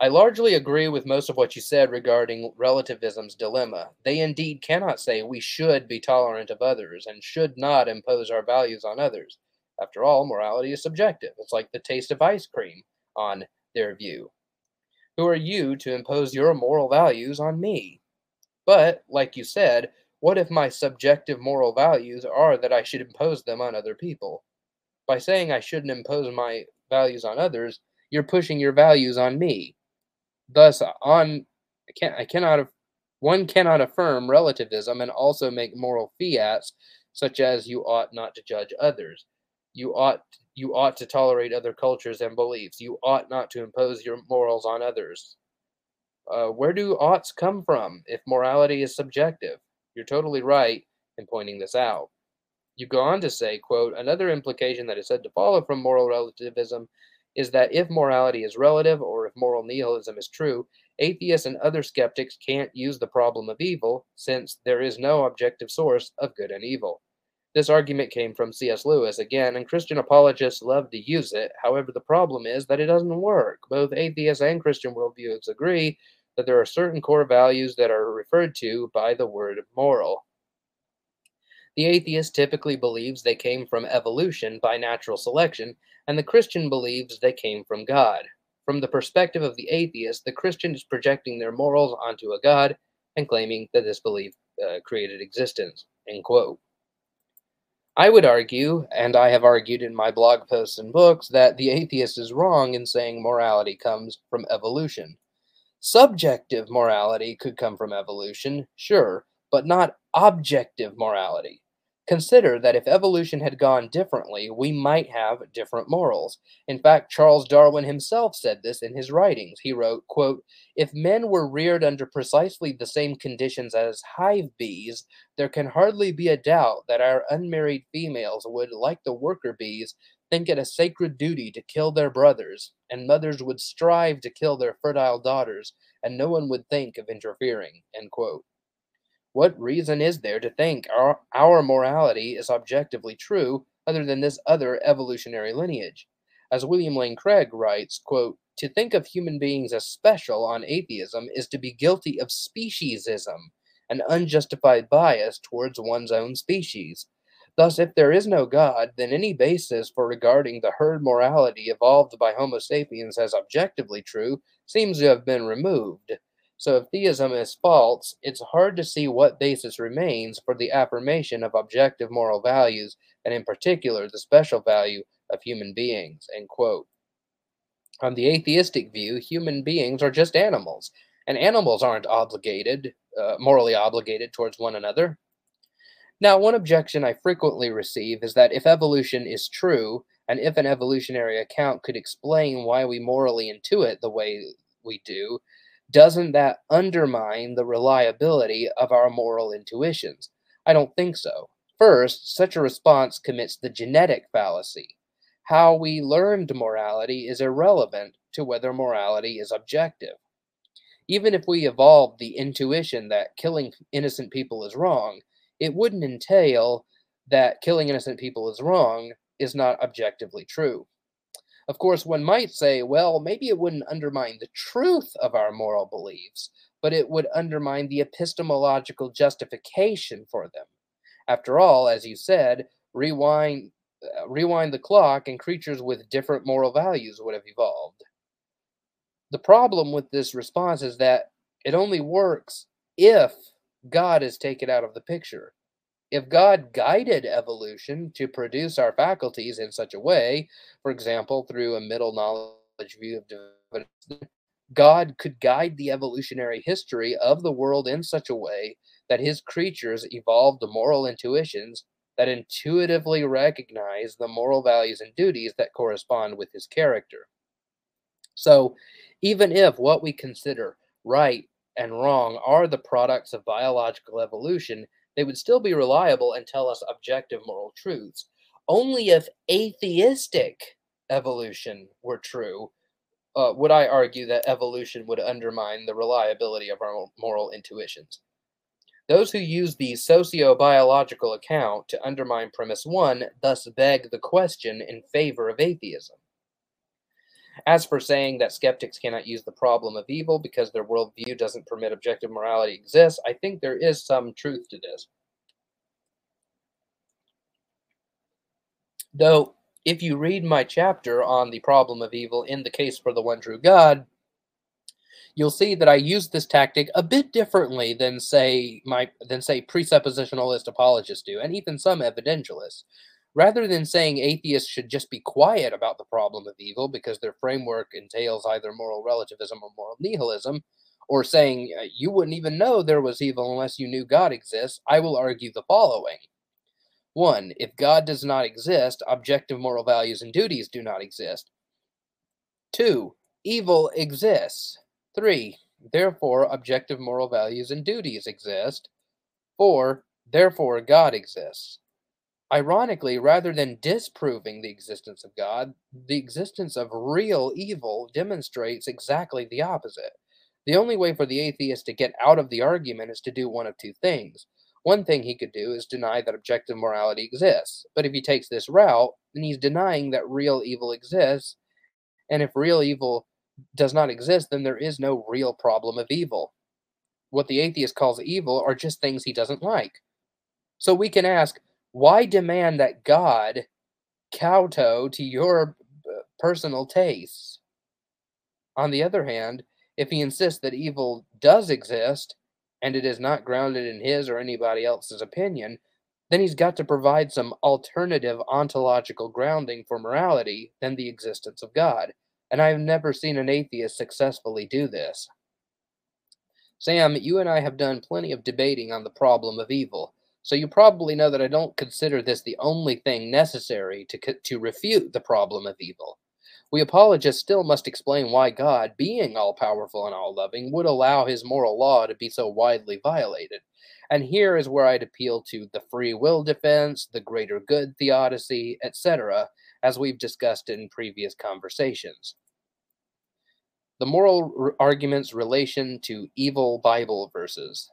A: I largely agree with most of what you said regarding relativism's dilemma. They indeed cannot say we should be tolerant of others and should not impose our values on others. After all, morality is subjective. It's like the taste of ice cream on their view. Who are you to impose your moral values on me? But, like you said, what if my subjective moral values are that I should impose them on other people? By saying I shouldn't impose my values on others, you're pushing your values on me. Thus, on I can't I cannot one cannot affirm relativism and also make moral fiats such as you ought not to judge others. You ought you ought to tolerate other cultures and beliefs. You ought not to impose your morals on others. Uh, where do oughts come from if morality is subjective? You're totally right in pointing this out. You go on to say, quote, another implication that is said to follow from moral relativism is that if morality is relative or if moral nihilism is true, atheists and other skeptics can't use the problem of evil since there is no objective source of good and evil. This argument came from C.S. Lewis again, and Christian apologists love to use it. However, the problem is that it doesn't work. Both atheists and Christian worldviews agree that there are certain core values that are referred to by the word moral. The atheist typically believes they came from evolution by natural selection, and the Christian believes they came from God. From the perspective of the atheist, the Christian is projecting their morals onto a God and claiming that this belief uh, created existence. End quote. I would argue, and I have argued in my blog posts and books, that the atheist is wrong in saying morality comes from evolution. Subjective morality could come from evolution, sure, but not objective morality. Consider that if evolution had gone differently, we might have different morals. In fact, Charles Darwin himself said this in his writings. He wrote, quote, If men were reared under precisely the same conditions as hive bees, there can hardly be a doubt that our unmarried females would, like the worker bees, think it a sacred duty to kill their brothers, and mothers would strive to kill their fertile daughters, and no one would think of interfering. End quote. What reason is there to think our, our morality is objectively true other than this other evolutionary lineage? As William Lane Craig writes, quote, to think of human beings as special on atheism is to be guilty of speciesism, an unjustified bias towards one's own species. Thus, if there is no God, then any basis for regarding the herd morality evolved by Homo sapiens as objectively true seems to have been removed. So if theism is false, it's hard to see what basis remains for the affirmation of objective moral values, and in particular the special value of human beings. End quote. On the atheistic view, human beings are just animals, and animals aren't obligated, uh, morally obligated towards one another. Now, one objection I frequently receive is that if evolution is true, and if an evolutionary account could explain why we morally intuit the way we do, doesn't that undermine the reliability of our moral intuitions? I don't think so. First, such a response commits the genetic fallacy. How we learned morality is irrelevant to whether morality is objective. Even if we evolved the intuition that killing innocent people is wrong, it wouldn't entail that killing innocent people is wrong is not objectively true. Of course, one might say, well, maybe it wouldn't undermine the truth of our moral beliefs, but it would undermine the epistemological justification for them. After all, as you said, rewind uh, rewind the clock and creatures with different moral values would have evolved. The problem with this response is that it only works if God is taken out of the picture. If God guided evolution to produce our faculties in such a way, for example, through a middle knowledge view of divinity, God could guide the evolutionary history of the world in such a way that his creatures evolved moral intuitions that intuitively recognize the moral values and duties that correspond with his character. So, even if what we consider right and wrong are the products of biological evolution, they would still be reliable and tell us objective moral truths. Only if atheistic evolution were true uh, would I argue that evolution would undermine the reliability of our moral intuitions. Those who use the socio-biological account to undermine premise one thus beg the question in favor of atheism. As for saying that skeptics cannot use the problem of evil because their worldview doesn't permit objective morality exists, I think there is some truth to this. Though, if you read my chapter on the problem of evil in the case for the one true God, you'll see that I use this tactic a bit differently than say my than say presuppositionalist apologists do, and even some evidentialists. Rather than saying atheists should just be quiet about the problem of evil because their framework entails either moral relativism or moral nihilism, or saying uh, you wouldn't even know there was evil unless you knew God exists, I will argue the following. One, if God does not exist, objective moral values and duties do not exist. Two, evil exists. Three, therefore, objective moral values and duties exist. Four, therefore, God exists. Ironically, rather than disproving the existence of God, the existence of real evil demonstrates exactly the opposite. The only way for the atheist to get out of the argument is to do one of two things. One thing he could do is deny that objective morality exists, but if he takes this route, then he's denying that real evil exists, and if real evil does not exist, then there is no real problem of evil. What the atheist calls evil are just things he doesn't like. So we can ask, why demand that God kowtow to your uh, personal tastes? On the other hand, if he insists that evil does exist and it is not grounded in his or anybody else's opinion, then he's got to provide some alternative ontological grounding for morality than the existence of God. And I have never seen an atheist successfully do this. Sam, you and I have done plenty of debating on the problem of evil, so you probably know that I don't consider this the only thing necessary to, to refute the problem of evil. We apologists still must explain why God, being all powerful and all loving, would allow his moral law to be so widely violated. And here is where I'd appeal to the free will defense, the greater good theodicy, etc., as we've discussed in previous conversations. The moral argument's relation to evil Bible verses.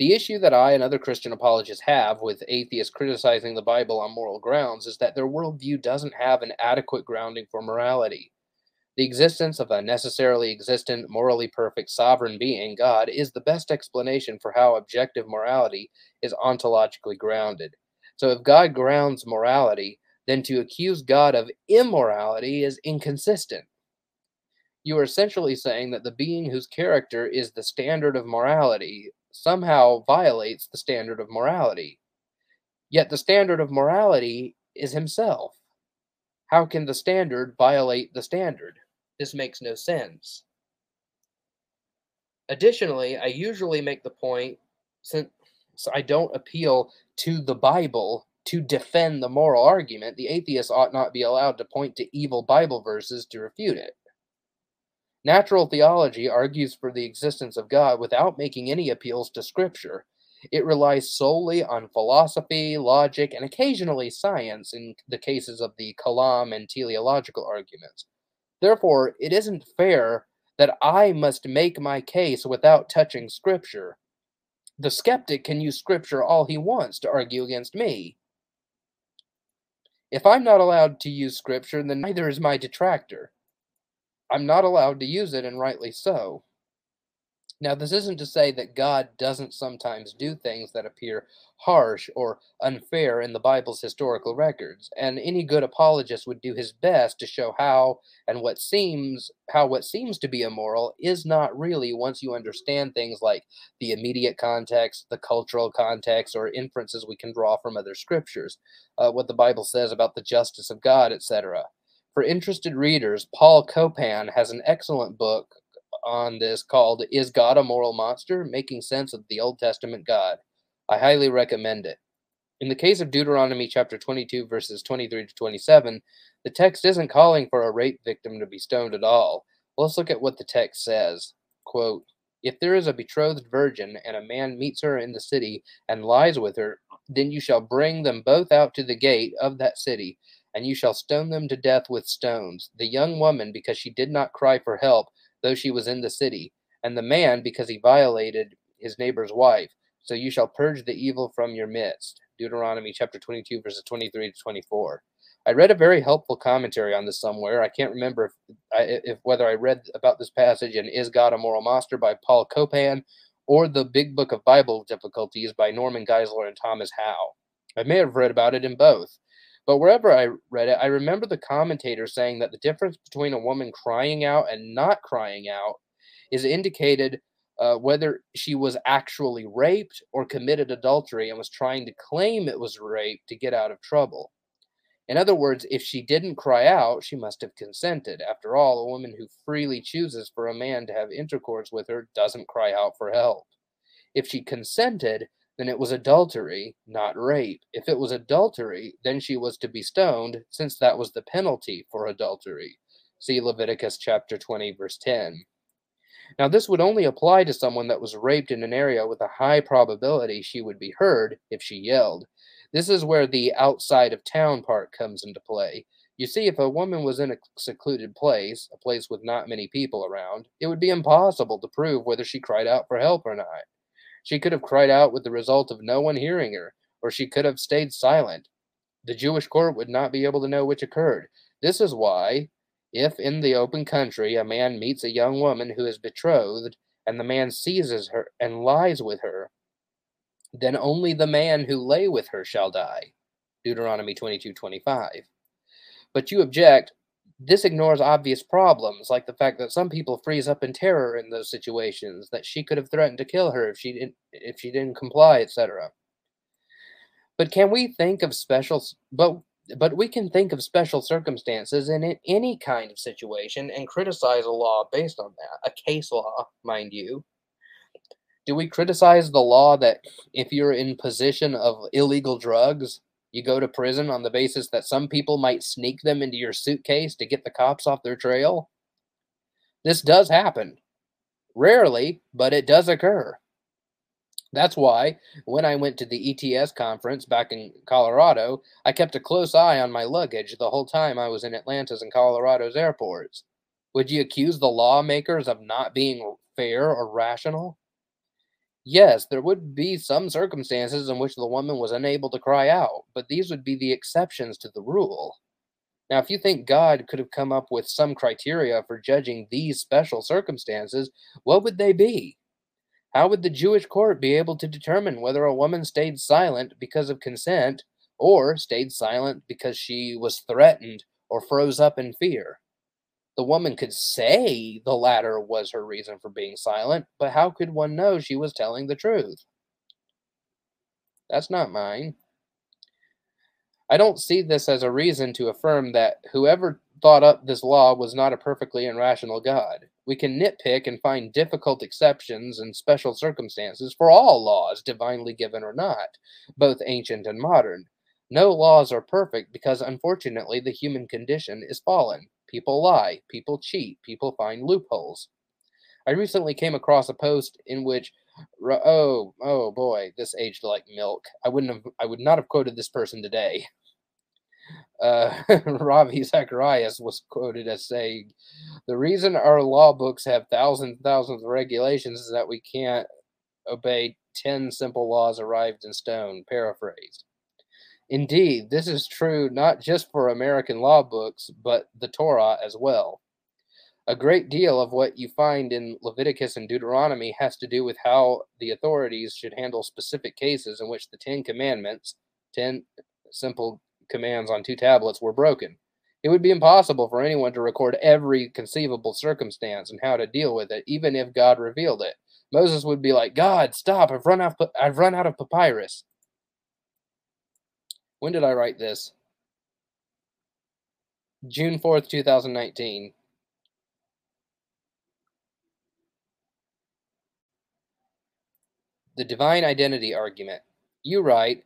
A: The issue that I and other Christian apologists have with atheists criticizing the Bible on moral grounds is that their worldview doesn't have an adequate grounding for morality. The existence of a necessarily existent, morally perfect, sovereign being, God, is the best explanation for how objective morality is ontologically grounded. So if God grounds morality, then to accuse God of immorality is inconsistent. You are essentially saying that the being whose character is the standard of morality somehow violates the standard of morality. Yet the standard of morality is himself. How can the standard violate the standard? This makes no sense. Additionally, I usually make the point since I don't appeal to the Bible to defend the moral argument, the atheist ought not be allowed to point to evil Bible verses to refute it. Natural theology argues for the existence of God without making any appeals to Scripture. It relies solely on philosophy, logic, and occasionally science in the cases of the Kalam and teleological arguments. Therefore, it isn't fair that I must make my case without touching Scripture. The skeptic can use Scripture all he wants to argue against me. If I'm not allowed to use Scripture, then neither is my detractor. I'm not allowed to use it, and rightly so. Now, this isn't to say that God doesn't sometimes do things that appear harsh or unfair in the Bible's historical records, and any good apologist would do his best to show how and what seems how what seems to be immoral is not really once you understand things like the immediate context, the cultural context, or inferences we can draw from other scriptures, uh, what the Bible says about the justice of God, etc. For interested readers, Paul Copan has an excellent book on this called Is God a Moral Monster? Making Sense of the Old Testament God. I highly recommend it. In the case of Deuteronomy chapter 22, verses 23 to 27, the text isn't calling for a rape victim to be stoned at all. Let's look at what the text says. Quote, if there is a betrothed virgin, and a man meets her in the city and lies with her, then you shall bring them both out to the gate of that city, and you shall stone them to death with stones. The young woman, because she did not cry for help, though she was in the city, and the man because he violated his neighbor's wife. So you shall purge the evil from your midst. Deuteronomy chapter 22, verses 23 to 24. I read a very helpful commentary on this somewhere. I can't remember if, if whether I read about this passage in Is God a Moral Monster by Paul Copan or the Big Book of Bible Difficulties by Norman Geisler and Thomas Howe. I may have read about it in both. But wherever I read it, I remember the commentator saying that the difference between a woman crying out and not crying out is indicated uh, whether she was actually raped or committed adultery and was trying to claim it was rape to get out of trouble. In other words, if she didn't cry out, she must have consented. After all, a woman who freely chooses for a man to have intercourse with her doesn't cry out for help. If she consented, then it was adultery, not rape. If it was adultery, then she was to be stoned, since that was the penalty for adultery. See Leviticus chapter 20, verse 10. Now, this would only apply to someone that was raped in an area with a high probability she would be heard if she yelled. This is where the outside of town part comes into play. You see, if a woman was in a secluded place, a place with not many people around, it would be impossible to prove whether she cried out for help or not. She could have cried out with the result of no one hearing her, or she could have stayed silent. The Jewish court would not be able to know which occurred. This is why, if in the open country a man meets a young woman who is betrothed, and the man seizes her and lies with her, then only the man who lay with her shall die. Deuteronomy 22:25. But you object, this ignores obvious problems, like the fact that some people freeze up in terror in those situations, that she could have threatened to kill her if she didn't if she didn't comply, etc. But can we think of special but but we can think of special circumstances in any kind of situation and criticize a law based on that, a case law, mind you. Do we criticize the law that if you're in possession of illegal drugs, you go to prison on the basis that some people might sneak them into your suitcase to get the cops off their trail? This does happen. Rarely, but it does occur. That's why, when I went to the ETS conference back in Colorado, I kept a close eye on my luggage the whole time I was in Atlanta's and Colorado's airports. Would you accuse the lawmakers of not being fair or rational? Yes, there would be some circumstances in which the woman was unable to cry out, but these would be the exceptions to the rule. Now, if you think God could have come up with some criteria for judging these special circumstances, what would they be? How would the Jewish court be able to determine whether a woman stayed silent because of consent or stayed silent because she was threatened or froze up in fear? The woman could say the latter was her reason for being silent, but how could one know she was telling the truth? That's not mine. I don't see this as a reason to affirm that whoever thought up this law was not a perfectly irrational God. We can nitpick and find difficult exceptions and special circumstances for all laws, divinely given or not, both ancient and modern. No laws are perfect because, unfortunately, the human condition is fallen. People lie, people cheat, people find loopholes. I recently came across a post in which oh oh boy this aged like milk i wouldn't have i would not have quoted this person today uh, Ravi Zacharias was quoted as saying, "The reason our law books have thousands and thousands of regulations is that we can't obey ten simple laws arrived in stone." Paraphrased. Indeed, this is true not just for American law books, but the Torah as well. A great deal of what you find in Leviticus and Deuteronomy has to do with how the authorities should handle specific cases in which the Ten Commandments, ten simple commands on two tablets were broken. It would be impossible for anyone to record every conceivable circumstance and how to deal with it, even if God revealed it. Moses would be like, "God, stop! I've run out. I've run out of papyrus." When did I write this? June fourth, two thousand nineteen. The divine identity argument. You write,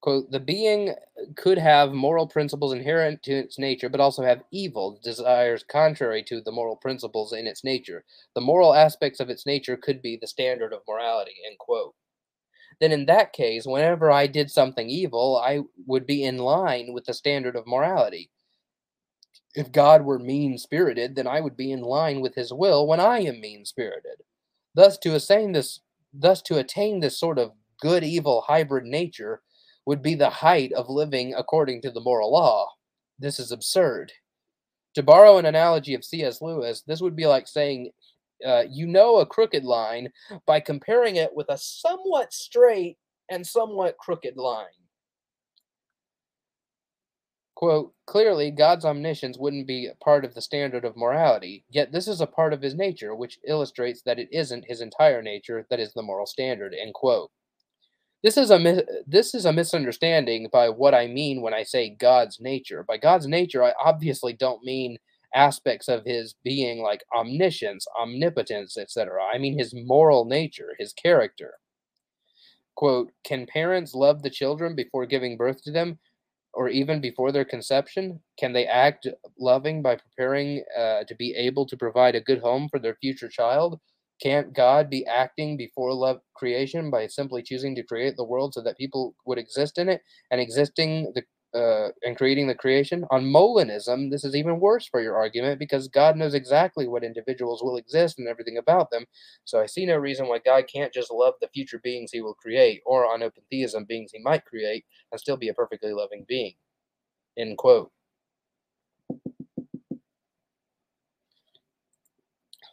A: quote, the being could have moral principles inherent to its nature, but also have evil desires contrary to the moral principles in its nature. The moral aspects of its nature could be the standard of morality, end quote. Then in that case, whenever I did something evil, I would be in line with the standard of morality. If God were mean spirited, then I would be in line with his will when I am mean spirited. Thus to attain this thus to attain this sort of good evil hybrid nature, would be the height of living according to the moral law. This is absurd. To borrow an analogy of C.S. Lewis, this would be like saying uh, you know a crooked line by comparing it with a somewhat straight and somewhat crooked line. Quote, clearly, God's omniscience wouldn't be part of the standard of morality, yet this is a part of his nature, which illustrates that it isn't his entire nature that is the moral standard, end quote. This is a this is a misunderstanding by what I mean when I say God's nature. By God's nature, I obviously don't mean aspects of his being like omniscience, omnipotence, etc. I mean his moral nature, his character. Quote, can parents love the children before giving birth to them or even before their conception? Can they act loving by preparing uh, to be able to provide a good home for their future child? Can't God be acting before love creation by simply choosing to create the world so that people would exist in it and existing the uh, and creating the creation? On Molinism, this is even worse for your argument because God knows exactly what individuals will exist and everything about them. So I see no reason why God can't just love the future beings he will create, or on open theism, beings he might create, and still be a perfectly loving being. End quote.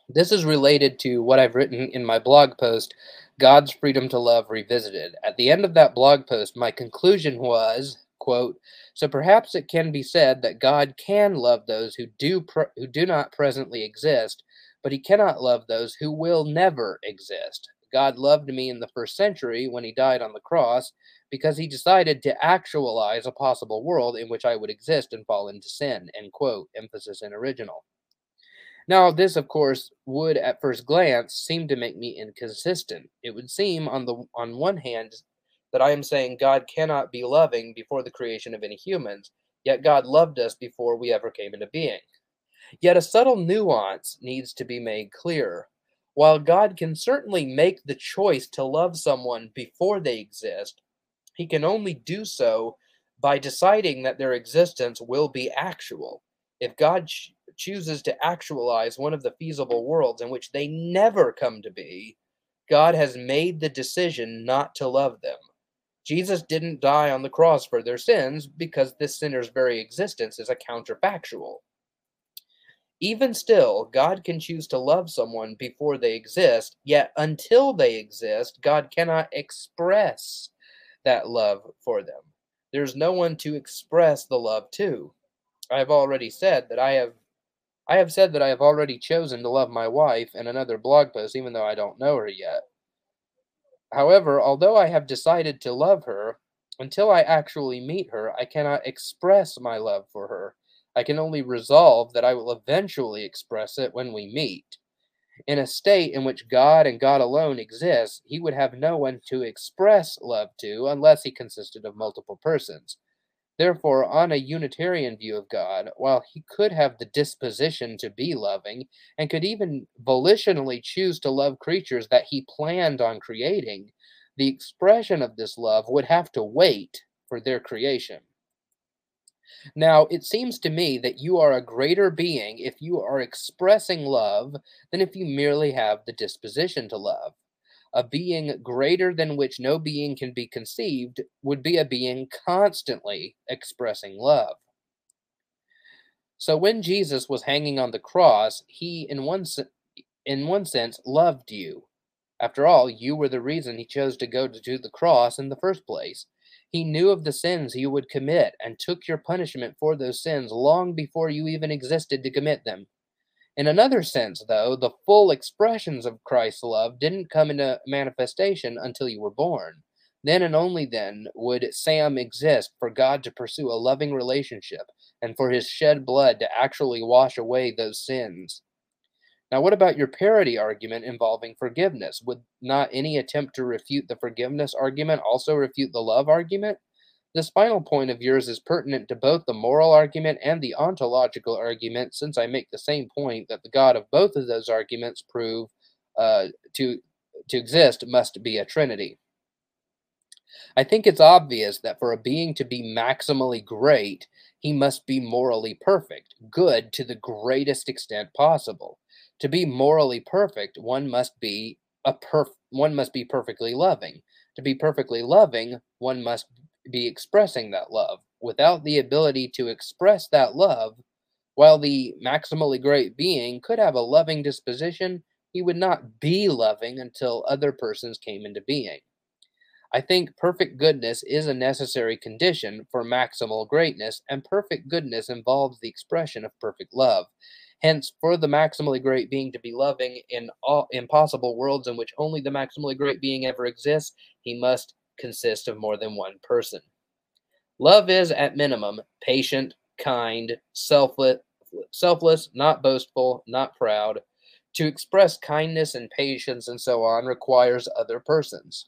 A: This is related to what I've written in my blog post, God's Freedom to Love Revisited. At the end of that blog post, my conclusion was, quote, so perhaps it can be said that God can love those who do who do not presently exist, but he cannot love those who will never exist. God loved me in the first century when he died on the cross because he decided to actualize a possible world in which I would exist and fall into sin. End quote. Emphasis in original. Now, this, of course, would at first glance seem to make me inconsistent. It would seem, on the on one hand, that I am saying God cannot be loving before the creation of any humans, yet God loved us before we ever came into being. Yet a subtle nuance needs to be made clear. While God can certainly make the choice to love someone before they exist, he can only do so by deciding that their existence will be actual. If God ch- chooses to actualize one of the feasible worlds in which they never come to be, God has made the decision not to love them. Jesus didn't die on the cross for their sins because this sinner's very existence is a counterfactual. Even still, God can choose to love someone before they exist, yet until they exist, God cannot express that love for them. There's no one to express the love to. I have already said that I have I have said that I have already chosen to love my wife in another blog post even though I don't know her yet. However, although I have decided to love her, until I actually meet her, I cannot express my love for her. I can only resolve that I will eventually express it when we meet. In a state in which God and God alone exists, he would have no one to express love to unless he consisted of multiple persons. Therefore, on a Unitarian view of God, while he could have the disposition to be loving, and could even volitionally choose to love creatures that he planned on creating, the expression of this love would have to wait for their creation. Now, it seems to me that you are a greater being if you are expressing love than if you merely have the disposition to love. A being greater than which no being can be conceived would be a being constantly expressing love. So when Jesus was hanging on the cross, he, in one, in one sense, loved you. After all, you were the reason he chose to go to the cross in the first place. He knew of the sins you would commit and took your punishment for those sins long before you even existed to commit them. In another sense, though, the full expressions of Christ's love didn't come into manifestation until you were born. Then and only then would Sam exist for God to pursue a loving relationship and for his shed blood to actually wash away those sins. Now, what about your parity argument involving forgiveness? Would not any attempt to refute the forgiveness argument also refute the love argument? This final point of yours is pertinent to both the moral argument and the ontological argument, since I make the same point that the God of both of those arguments prove uh, to, to exist must be a trinity. I think it's obvious that for a being to be maximally great, he must be morally perfect, good to the greatest extent possible. To be morally perfect, one must be a perf- one must be perfectly loving. To be perfectly loving, one must be expressing that love. Without the ability to express that love, while the maximally great being could have a loving disposition, he would not be loving until other persons came into being. I think perfect goodness is a necessary condition for maximal greatness, and perfect goodness involves the expression of perfect love. Hence, for the maximally great being to be loving in all impossible worlds in which only the maximally great being ever exists, he must consist of more than one person. Love is, at minimum, patient, kind, selfless, selfless, not boastful, not proud. To express kindness and patience and so on requires other persons.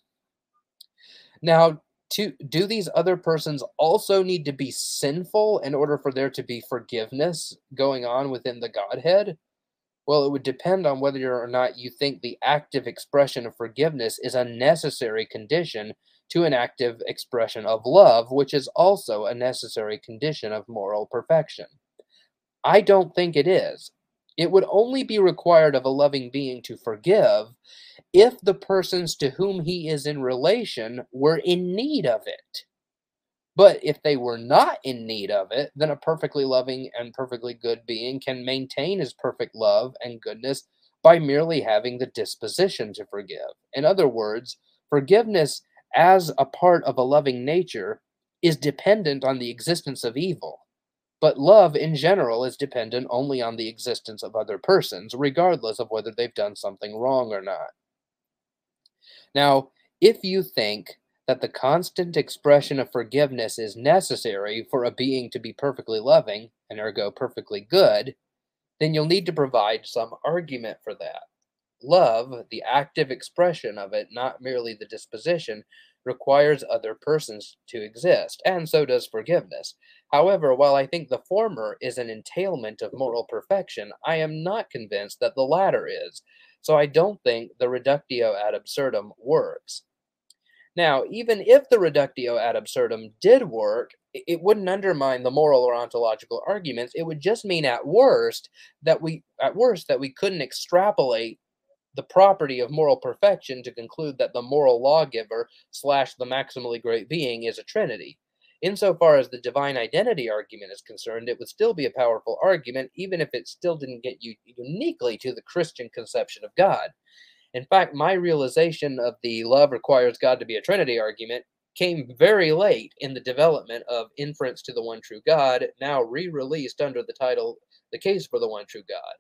A: Now, to do these other persons also need to be sinful in order for there to be forgiveness going on within the Godhead? Well, it would depend on whether or not you think the active expression of forgiveness is a necessary condition to an active expression of love, which is also a necessary condition of moral perfection. I don't think it is. It would only be required of a loving being to forgive if the persons to whom he is in relation were in need of it. But if they were not in need of it, then a perfectly loving and perfectly good being can maintain his perfect love and goodness by merely having the disposition to forgive. In other words, forgiveness as a part of a loving nature is dependent on the existence of evil. But love in general is dependent only on the existence of other persons, regardless of whether they've done something wrong or not. Now, if you think that the constant expression of forgiveness is necessary for a being to be perfectly loving, and ergo perfectly good, then you'll need to provide some argument for that. Love, the active expression of it, not merely the disposition, requires other persons to exist, and so does forgiveness. However, while I think the former is an entailment of moral perfection, I am not convinced that the latter is, so I don't think the reductio ad absurdum works. Now, even if the reductio ad absurdum did work, it wouldn't undermine the moral or ontological arguments. It would just mean at worst that we at worst that we couldn't extrapolate the property of moral perfection to conclude that the moral lawgiver slash the maximally great being is a trinity. Insofar as the divine identity argument is concerned, it would still be a powerful argument, even if it still didn't get you uniquely to the Christian conception of God. In fact, my realization of the love requires God to be a Trinity argument came very late in the development of Inference to the One True God, now re released under the title The Case for the One True God.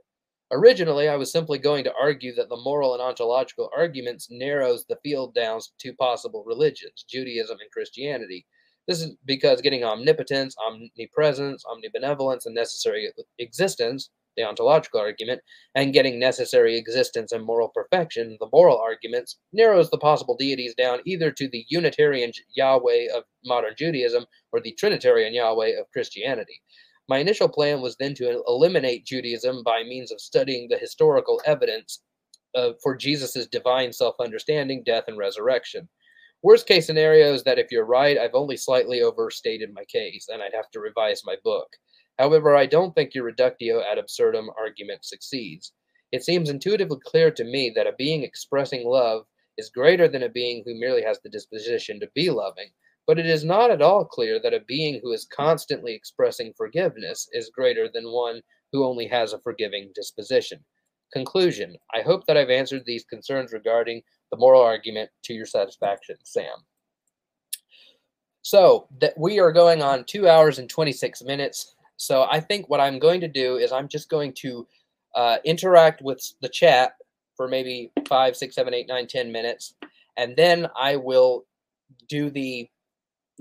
A: Originally, I was simply going to argue that the moral and ontological arguments narrows the field down to two possible religions, Judaism and Christianity. This is because getting omnipotence, omnipresence, omnibenevolence, and necessary existence, the ontological argument, and getting necessary existence and moral perfection, the moral arguments, narrows the possible deities down either to the Unitarian Yahweh of modern Judaism or the Trinitarian Yahweh of Christianity. My initial plan was then to eliminate Judaism by means of studying the historical evidence for Jesus' divine self understanding, death, and resurrection. Worst case scenario is that if you're right, I've only slightly overstated my case and I'd have to revise my book. However, I don't think your reductio ad absurdum argument succeeds. It seems intuitively clear to me that a being expressing love is greater than a being who merely has the disposition to be loving, but it is not at all clear that a being who is constantly expressing forgiveness is greater than one who only has a forgiving disposition. Conclusion I hope that I've answered these concerns regarding the moral argument to your satisfaction, Sam. So that we are going on two hours and 26 minutes. So I think what I'm going to do is I'm just going to uh, interact with the chat for maybe five, six, seven, eight, nine, ten minutes, and then I will do the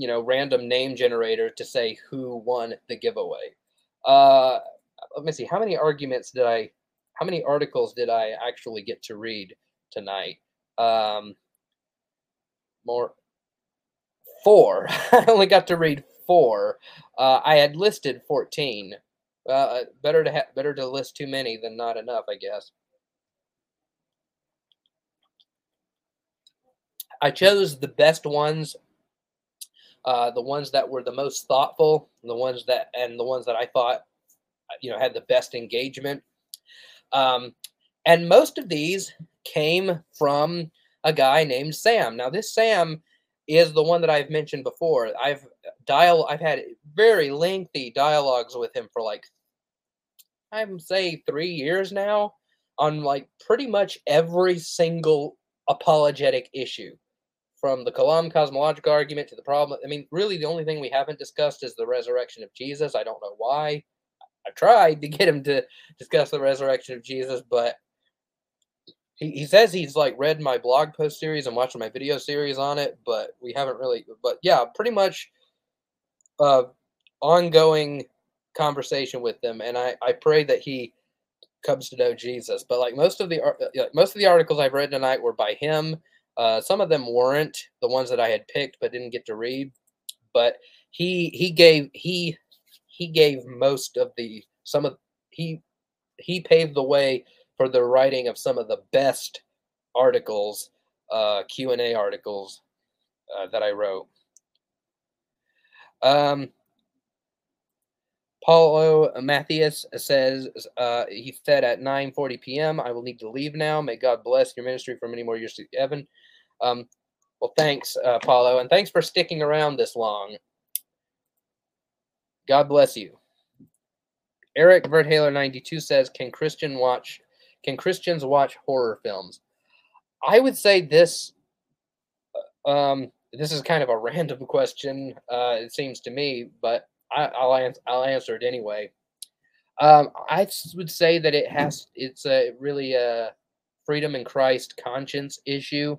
A: you know random name generator to say who won the giveaway. Uh, let me see how many arguments did I, how many articles did I actually get to read tonight? Um, more four. I only got to read four. Uh, I had listed fourteen. Uh, better to ha- better to list too many than not enough, I guess. I chose the best ones uh, the ones that were the most thoughtful, the ones that and the ones that I thought you know had the best engagement. Um, and most of these came from a guy named Sam. Now this Sam is the one that I've mentioned before. I've dial I've had very lengthy dialogues with him for like I'm say 3 years now on like pretty much every single apologetic issue from the Kalam cosmological argument to the problem. I mean, really, the only thing we haven't discussed is the resurrection of Jesus. I don't know why. I tried to get him to discuss the resurrection of Jesus, but he, he says he's like read my blog post series and watched my video series on it, but we haven't really. But yeah, pretty much uh, ongoing conversation with them, and I I pray that he comes to know Jesus. But like most of the like most of the articles I've read tonight were by him uh, some of them weren't the ones that I had picked but didn't get to read. But he he gave he he gave most of the some of he he paved the way for the writing of some of the best articles, uh, Q and A articles uh, that I wrote. Um, Paulo Matthias says uh, he said at 9:40 p.m. I will need to leave now. May God bless your ministry for many more years to Evan. Um, well, thanks, uh, Paulo, and thanks for sticking around this long. God bless you. Eric Verthaler 92 says, "Can Christian watch? Can Christians watch horror films?" I would say this. Uh, um, this is kind of a random question. Uh, it seems to me, but I, will answer. I'll answer it anyway. Um, I would say that it has. It's a really a freedom in Christ conscience issue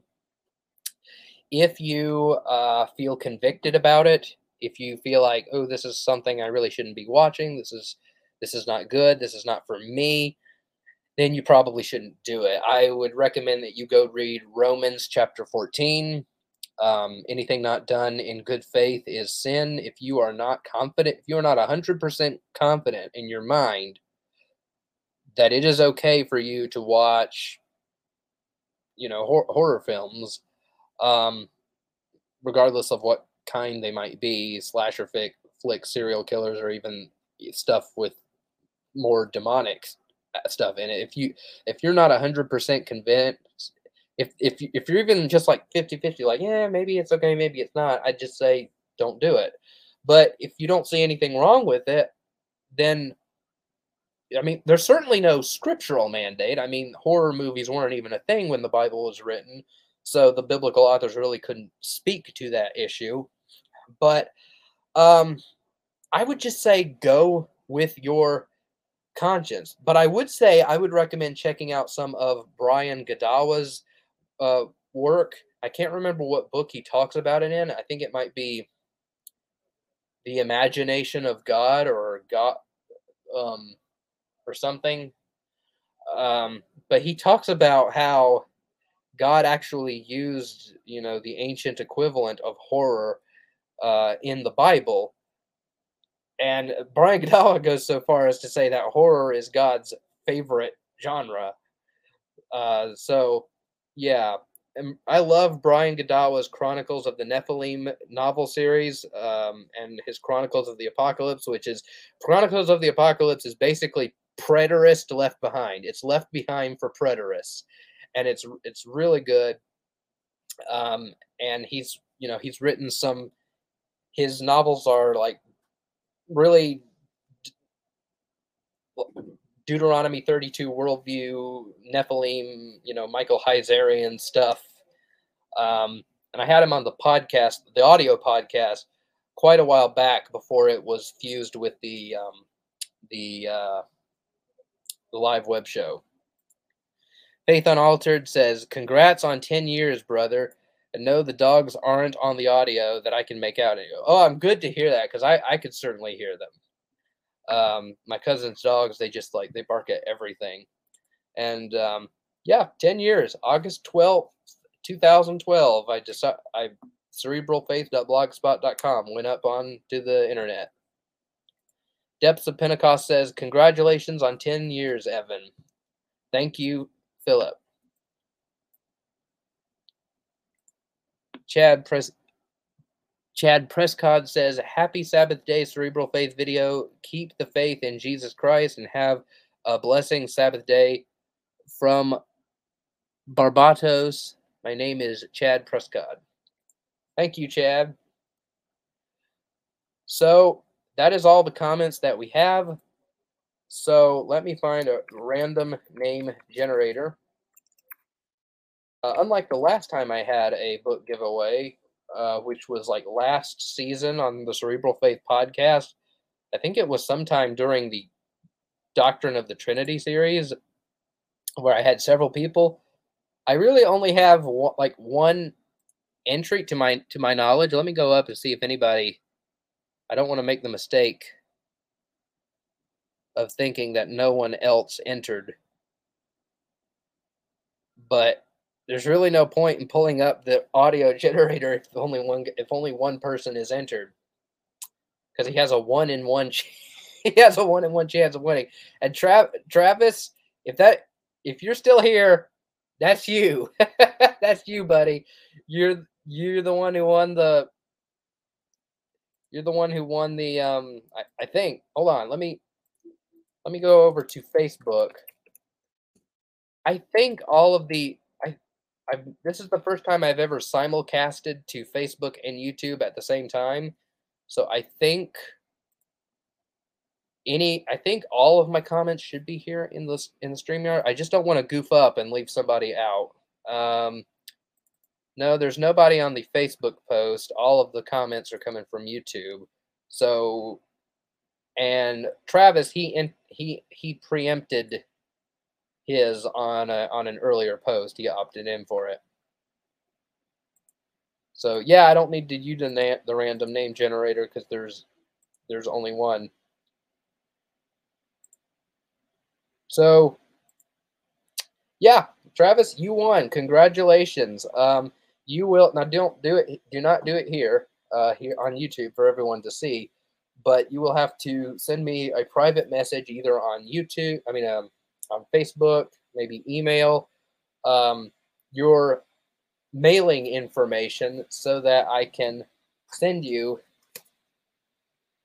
A: if you uh, feel convicted about it, if you feel like, oh, this is something I really shouldn't be watching, this is this is not good, this is not for me, then you probably shouldn't do it. I would recommend that you go read Romans chapter 14. Um, anything not done in good faith is sin. If you are not confident, if you are not 100% confident in your mind that it is okay for you to watch, you know, hor- horror films, um, regardless of what kind they might be, slasher flick, serial killers, or even stuff with more demonic stuff in it. If you if you're not 100% convinced, if if if you're even just like 50-50 like, yeah, maybe it's okay, maybe it's not, I'd just say don't do it. But if you don't see anything wrong with it, then I mean, there's certainly no scriptural mandate. I mean, horror movies weren't even a thing when the Bible was written, so the biblical authors really couldn't speak to that issue. But um, I would just say go with your conscience. But I would say I would recommend checking out some of Brian Godawa's uh, work. I can't remember what book he talks about it in. I think it might be The Imagination of God or God um, or something. Um, but he talks about how God actually used, you know, the ancient equivalent of horror uh, in the Bible and Brian Godawa goes so far as to say that horror is God's favorite genre. Uh, so, yeah, I love Brian Godawa's Chronicles of the Nephilim novel series um, and his Chronicles of the Apocalypse, which is Chronicles of the Apocalypse is basically Preterist Left Behind. It's Left Behind for Preterists, and it's it's really good. Um, and he's you know he's written some. His novels are like really Deuteronomy 32 worldview, Nephilim, you know, Michael Heiserian stuff. Um, and I had him on the podcast, the audio podcast, quite a while back before it was fused with the um, the uh, the live web show. Faith Unaltered says, "Congrats on 10 years, brother and no, the dogs aren't on the audio that I can make out. Oh, I'm good to hear that because I, I could certainly hear them. Um, my cousin's dogs, they just like, they bark at everything. And um, yeah, 10 years, August 12th, 2012, I just, I, cerebralfaith.blogspot.com went up onto the internet. Depths of Pentecost says, Congratulations on 10 years, Evan. Thank you, Philip. Chad Pres Chad Prescott says, Happy Sabbath Day, Cerebral Faith video. Keep the faith in Jesus Christ and have a blessing Sabbath day from Barbados. My name is Chad Prescott. Thank you, Chad. So that is all the comments that we have. So let me find a random name generator. Uh, unlike the last time I had a book giveaway, uh, which was like last season on the Cerebral Faith podcast, I think it was sometime during the Doctrine of the Trinity series where I had several people. I really only have one, like one entry to my to my knowledge. Let me go up and see if anybody. I don't want to make the mistake of thinking that no one else entered. But there's really no point in pulling up the audio generator if only one if only one person is entered. Because he has a one in one he has a one in one chance of winning. And Tra- travis if that if you're still here that's you. That's you buddy. You're you're the one who won the you're the one who won the um I, I think hold on let me let me go over to facebook i think all of the I've, this is the first time I've ever simulcasted to Facebook and YouTube at the same time. So I think any I think all of my comments should be here in the in the StreamYard. I just don't want to goof up and leave somebody out. Um, no, there's nobody on the Facebook post. All of the comments are coming from YouTube. So and Travis he in, he he preempted his on a, on an earlier post. He opted in for it. So yeah, I don't need to use the, the random name generator because there's there's only one. So, yeah, Travis, you won. Congratulations. Um, you will now don't do it. Do not do it here, uh, here on YouTube for everyone to see. But you will have to send me a private message either on YouTube. I mean, um, on Facebook, maybe email, um, your mailing information so that I can send you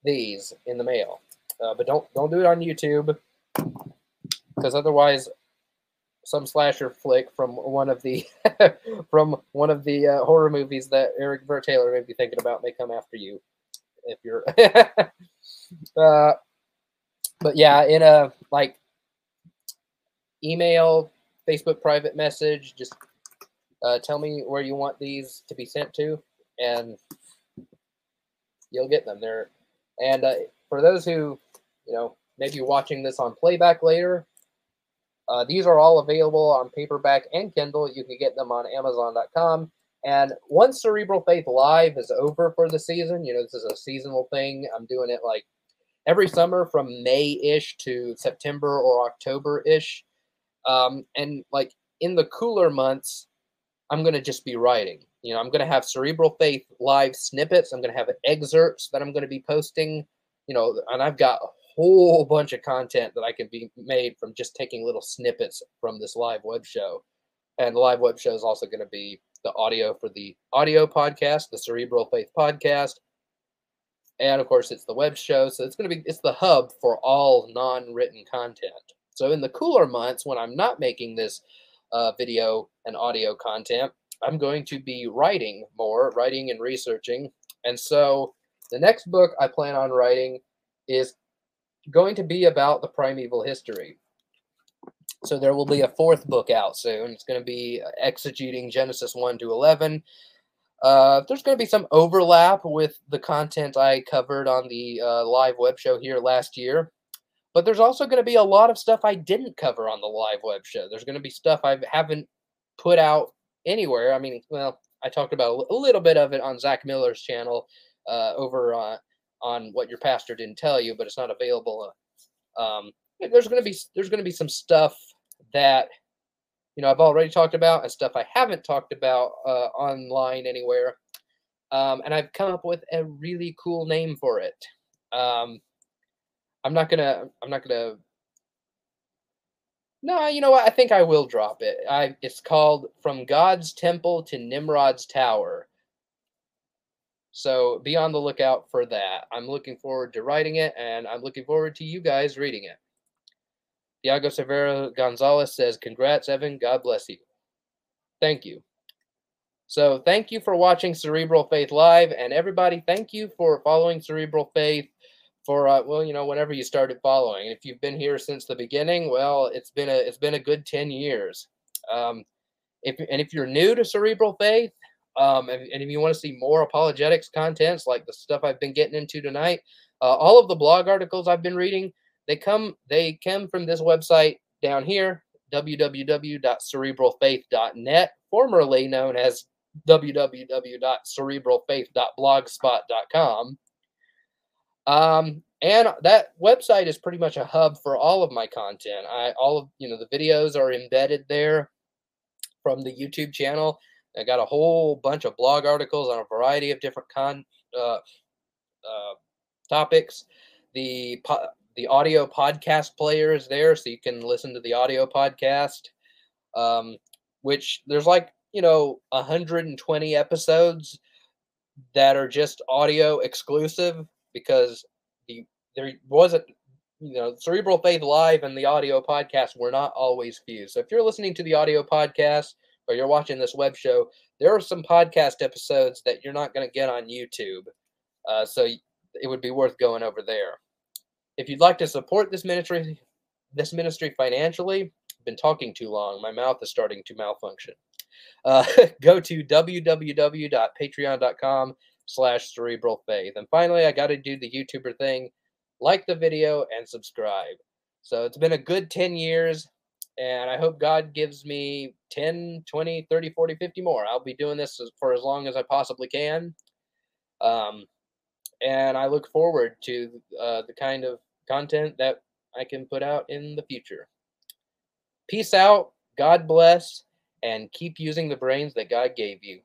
A: these in the mail. Uh, but don't don't do it on YouTube because otherwise some slasher flick from one of the from one of the uh, horror movies that Eric Vert Taylor may be thinking about may come after you if you're uh, but yeah in a like email Facebook private message just uh, tell me where you want these to be sent to and you'll get them there and uh, for those who you know maybe watching this on playback later uh, these are all available on paperback and Kindle. You can get them on Amazon.com. And once Cerebral Faith Live is over for the season, you know, this is a seasonal thing. I'm doing it like every summer from May ish to September or October ish. Um, and like in the cooler months, I'm going to just be writing. You know, I'm going to have Cerebral Faith Live snippets. I'm going to have excerpts that I'm going to be posting. You know, and I've got a whole bunch of content that I can be made from just taking little snippets from this live web show. And the live web show is also going to be the audio for the audio podcast, the Cerebral Faith podcast. And of course, it's the web show. So it's going to be, it's the hub for all non written content. So in the cooler months, when I'm not making this uh, video and audio content, I'm going to be writing more, writing and researching. And so the next book I plan on writing is going to be about the primeval history. So there will be a fourth book out soon. It's going to be exegeting Genesis 1 to 11. Uh, there's going to be some overlap with the content I covered on the uh, live web show here last year. But there's also going to be a lot of stuff I didn't cover on the live web show. There's going to be stuff I haven't put out anywhere. I mean, well, I talked about a little bit of it on Zach Miller's channel uh, over on on what your pastor didn't tell you, but it's not available. Uh, um, there's going to be there's going to be some stuff that you know I've already talked about and stuff I haven't talked about uh, online anywhere. Um, and I've come up with a really cool name for it. Um, I'm not gonna. I'm not gonna. No, you know what? I think I will drop it. I. It's called "From God's Temple to Nimrod's Tower." So be on the lookout for that. I'm looking forward to writing it, and I'm looking forward to you guys reading it. Thiago Severo Gonzalez says, Congrats, Evan. God bless you. Thank you. So thank you for watching Cerebral Faith Live, and everybody, thank you for following Cerebral Faith for uh, well, you know, whenever you started following. If you've been here since the beginning, well, it's been a it's been a good ten years. Um, if and if you're new to Cerebral Faith, um, and, and if you want to see more apologetics contents like the stuff I've been getting into tonight, uh, all of the blog articles I've been reading, they come they come from this website down here, www.cerebralfaith.net, formerly known as www.cerebralfaith.blogspot.com. Um, and that website is pretty much a hub for all of my content. I all of you know the videos are embedded there from the YouTube channel. I got a whole bunch of blog articles on a variety of different con uh, uh, topics. The po- the audio podcast player is there, so you can listen to the audio podcast. Um, which there's like you know 120 episodes that are just audio exclusive because the there wasn't you know cerebral faith live and the audio podcast were not always fused so if you're listening to the audio podcast or you're watching this web show, there are some podcast episodes that you're not going to get on YouTube. Uh, so it would be worth going over there. If you'd like to support this ministry, this ministry financially, I've been talking too long. My mouth is starting to malfunction. Uh, go to www.patreon.com slash cerebral faith. And finally, I got to do the YouTuber thing. Like the video and subscribe. So it's been a good 10 years and I hope God gives me 10, 20, 30, 40, 50 more. I'll be doing this for as long as I possibly can. Um, and I look forward to uh, the kind of content that I can put out in the future. peace out. God bless, and keep using the brains that God gave you.